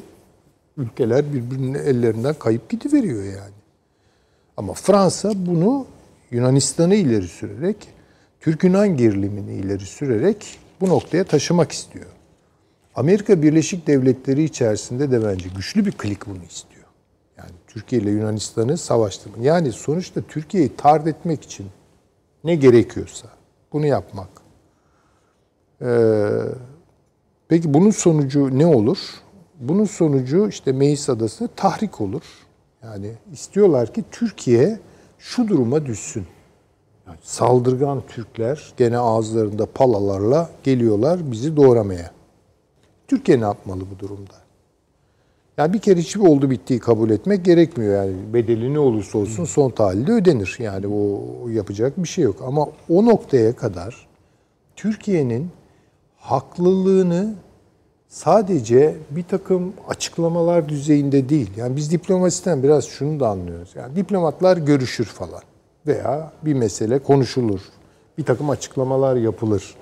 ülkeler birbirinin ellerinden kayıp gidiveriyor yani. Ama Fransa bunu Yunanistan'ı ileri sürerek, Türk-Yunan gerilimini ileri sürerek bu noktaya taşımak istiyor. Amerika Birleşik Devletleri içerisinde de bence güçlü bir klik bunu istiyor. Yani Türkiye ile Yunanistan'ı savaştırma. Yani sonuçta Türkiye'yi tard etmek için ne gerekiyorsa bunu yapmak. Ee, peki bunun sonucu ne olur? Bunun sonucu işte Meis Adası tahrik olur. Yani istiyorlar ki Türkiye şu duruma düşsün. Saldırgan Türkler gene ağızlarında palalarla geliyorlar bizi doğramaya. Türkiye ne yapmalı bu durumda? Yani bir kere hiçbir oldu bittiği kabul etmek gerekmiyor. Yani bedeli ne olursa olsun son tahlilde ödenir. Yani o yapacak bir şey yok. Ama o noktaya kadar Türkiye'nin haklılığını sadece bir takım açıklamalar düzeyinde değil. Yani biz diplomasiden biraz şunu da anlıyoruz. Yani diplomatlar görüşür falan veya bir mesele konuşulur. Bir takım açıklamalar yapılır.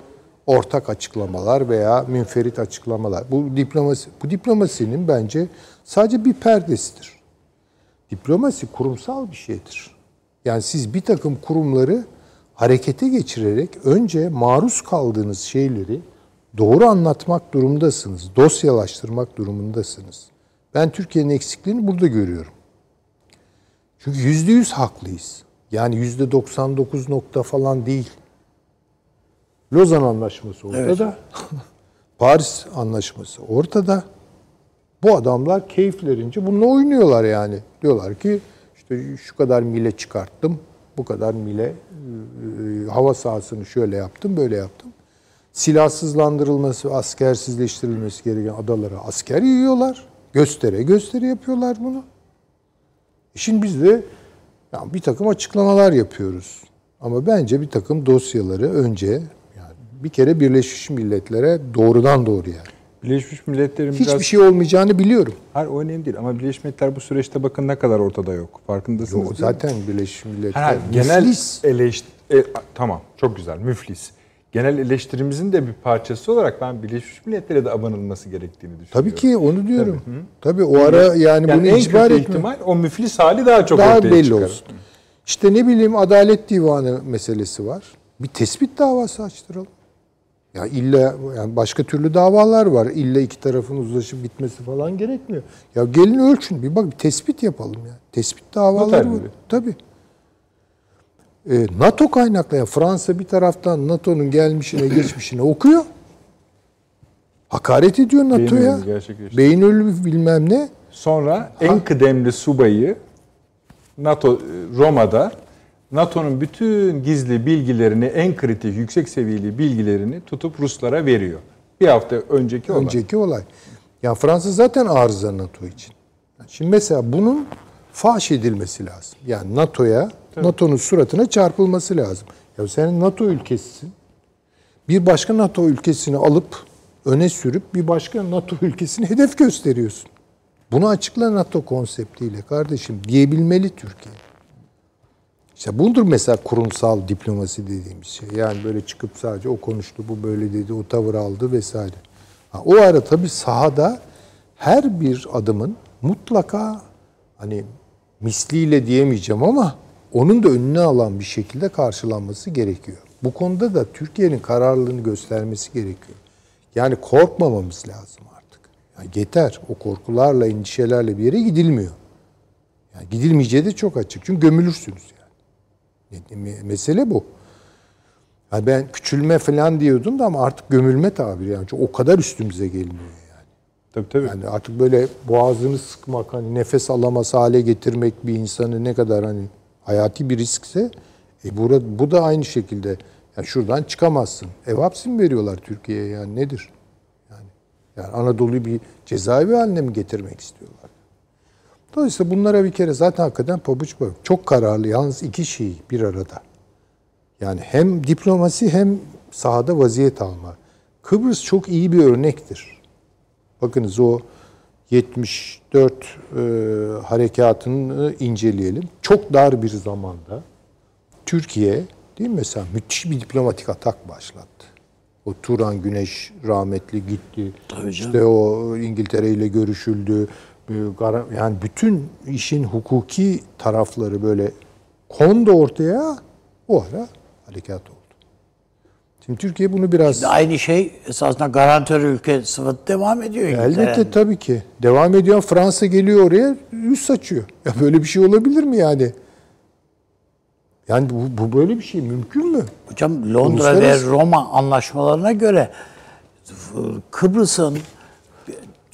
Ortak açıklamalar veya münferit açıklamalar. Bu diplomasi bu diplomasinin bence sadece bir perdesidir. Diplomasi kurumsal bir şeydir. Yani siz bir takım kurumları harekete geçirerek önce maruz kaldığınız şeyleri doğru anlatmak durumundasınız. Dosyalaştırmak durumundasınız. Ben Türkiye'nin eksikliğini burada görüyorum. Çünkü yüzde yüz haklıyız. Yani yüzde 99 nokta falan değil. Lozan Anlaşması ortada. [LAUGHS] Paris Anlaşması ortada. Bu adamlar keyiflerince bununla oynuyorlar yani. Diyorlar ki işte şu kadar mile çıkarttım. bu kadar mile e, e, hava sahasını şöyle yaptım, böyle yaptım. Silahsızlandırılması, askersizleştirilmesi gereken adalara asker yiyorlar. Göstere gösteri yapıyorlar bunu. E Şimdi biz de yani bir takım açıklamalar yapıyoruz. Ama bence bir takım dosyaları önce yani bir kere Birleşmiş Milletler'e doğrudan doğruya. Birleşmiş Milletler'in Hiçbir biraz... şey olmayacağını biliyorum. Hayır o önemli değil ama Birleşmiş Milletler bu süreçte bakın ne kadar ortada yok. Farkındasınız Yo, değil mi? zaten Birleşmiş Milletler Ha, genel müflis. eleştiri... tamam çok güzel müflis. Genel eleştirimizin de bir parçası olarak ben Birleşmiş Milletler'e de abanılması gerektiğini düşünüyorum. Tabii ki onu diyorum. Tabii, o ara yani, yani bunu en icbar etme. ihtimal o müflis hali daha çok Daha ortaya belli çıkar. olsun. İşte ne bileyim Adalet Divanı meselesi var. Bir tespit davası açtıralım. Ya illa yani başka türlü davalar var. İlla iki tarafın uzlaşıp bitmesi falan gerekmiyor. Ya gelin ölçün bir bak bir tespit yapalım ya. Tespit davaları var. Tabii. Ee, NATO kaynaklı. Yani Fransa bir taraftan NATO'nun gelmişine [CLEARS THROAT] geçmişine okuyor. Hakaret ediyor NATO'ya. Beyin ölümü bilmem ne. Sonra en kıdemli subayı NATO Roma'da NATO'nun bütün gizli bilgilerini, en kritik, yüksek seviyeli bilgilerini tutup Ruslara veriyor. Bir hafta önceki olay. Önceki olay. Ya Fransa zaten arıza NATO için. Şimdi mesela bunun faş edilmesi lazım. Yani NATO'ya, NATO'nun suratına çarpılması lazım. Ya senin NATO ülkesisin. Bir başka NATO ülkesini alıp öne sürüp bir başka NATO [LAUGHS] ülkesini hedef gösteriyorsun. Bunu açıkla NATO konseptiyle kardeşim diyebilmeli Türkiye. İşte budur mesela kurumsal diplomasi dediğimiz şey. Yani böyle çıkıp sadece o konuştu, bu böyle dedi, o tavır aldı vesaire. Ha, o ara tabii sahada her bir adımın mutlaka hani misliyle diyemeyeceğim ama onun da önüne alan bir şekilde karşılanması gerekiyor. Bu konuda da Türkiye'nin kararlılığını göstermesi gerekiyor. Yani korkmamamız lazım artık. Yani yeter. O korkularla, endişelerle bir yere gidilmiyor. Yani gidilmeyeceği de çok açık. Çünkü gömülürsünüz yani. Me- Mesele bu. Yani ben küçülme falan diyordum da ama artık gömülme tabiri yani. Çünkü o kadar üstümüze geliniyor yani. Tabii tabii. Yani artık böyle boğazını sıkmak, hani nefes alamaz hale getirmek bir insanı ne kadar hani hayati bir riskse e burada, bu da aynı şekilde yani şuradan çıkamazsın. Ev hapsi mi veriyorlar Türkiye'ye yani nedir? Yani, yani Anadolu'yu bir cezaevi haline mi getirmek istiyorlar? Dolayısıyla bunlara bir kere zaten hakikaten pabuç bak. Çok kararlı yalnız iki şey bir arada. Yani hem diplomasi hem sahada vaziyet alma. Kıbrıs çok iyi bir örnektir. Bakınız o 74 e, harekatını inceleyelim. Çok dar bir zamanda Türkiye değil mi mesela müthiş bir diplomatik atak başlattı. O Turan Güneş rahmetli gitti. Tabii canım. işte o İngiltere ile görüşüldü. E, Yani bütün işin hukuki tarafları böyle kondu ortaya. O ara harekat oldu. Şimdi Türkiye bunu biraz... Aynı şey esasında garantör ülke sıfatı devam ediyor. Elbette tabii ki. Devam ediyor. Fransa geliyor oraya yüz saçıyor. [LAUGHS] Ya böyle bir şey olabilir mi yani? Yani bu, bu böyle bir şey mümkün mü? Hocam Londra ve Roma anlaşmalarına göre Kıbrıs'ın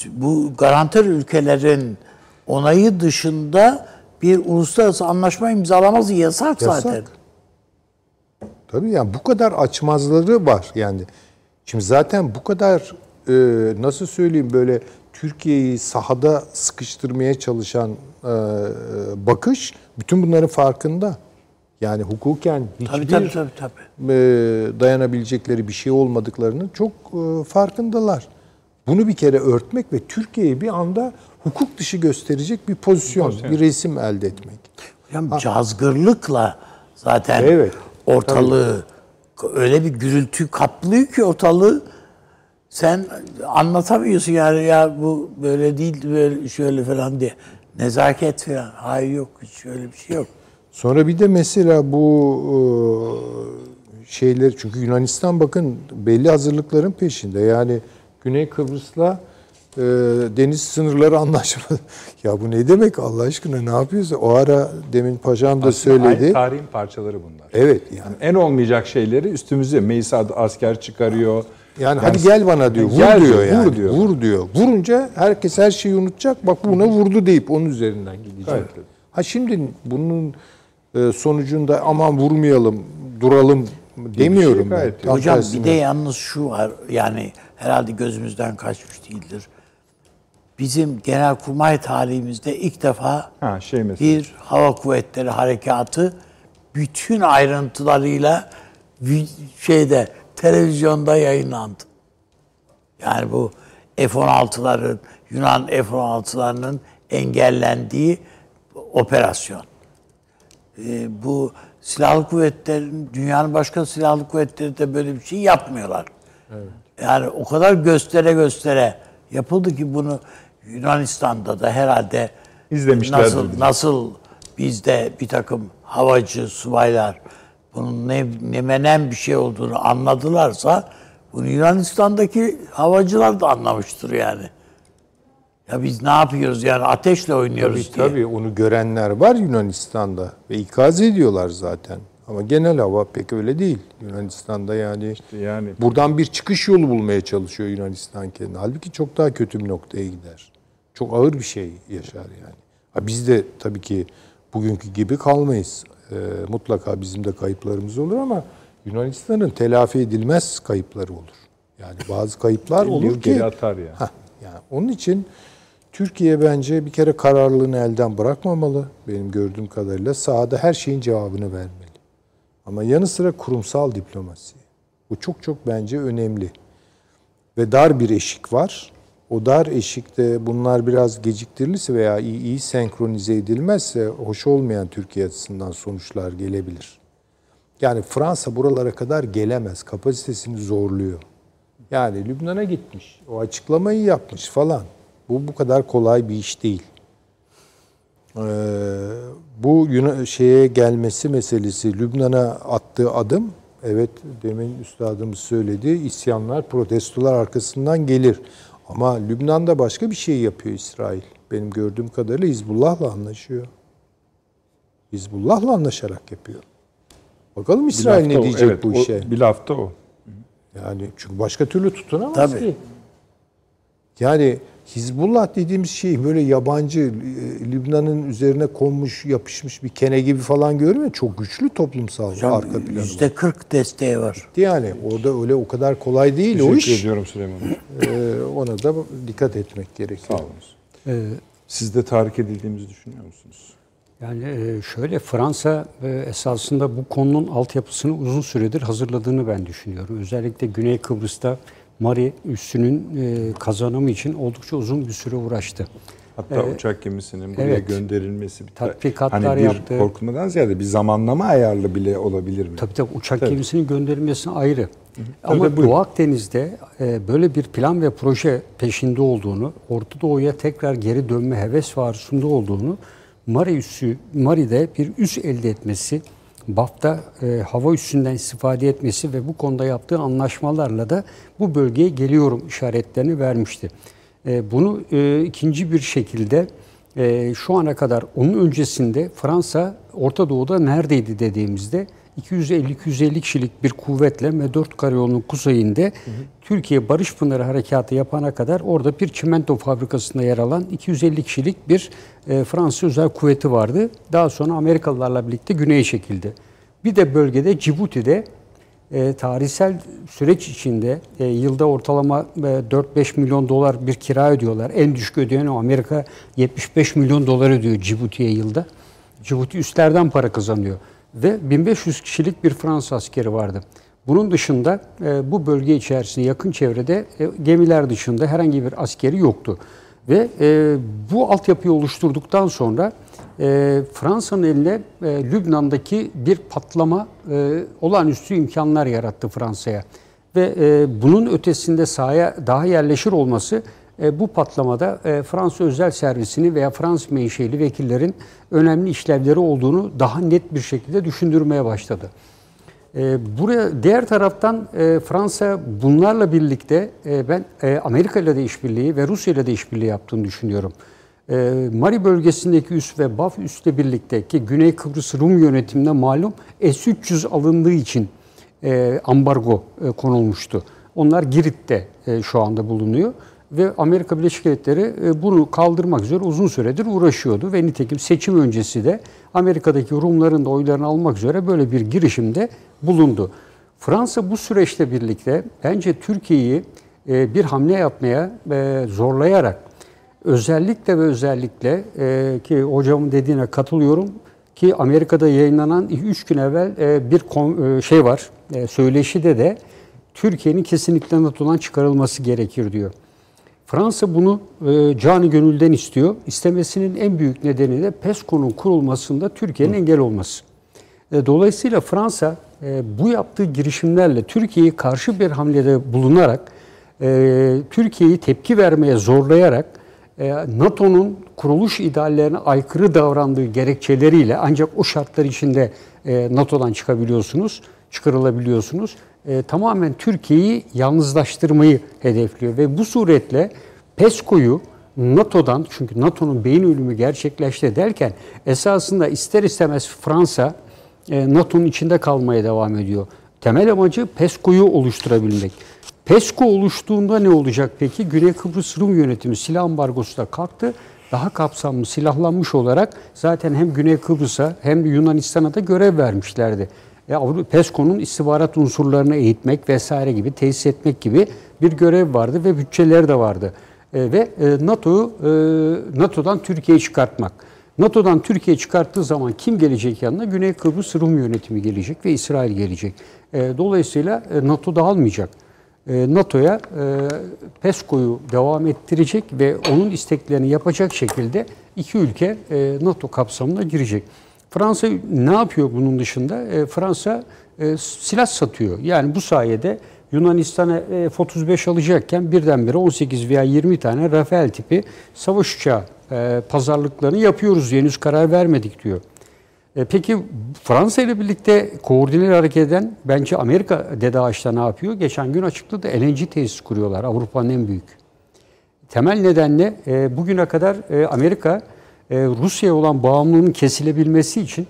bu garantör ülkelerin onayı dışında bir uluslararası anlaşma imzalaması yasak, Yasak. zaten. Tabii yani bu kadar açmazları var yani. Şimdi zaten bu kadar e, nasıl söyleyeyim böyle Türkiye'yi sahada sıkıştırmaya çalışan e, bakış bütün bunların farkında. Yani hukuken hiçbir Tabii tabii tabii. tabii. e, dayanabilecekleri bir şey olmadıklarının çok e, farkındalar. Bunu bir kere örtmek ve Türkiye'yi bir anda hukuk dışı gösterecek bir pozisyon, Pozisyon. bir resim elde etmek. Hocam cazgırlıkla zaten Evet, ortalığı öyle bir gürültü kaplıyor ki ortalığı sen anlatamıyorsun yani ya bu böyle değil böyle şöyle falan diye. Nezaket falan. Hayır yok hiç öyle bir şey yok. Sonra bir de mesela bu e, şeyler çünkü Yunanistan bakın belli hazırlıkların peşinde. Yani Güney Kıbrıs'la e, deniz sınırları [LAUGHS] anlaşma. ya bu ne demek Allah aşkına ne yapıyorsa o ara demin paşam da Aslında aynı söyledi. tarihin parçaları bunlar. Evet yani Yani en olmayacak şeyleri üstümüze Meysa asker çıkarıyor. Yani, hadi gel bana diyor. Vur Gel diyor, diyor, yani. vur diyor. Vur diyor. Vurunca herkes her şeyi unutacak. Bak buna vurdu deyip onun üzerinden gidecek. Tabii. Ha şimdi bunun e, sonucunda aman vurmayalım, duralım demiyorum ben. gayet Tam Hocam bir de yalnız şu var yani herhalde gözümüzden kaçmış değildir. Bizim genelkurmay tarihimizde ilk defa Ha şey mesela. bir hava kuvvetleri harekatı bütün ayrıntılarıyla şeyde televizyonda yayınlandı. Yani bu F-16'ların Yunan F-16'larının engellendiği operasyon. Ee, bu silahlı kuvvetlerin dünyanın başka silahlı kuvvetleri de böyle bir şey yapmıyorlar. Yani o kadar göstere göstere yapıldı ki bunu Yunanistan'da da herhalde İzlemişlerdir nasıl bizi. nasıl bizde bir takım havacı subaylar bunun ne, ne menen bir şey olduğunu anladılarsa bunu Yunanistan'daki havacılar da anlamıştır yani. Ya biz ne yapıyoruz yani ateşle oynuyoruz Tabii diye. tabii onu görenler var Yunanistan'da ve ikaz ediyorlar zaten. Ama genel hava pek öyle değil. Yunanistan'da yani yani buradan bir çıkış yolu bulmaya çalışıyor Yunanistan kendine. Halbuki çok daha kötü bir noktaya gider. Çok ağır bir şey yaşar yani. Ha biz de tabii ki bugünkü gibi kalmayız. Ee, mutlaka bizim de kayıplarımız olur ama Yunanistan'ın telafi edilmez kayıpları olur. Yani bazı kayıplar 50 olur ki atar yani. Hah, yani onun için Türkiye bence bir kere kararlılığını elden bırakmamalı. Benim gördüğüm kadarıyla sahada her şeyin cevabını vermeli. Ama yanı sıra kurumsal diplomasi. Bu çok çok bence önemli. Ve dar bir eşik var. O dar eşikte bunlar biraz geciktirilirse veya iyi, iyi senkronize edilmezse hoş olmayan Türkiye açısından sonuçlar gelebilir. Yani Fransa buralara kadar gelemez. Kapasitesini zorluyor. Yani Lübnan'a gitmiş. O açıklamayı yapmış falan. Bu bu kadar kolay bir iş değil. Ee, bu Yuna- şeye gelmesi meselesi, Lübnan'a attığı adım, evet demin üstadımız söyledi, isyanlar, protestolar arkasından gelir. Ama Lübnan'da başka bir şey yapıyor İsrail. Benim gördüğüm kadarıyla Hizbullah'la anlaşıyor. Hizbullah'la anlaşarak yapıyor. Bakalım İsrail ne o, diyecek evet, bu o- işe? Bir lafta o. Yani çünkü başka türlü tutunamaz Tabii. ki. Yani Hizbullah dediğimiz şey böyle yabancı e, Lübnan'ın üzerine konmuş, yapışmış bir kene gibi falan görmüyor. Çok güçlü toplumsal arka planı. var. Yüzde 40 desteği var. Yani orada öyle o kadar kolay değil o Teşekkür iş. ediyorum Süleyman Hocam. Ee, ona da dikkat etmek gerekiyor. Sağ olun. Siz de tahrik edildiğimizi düşünüyor musunuz? Yani e, şöyle Fransa e, esasında bu konunun altyapısını uzun süredir hazırladığını ben düşünüyorum. Özellikle Güney Kıbrıs'ta Mari üssünün e, kazanımı için oldukça uzun bir süre uğraştı. Hatta uçak gemisinin buraya evet. gönderilmesi. bir- Tatbikatlar hani bir yaptı. korkmadan ziyade bir zamanlama ayarlı bile olabilir mi? Tabii tabii uçak Tabii. gemisinin gönderilmesine ayrı. Ama Tabii, buyurun. Doğu Akdeniz'de e, böyle bir plan ve proje peşinde olduğunu, Orta Doğu'ya tekrar geri dönme heves ve arzusunda olduğunu, Mari üssü, Mari'de bir üs elde etmesi, BAF'ta e, hava üssünden istifade etmesi ve bu konuda yaptığı anlaşmalarla da bu bölgeye geliyorum işaretlerini vermişti. E, bunu e, ikinci bir şekilde e, şu ana kadar onun öncesinde Fransa Orta Doğu'da neredeydi dediğimizde 250-250 kişilik bir kuvvetle M4 karayolunun kuzeyinde Türkiye Barış Pınarı Harekatı yapana kadar orada bir çimento fabrikasında yer alan 250 kişilik bir e, Fransız özel kuvveti vardı. Daha sonra Amerikalılarla birlikte güneye çekildi. Bir de bölgede Cibuti'de e, tarihsel süreç içinde e, yılda ortalama e, 4-5 milyon dolar bir kira ödüyorlar. En düşük ödeyen o Amerika 75 milyon dolar ödüyor Cibuti'ye yılda. Cibuti üstlerden para kazanıyor. Ve 1500 kişilik bir Fransız askeri vardı. Bunun dışında e, bu bölge içerisinde yakın çevrede e, gemiler dışında herhangi bir askeri yoktu. Ve e, bu altyapıyı oluşturduktan sonra e, Fransa'nın eline e, Lübnan'daki bir patlama e, olağanüstü imkanlar yarattı Fransa'ya. Ve e, bunun ötesinde sahaya daha yerleşir olması e, bu patlamada e, Fransa özel servisini veya Fransız menşeli vekillerin önemli işlevleri olduğunu daha net bir şekilde düşündürmeye başladı. E, buraya diğer taraftan Fransa bunlarla birlikte ben Amerika ile de işbirliği ve Rusya ile de işbirliği yaptığını düşünüyorum. E, Mari bölgesindeki üs ve Baf üsle birlikte ki Güney Kıbrıs Rum yönetimine malum S-300 alındığı için ambargo konulmuştu. Onlar Girit'te e, şu anda bulunuyor. Ve Amerika Birleşik Devletleri e, bunu kaldırmak üzere uzun süredir uğraşıyordu ve nitekim seçim öncesi de Amerika'daki Rumların da oylarını almak üzere böyle bir girişimde bulundu. Fransa bu süreçte birlikte bence Türkiye'yi e, bir hamle yapmaya e, zorlayarak özellikle ve özellikle ki hocamın dediğine katılıyorum ki Amerika'da yayınlanan 3 gün evvel bir şey var söyleşide de Türkiye'nin kesinlikle NATO'dan çıkarılması gerekir diyor. Fransa bunu e, canı gönülden istiyor. İstemesinin en büyük nedeni de PESCO'nun kurulmasında Türkiye'nin engel olması. E, dolayısıyla Fransa e, bu yaptığı girişimlerle Türkiye'yi karşı bir hamlede bulunarak, e, Türkiye'yi tepki vermeye zorlayarak, NATO'nun kuruluş ideallerine aykırı davrandığı gerekçeleriyle ancak o şartlar içinde NATO'dan çıkabiliyorsunuz, çıkarılabiliyorsunuz e, tamamen Türkiye'yi yalnızlaştırmayı hedefliyor ve bu suretle PESCO'yu NATO'dan çünkü NATO'nun beyin ölümü gerçekleşti derken esasında ister istemez Fransa e, NATO'nun içinde kalmaya devam ediyor. Temel amacı PESCO'yu oluşturabilmek. PESCO oluştuğunda ne olacak peki? Güney Kıbrıs Rum yönetimi silah ambargosu da kalktı. Daha kapsamlı silahlanmış olarak zaten hem Güney Kıbrıs'a hem de Yunanistan'a da görev vermişlerdi e, PESCO'nun istihbarat unsurlarını eğitmek vesaire gibi tesis etmek gibi bir görev vardı ve bütçeleri de vardı. E, ve e, NATO'yu e, NATO'dan Türkiye'yi çıkartmak. NATO'dan Türkiye çıkarttığı zaman kim gelecek yanına? Güney Kıbrıs Rum yönetimi gelecek ve İsrail gelecek. E, dolayısıyla e, NATO dağılmayacak. E, NATO'ya e, PESCO'yu devam ettirecek ve onun isteklerini yapacak şekilde iki ülke e, NATO kapsamına girecek. Fransa ne yapıyor bunun dışında? E, Fransa e, silah satıyor. Yani bu sayede Yunanistan'a e, F-35 alacakken birdenbire 18 veya 20 tane Rafael tipi savaş uçağı e, pazarlıklarını yapıyoruz. Henüz karar vermedik diyor. E, peki Fransa ile birlikte koordineli hareket eden bence Amerika Dede Ağaç'ta ne yapıyor? Geçen gün açıkladı LNG tesis kuruyorlar. Avrupa'nın en büyük. Temel nedenle e, bugüne kadar e, Amerika Rusya'ya olan bağımlılığının kesilebilmesi için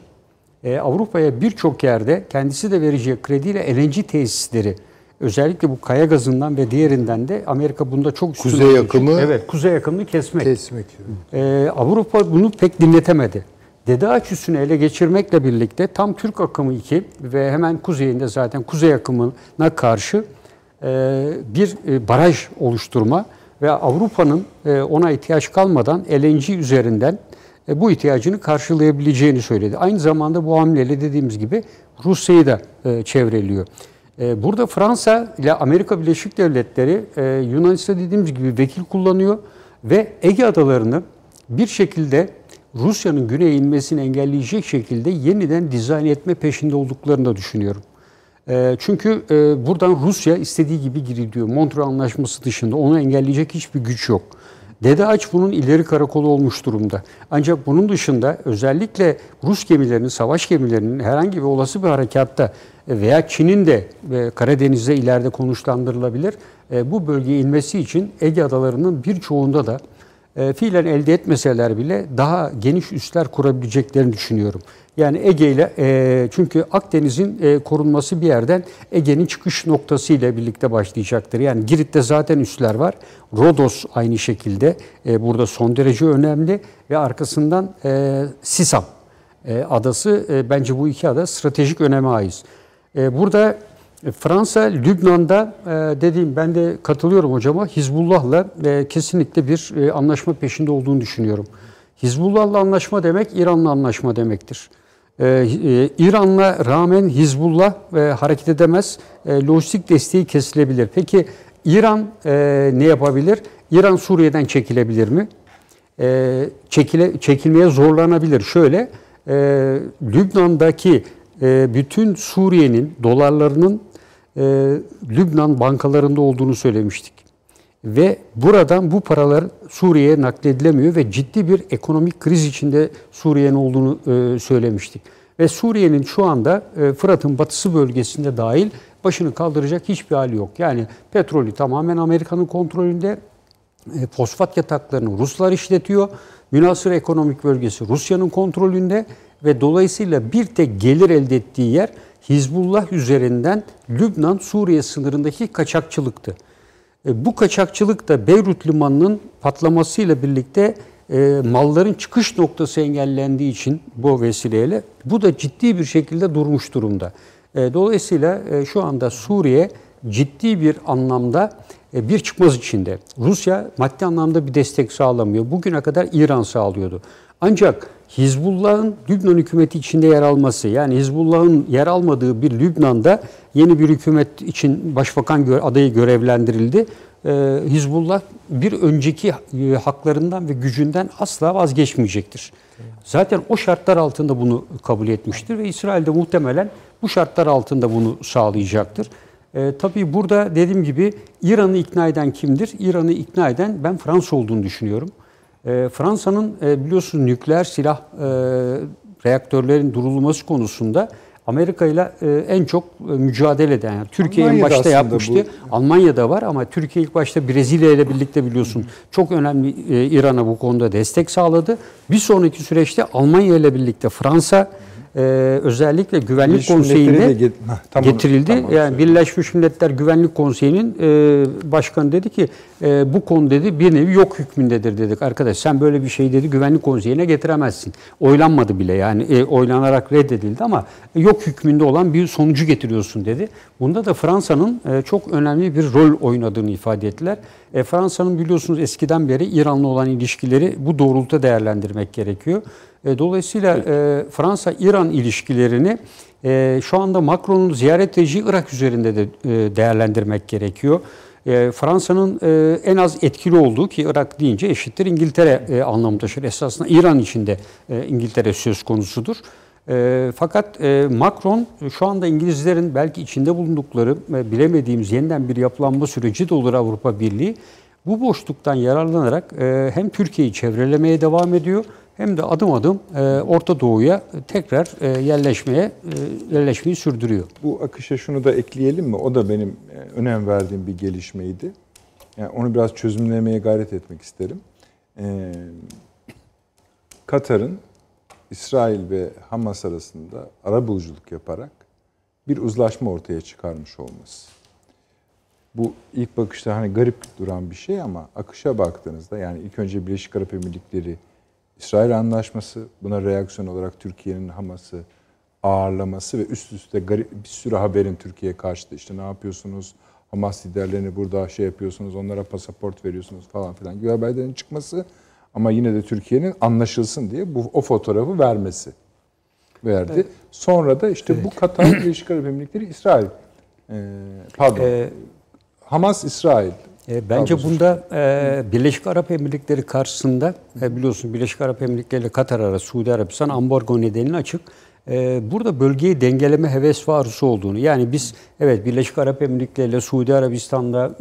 e, Avrupa'ya birçok yerde kendisi de vereceği krediyle LNG tesisleri özellikle bu kaya gazından ve diğerinden de Amerika bunda çok üstün Kuzey yakımı Evet, kuzey yakımını kesmek. Kesmek. Ee, Avrupa bunu pek dinletemedi. Dede Ağaç üssünü ele geçirmekle birlikte tam Türk akımı 2 ve hemen kuzeyinde zaten kuzey akımına karşı e, bir e, baraj oluşturma ve Avrupa'nın e, ona ihtiyaç kalmadan LNG üzerinden e, bu ihtiyacını karşılayabileceğini söyledi. Aynı zamanda bu hamleyle dediğimiz gibi Rusya'yı da e, çevreliyor. Burada Fransa ile Amerika Birleşik Devletleri Yunanistan dediğimiz gibi vekil kullanıyor ve Ege adalarını bir şekilde Rusya'nın güneye inmesini engelleyecek şekilde yeniden dizayn etme peşinde olduklarını da düşünüyorum. Çünkü e, buradan Rusya istediği gibi giriliyor. Montreux Anlaşması dışında onu engelleyecek hiçbir güç yok. Dede Ağaç bunun ileri karakolu olmuş durumda. Ancak bunun dışında özellikle Rus gemilerinin, savaş gemilerinin herhangi bir olası bir harekatta veya Çin'in de e, Karadeniz'de ileride konuşlandırılabilir. E, bu bölgeye inmesi için Ege adalarının birçoğunda da fiilen elde etmeseler bile daha geniş üsler kurabileceklerini düşünüyorum. Yani Ege ile e, çünkü Akdeniz'in e, korunması bir yerden Ege'nin çıkış noktası ile birlikte başlayacaktır. Yani Girit'te zaten üsler var. Rodos aynı şekilde e, burada son derece önemli ve arkasından e, Sisam e, adası e, bence bu iki ada stratejik öneme ait. E, burada Fransa, Lübnan'da e, dediğim ben de katılıyorum hocama Hizbullah'la e, kesinlikle bir e, anlaşma peşinde olduğunu düşünüyorum. Hizbullah'la anlaşma demek İran'la anlaşma demektir. Ee, e, İran'la rağmen Hizbullah e, hareket edemez. E, lojistik desteği kesilebilir. Peki İran e, ne yapabilir? İran Suriye'den çekilebilir mi? E, çekile, çekilmeye zorlanabilir. Şöyle, e, Lübnan'daki e, bütün Suriye'nin dolarlarının e, Lübnan bankalarında olduğunu söylemiştik. Ve buradan bu paralar Suriye'ye nakledilemiyor ve ciddi bir ekonomik kriz içinde Suriye'nin olduğunu e, söylemiştik. Ve Suriye'nin şu anda e, Fırat'ın batısı bölgesinde dahil başını kaldıracak hiçbir hali yok. Yani petrolü tamamen Amerika'nın kontrolünde, e, fosfat yataklarını Ruslar işletiyor. Münasır ekonomik bölgesi Rusya'nın kontrolünde ve dolayısıyla bir tek gelir elde ettiği yer Hizbullah üzerinden Lübnan-Suriye sınırındaki kaçakçılıktı. E, bu kaçakçılık da Beyrut limanının patlamasıyla birlikte e, malların çıkış noktası engellendiği için bu vesileyle bu da ciddi bir şekilde durmuş durumda. E, dolayısıyla şu anda Suriye ciddi bir anlamda bir çıkmaz içinde. Rusya maddi anlamda bir destek sağlamıyor. Bugüne kadar İran sağlıyordu. Ancak Hizbullah'ın Lübnan hükümeti içinde yer alması, yani Hizbullah'ın yer almadığı bir Lübnan'da yeni bir hükümet için başbakan adayı görevlendirildi. Ee, Hizbullah bir önceki e, haklarından ve gücünden asla vazgeçmeyecektir. Zaten o şartlar altında bunu kabul etmiştir ve İsrail de muhtemelen bu şartlar altında bunu sağlayacaktır. E, tabii burada dediğim gibi İran'ı ikna eden kimdir? İran'ı ikna eden ben Fransa olduğunu düşünüyorum. E, Fransa'nın e, biliyorsunuz nükleer silah e, reaktörlerin durulması konusunda Amerika ile e, en çok e, mücadele eden, yani Türkiye en başta yapmıştı. Bu... Almanya'da var ama Türkiye ilk başta Brezilya ile birlikte biliyorsun çok önemli e, İran'a bu konuda destek sağladı. Bir sonraki süreçte Almanya ile birlikte Fransa e, özellikle Güvenlik Birleşmiş Konseyi'ne get tamam, getirildi. Tamam, yani Birleşmiş Milletler Güvenlik Konseyi'nin e, başkanı dedi ki e, bu konu dedi bir nevi yok hükmündedir dedik. Arkadaş sen böyle bir şey dedi Güvenlik Konseyi'ne getiremezsin. Oylanmadı bile yani e, oylanarak reddedildi ama yok hükmünde olan bir sonucu getiriyorsun dedi. Bunda da Fransa'nın e, çok önemli bir rol oynadığını ifade ettiler. E, Fransa'nın biliyorsunuz eskiden beri İran'la olan ilişkileri bu doğrultuda değerlendirmek gerekiyor. E, dolayısıyla e, Fransa-İran ilişkilerini e, şu anda Macron'un ziyaret edeceği Irak üzerinde de değerlendirmek gerekiyor. Fransa'nın en az etkili olduğu ki Irak deyince eşittir İngiltere anlamı taşır. Esasında İran içinde İngiltere söz konusudur. E, fakat e, Macron şu anda İngilizlerin belki içinde bulundukları e, bilemediğimiz yeniden bir yapılanma süreci de olur Avrupa Birliği. Bu boşluktan yararlanarak e, hem Türkiye'yi çevrelemeye devam ediyor hem de adım adım e, Orta Doğu'ya tekrar e, yerleşmeye e, yerleşmeyi sürdürüyor. Bu akışa şunu da ekleyelim mi? O da benim e, önem verdiğim bir gelişmeydi. Yani onu biraz çözümlemeye gayret etmek isterim. E, Katar'ın İsrail ve Hamas arasında ara buluculuk yaparak bir uzlaşma ortaya çıkarmış olması. Bu ilk bakışta hani garip duran bir şey ama akışa baktığınızda yani ilk önce Birleşik Arap Emirlikleri İsrail Anlaşması, buna reaksiyon olarak Türkiye'nin Hamas'ı ağırlaması ve üst üste garip bir sürü haberin Türkiye'ye karşı işte ne yapıyorsunuz, Hamas liderlerini burada şey yapıyorsunuz, onlara pasaport veriyorsunuz falan filan gibi haberlerin çıkması ama yine de Türkiye'nin anlaşılsın diye bu o fotoğrafı vermesi verdi. Evet. Sonra da işte evet. bu Katar Birleşik Arap Emirlikleri İsrail e, pardon ee, Hamas İsrail e, bence bunda e, Birleşik Arap Emirlikleri karşısında e, biliyorsun Birleşik Arap Emirlikleri ile Katar arası Suudi Arabistan ambargo nedeniyle açık. E, burada bölgeyi dengeleme heves ve arzusu olduğunu yani biz evet Birleşik Arap Emirlikleri ile Suudi Arabistan'da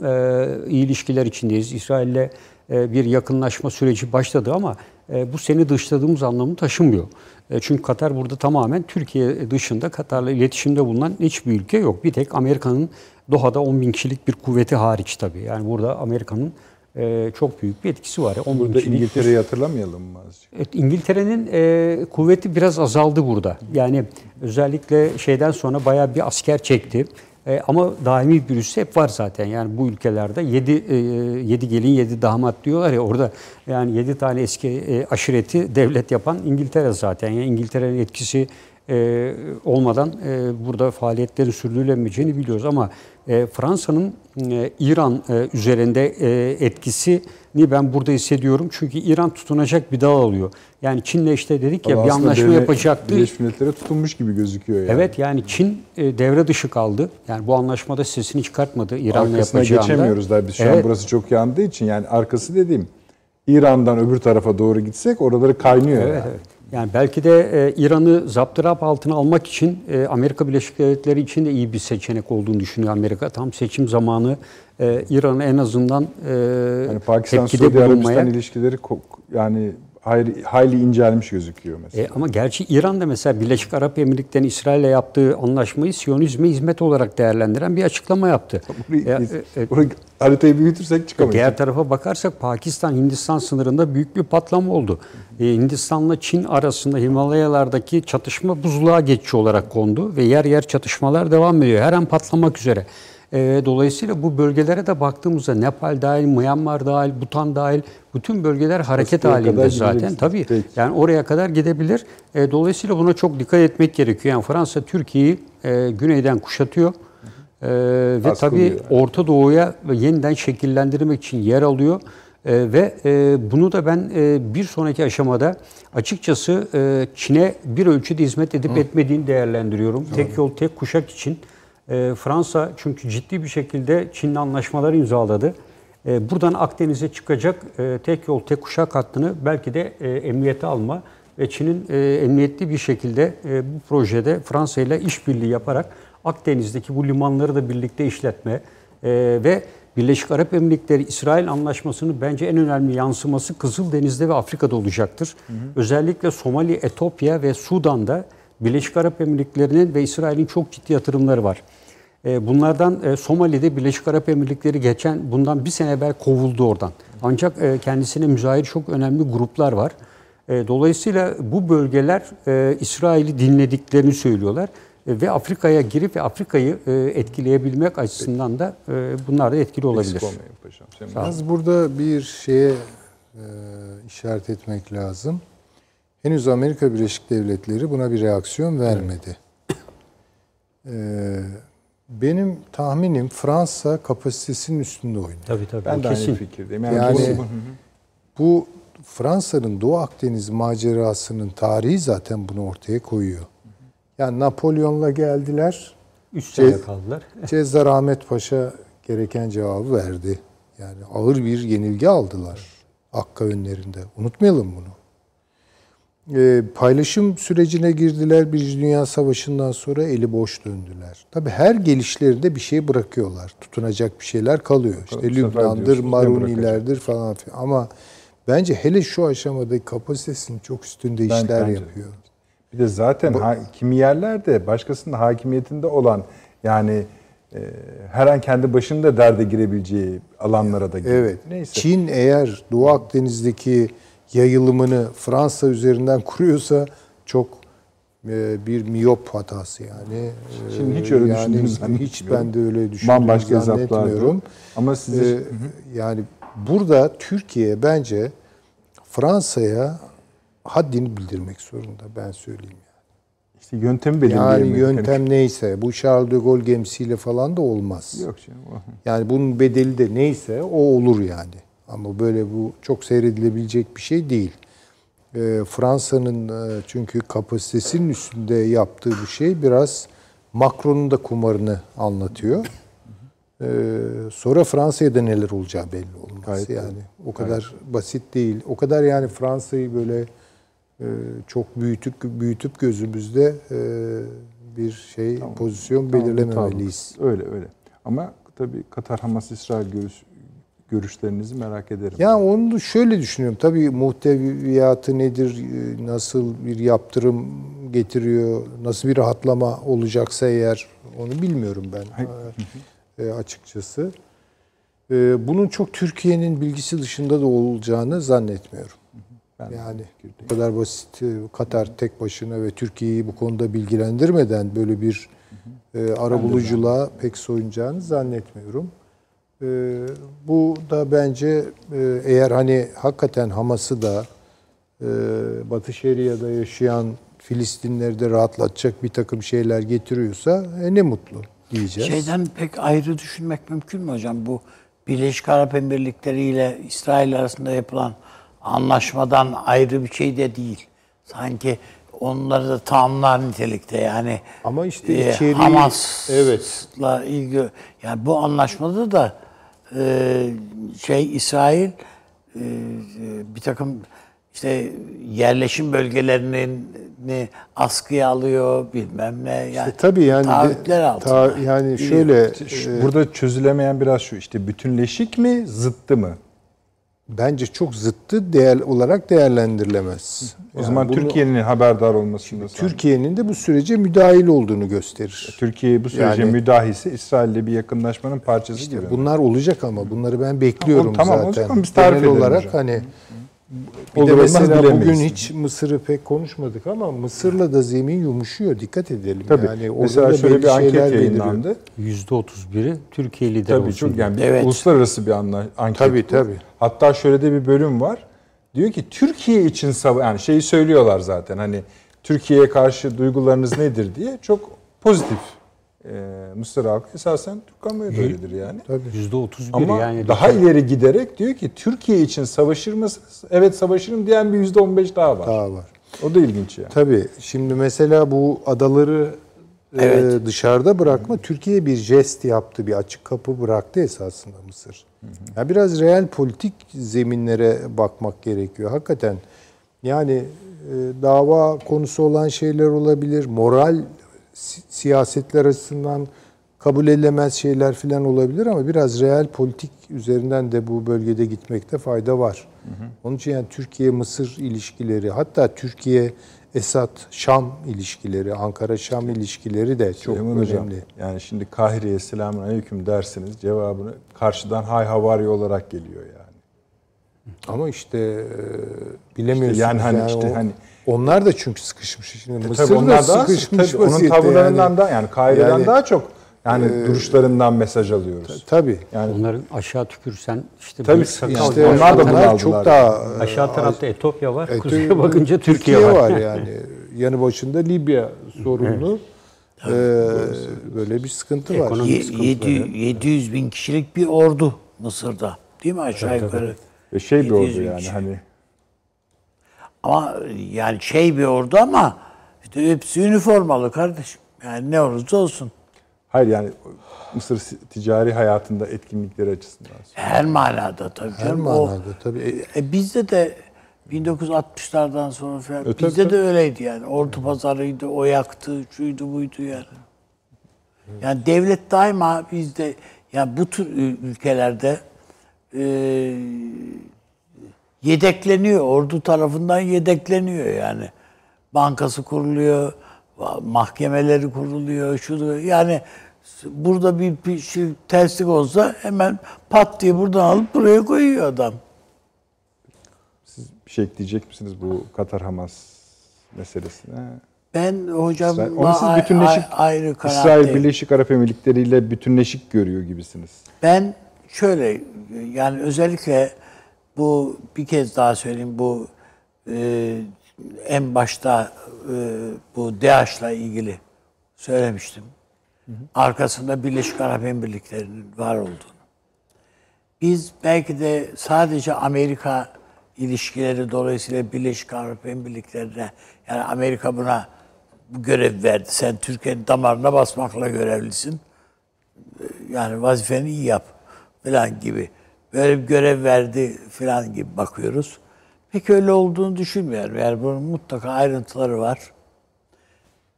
e, iyi ilişkiler içindeyiz. İsrail ile e, bir yakınlaşma süreci başladı ama e, bu seni dışladığımız anlamı taşımıyor. E, çünkü Katar burada tamamen Türkiye dışında Katar'la iletişimde bulunan hiçbir ülke yok. Bir tek Amerika'nın Doha'da 10 bin kişilik bir kuvveti hariç tabii. Yani burada Amerika'nın e, çok büyük bir etkisi var. 10 burada İngiltere'yi hatırlamayalım mı azıcık? Evet, İngiltere'nin e, kuvveti biraz azaldı burada. Yani özellikle şeyden sonra bayağı bir asker çekti. E, ama daimi bir üssü hep var zaten. Yani bu ülkelerde 7 e, yedi gelin 7 damat diyorlar ya orada yani 7 tane eski e, aşireti devlet yapan İngiltere zaten. Yani İngiltere'nin etkisi e, olmadan e, burada faaliyetlerin sürdürülemeyeceğini biliyoruz. Ama e, Fransa'nın e, İran e, üzerinde e, etkisini ben burada hissediyorum. Çünkü İran tutunacak bir dal alıyor. Yani Çin'le işte dedik ya Ama bir anlaşma devre, yapacaktı. Birleşmiş Milletler'e tutunmuş gibi gözüküyor yani. Evet yani Çin e, devre dışı kaldı. Yani bu anlaşmada sesini çıkartmadı İran'la yapacağında. geçemiyoruz da biz şu evet. an burası çok yandığı için yani arkası dediğim İran'dan öbür tarafa doğru gitsek oraları kaynıyor. Evet, yani. evet. Yani belki de e, İran'ı zaptırap altına almak için e, Amerika Birleşik Devletleri için de iyi bir seçenek olduğunu düşünüyor Amerika. Tam seçim zamanı e, İran'ı en azından e, yani Pakistan Suudi Arabistan ilişkileri yani hayli, hayli incelmiş gözüküyor mesela. E, ama gerçi İran da mesela Birleşik Arap Emirlikleri'nin İsrail'le yaptığı anlaşmayı Siyonizme hizmet olarak değerlendiren bir açıklama yaptı. Burayı, e, e, burayı, haritayı büyütürsek çıkamayız. Diğer tarafa bakarsak Pakistan-Hindistan sınırında büyük bir patlama oldu. E, Hindistan'la Çin arasında Himalayalardaki çatışma buzluğa geçici olarak kondu ve yer yer çatışmalar devam ediyor. Her an patlamak üzere. E, dolayısıyla bu bölgelere de baktığımızda Nepal dahil, Myanmar dahil, Bhutan dahil bütün bölgeler hareket Asya'ya halinde zaten. gidebiliriz. Tabii Peki. yani oraya kadar gidebilir. E, dolayısıyla buna çok dikkat etmek gerekiyor. Yani Fransa Türkiye'yi e, güneyden kuşatıyor. E, ve Baskı tabii oluyor. Orta Doğu'ya yeniden şekillendirmek için yer alıyor. E, ve e, bunu da ben e, bir sonraki aşamada açıkçası e, Çin'e bir ölçüde hizmet edip etmediğini değerlendiriyorum. Tek yol tek kuşak için. E, Fransa çünkü ciddi bir şekilde Çin'le anlaşmalar imzaladı. E, buradan Akdeniz'e çıkacak e, tek yol tek kuşak hattını belki de e, emniyete alma ve Çin'in e, emniyetli bir şekilde e, bu projede Fransa ile işbirliği yaparak Akdeniz'deki bu limanları da birlikte işletme e, ve Birleşik Arap Emirlikleri İsrail anlaşmasının bence en önemli yansıması Kızıldeniz'de ve Afrika'da olacaktır. Özellikle Somali, Etopya ve Sudan'da Birleşik Arap Emirlikleri'nin ve İsrail'in çok ciddi yatırımları var. E, Bunlardan e, Somali'de Birleşik Arap Emirlikleri geçen bundan bir sene evvel kovuldu oradan. Ancak e, kendisine müzahir çok önemli gruplar var. Dolayısıyla bu bölgeler İsrail'i dinlediklerini söylüyorlar. Ve Afrika'ya girip ve Afrika'yı etkileyebilmek açısından da bunlar da etkili olabilir. Eksik burada bir şeye işaret etmek lazım. Henüz Amerika Birleşik Devletleri buna bir reaksiyon vermedi. E, benim tahminim Fransa kapasitesinin üstünde oynuyor. Tabii tabii. Ben de aynı fikirdeyim. Yani, Yani- bu- Fransa'nın Doğu Akdeniz macerasının tarihi zaten bunu ortaya koyuyor. Yani Napolyon'la geldiler. Ce- sene kaldılar. [LAUGHS] Cezzar Ahmet Paşa gereken cevabı verdi. Yani ağır bir yenilgi aldılar Akka önlerinde. Unutmayalım bunu. Ee, paylaşım sürecine girdiler. Birinci Dünya Savaşı'ndan sonra eli boş döndüler. Tabii her gelişlerinde bir şey bırakıyorlar. Tutunacak bir şeyler kalıyor. Bu İşte sefer Lübnan'dır, Marunilerdir falan filan. Ama bence hele şu aşamadaki kapasitesinin çok üstünde Ben- işler bence yapıyor. Bir de zaten ha, kimi yerlerde başkasının hakimiyetinde olan yani e, her an kendi başında derde girebileceği alanlara da giriyor. Evet. Neyse. Çin eğer Doğu Akdeniz'deki yayılımını Fransa üzerinden kuruyorsa çok e, bir miyop hatası yani. E, Şimdi hiç öyle yani düşündüğünü Hiç ben de öyle düşündüğümü Bambaşka zannetmiyorum. Ama size E, yani burada Türkiye bence Fransa'ya haddini bildirmek zorunda ben söyleyeyim. işte yöntemi Yani belirleyemedik. yöntem neyse bu Charles de Gaulle gemisiyle falan da olmaz. Yok canım. Yani bunun bedeli de neyse o olur yani. Ama böyle bu çok seyredilebilecek bir şey değil. Ee, Fransa'nın e, çünkü kapasitesinin üstünde yaptığı bu şey biraz Macron'un da kumarını anlatıyor. Ee, sonra Fransa'ya da neler olacağı belli olmaz. Gayet yani o kadar basit değil. O kadar yani Fransa'yı böyle e, çok büyütüp büyütüp gözümüzde e, bir şey pozisyon Tamam, belirlememeliyiz. mutabık. Öyle öyle. Ama tabii Katar Hamas İsrail görüş, görüşlerinizi merak ederim. Ya onu da şöyle düşünüyorum. Tabii muhteviyatı nedir, e, nasıl bir yaptırım getiriyor, nasıl bir rahatlama olacaksa eğer onu bilmiyorum ben e, e, açıkçası. E, bunun çok Türkiye'nin bilgisi dışında da olacağını zannetmiyorum. Ben Yani bu kadar basit e, Katar tek başına ve Türkiye'yi bu konuda bilgilendirmeden böyle bir e, arabuluculuğa pek soyunacağını zannetmiyorum. E, bu da bence e, eğer hani hakikaten Hamas'ı da e, Batı Şeria'da yaşayan Filistinleri de rahatlatacak bir takım şeyler getiriyorsa e, ne mutlu diyeceğiz. Şeyden pek ayrı düşünmek mümkün mü hocam? Bu Birleşik Arap Emirlikleri ile İsrail arasında yapılan anlaşmadan ayrı bir şey de değil. Sanki onları da tamamlar nitelikte yani. Ama işte e, içeriği- Hamas'la evet. ilgili yani bu anlaşmada da e, şey İsrail e, e, bir takım işte yerleşim bölgelerini askıya alıyor bilmem ne yani E, tabii yani taahhütler altında. ta- yani şöyle e, Burada çözülemeyen biraz şu işte bütünleşik mi zıttı mı? Bence çok zıttı değer olarak değerlendirilemez. O Yani zaman bunu- Türkiye'nin haberdar olmasında Türkiye'nin de bu sürece müdahil olduğunu gösterir. Türkiye bu sürece Yani- müdahisi İsrail'le bir yakınlaşmanın parçası gibi. Bunlar olacak ama bunları ben bekliyorum Tamam, tamam, zaten. o zaman biz tarif Genel olarak hocam. hani Bir de olur mesela bilemeyiz. bugün hiç Mısır'ı pek konuşmadık ama Mısır'la da zemin yumuşuyor. Dikkat edelim. Tabii. Yani orada Mesela şöyle bir anket yayınlandı. %31'i Türkiye lider Tabii olsun. çok yani bir Evet. uluslararası bir anla, anket. Tabii, bu. tabii. Hatta şöyle de bir bölüm var. Diyor ki Türkiye için sava yani şeyi söylüyorlar zaten hani Türkiye'ye karşı duygularınız nedir diye çok pozitif. Ee, Mısır halkı esasen Türk kamuoyu da öyledir yani. %31 Ama yani daha ileri giderek diyor ki Türkiye için savaşır mısınız? Evet savaşırım diyen bir yüzde on beş daha var. Daha var. O da ilginç yani. Tabii. Şimdi mesela bu adaları e, Evet. dışarıda bırakma Türkiye bir jest yaptı, bir açık kapı bıraktı esasında Mısır. Ya biraz real politik zeminlere bakmak gerekiyor hakikaten. Yani e, dava konusu olan şeyler olabilir, moral siyasetler açısından kabul edilemez şeyler falan olabilir ama biraz real politik üzerinden de bu bölgede gitmekte fayda var. Onun için yani Türkiye-Mısır ilişkileri, hatta Türkiye-Esad-Şam ilişkileri, Ankara-Şam ilişkileri de çok Süleyman Hocam, önemli. yani şimdi Kahire'ye selamun aleyküm dersiniz cevabını karşıdan hay havari olarak geliyor yani. Ama işte e, bilemiyorsunuz. İşte yani hani işte o- hani- onlar da çünkü sıkışmış. Şimdi Mısır tabii da onlar daha sıkışmış tabii onun tavırlarından yani. da yani Kahire'den Yani- daha çok yani duruşlarından mesaj alıyoruz. Tabii. Yani Onların aşağı tükürsen işte Tabii bir sakal İşte Onlar da aldılar çok yani. daha aşağı tarafta Etopya var, E, kuzeye bakınca Türkiye, var. yani. [LAUGHS] Yanı başında Libya sorunlu. Ee, böyle bir sıkıntı var. Sıkıntıları. 700, 700 bin kişilik bir ordu Mısır'da. Değil mi aşağı yukarı? ve şey bir 700 oldu bin yani kişi. hani Ama yani şey bir ordu ama işte hepsi üniformalı kardeşim. Yani ne olursa olsun. hayır yani Mısır ticari hayatında etkinlikleri açısından. Her manada tabii. Her canım. O- manada tabii. E, e, bizde de 1960'lardan sonra falan E, tabii, bizde de öyleydi yani. Ordu pazarıydı, o yaktı, şuydu buydu yani. Yani devlet daima bizde yani bu tür ül- ülkelerde e, yedekleniyor. Ordu tarafından yedekleniyor yani. Bankası kuruluyor, mahkemeleri kuruluyor, şu yani burada bir, bir şey terslik olsa hemen pat diye buradan alıp buraya koyuyor adam. Siz bir şey ekleyecek misiniz bu Katar Hamas meselesine? Ben hocamla İsrail- Onu siz bütünleşik ay- ayrı İsrail. Birleşik Arap Emirlikleri ile bütünleşik görüyor gibisiniz. Ben şöyle yani özellikle bu bir kez daha söyleyeyim bu e, en başta e, bu DAEŞ'la ilgili söylemiştim. Arkasında Birleşik Arap Emirlikleri'nin var olduğunu. Biz belki de sadece Amerika ilişkileri dolayısıyla Birleşik Arap Emirlikleri'ne yani Amerika buna bu görev verdi. Sen Türkiye'nin damarına basmakla görevlisin yani vazifeni iyi yap falan gibi. Böyle bir görev verdi falan gibi bakıyoruz. Pek öyle olduğunu düşünmüyorum. Yani bunun mutlaka ayrıntıları var.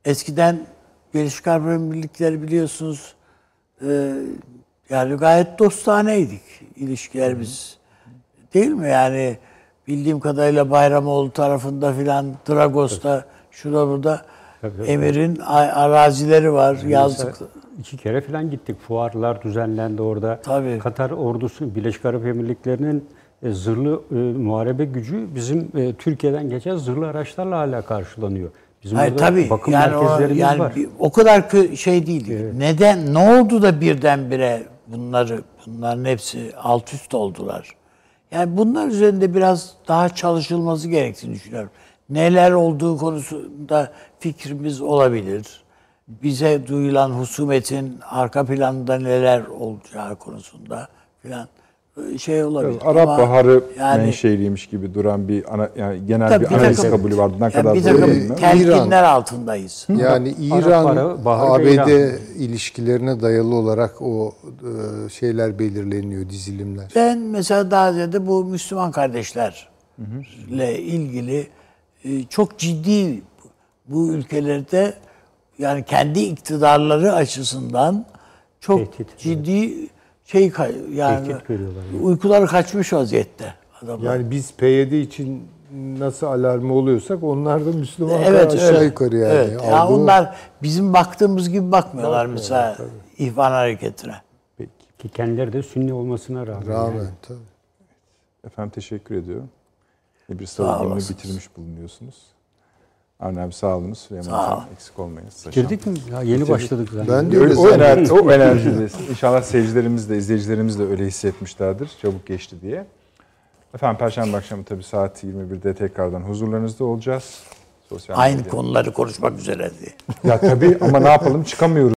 Eskiden Birleşik Arap Emirlikleri biliyorsunuz e, yani gayet dostaneydik ilişkilerimiz. Değil mi? Yani bildiğim kadarıyla Bayramoğlu tarafında filan Dragos'ta şurada burada Tabii. Emir'in arazileri var. Yazlık. İki kere falan gittik. Fuarlar düzenlendi orada. Tabii. Katar ordusu, Birleşik Arap Emirlikleri'nin e, zırhlı e, muharebe gücü bizim e, Türkiye'den geçen zırhlı araçlarla hala karşılanıyor. Bizim Hayır orada tabii. bakım yani o, merkezlerimiz yani var. o kadar kö- şey değil. Neden? Ne oldu da birdenbire bunları bunların hepsi alt üst oldular? Yani bunlar üzerinde biraz daha çalışılması gerektiğini düşünüyorum. Neler olduğu konusunda fikrimiz olabilir. Bize duyulan husumetin arka planında neler olacağı konusunda filan e, şey olabilir. Arap Ama Baharı yani- menşeliymiş gibi duran bir ana, yani genel Tabii bir bir analiz takım- kabulü vardı. Ne yani kadar bir takım telkinler altındayız. Yani İran, ABD ilişkilerine dayalı olarak o e, şeyler belirleniyor, dizilimler. Ben mesela daha ziyade bu Müslüman kardeşlerle ilgili e, çok ciddi bu ülkelerde yani kendi iktidarları açısından çok Tehdit. ciddi şey yani Tehdit yani. uykuları kaçmış vaziyette adamlar. Yani biz PYD için nasıl alarmı oluyorsak onlar da Müslüman evet aşağı öyle. yukarı yani. Evet. Ya Algı o. onlar bizim baktığımız gibi bakmıyorlar mesela ihvan hareketine. Peki. Ki kendileri de sünni olmasına rağmen. Rağmen tabii. Efendim teşekkür ediyorum. Bir olasınız. bitirmiş bulunuyorsunuz. Avni abi sağ olunuz. Süleyman Sağ ol. eksik olmayın. Saşa. Girdik mi? Ya yeni başladık zaten. Ben de Öyle, o, ener, o enerjide. İnşallah seyircilerimiz de, izleyicilerimiz de öyle hissetmişlerdir. Çabuk geçti diye. Efendim Perşembe akşamı tabii saat 21'de tekrardan huzurlarınızda olacağız. Sosyal Aynı medya- konuları konuşmak üzere diye. Ya tabii ama ne yapalım çıkamıyoruz.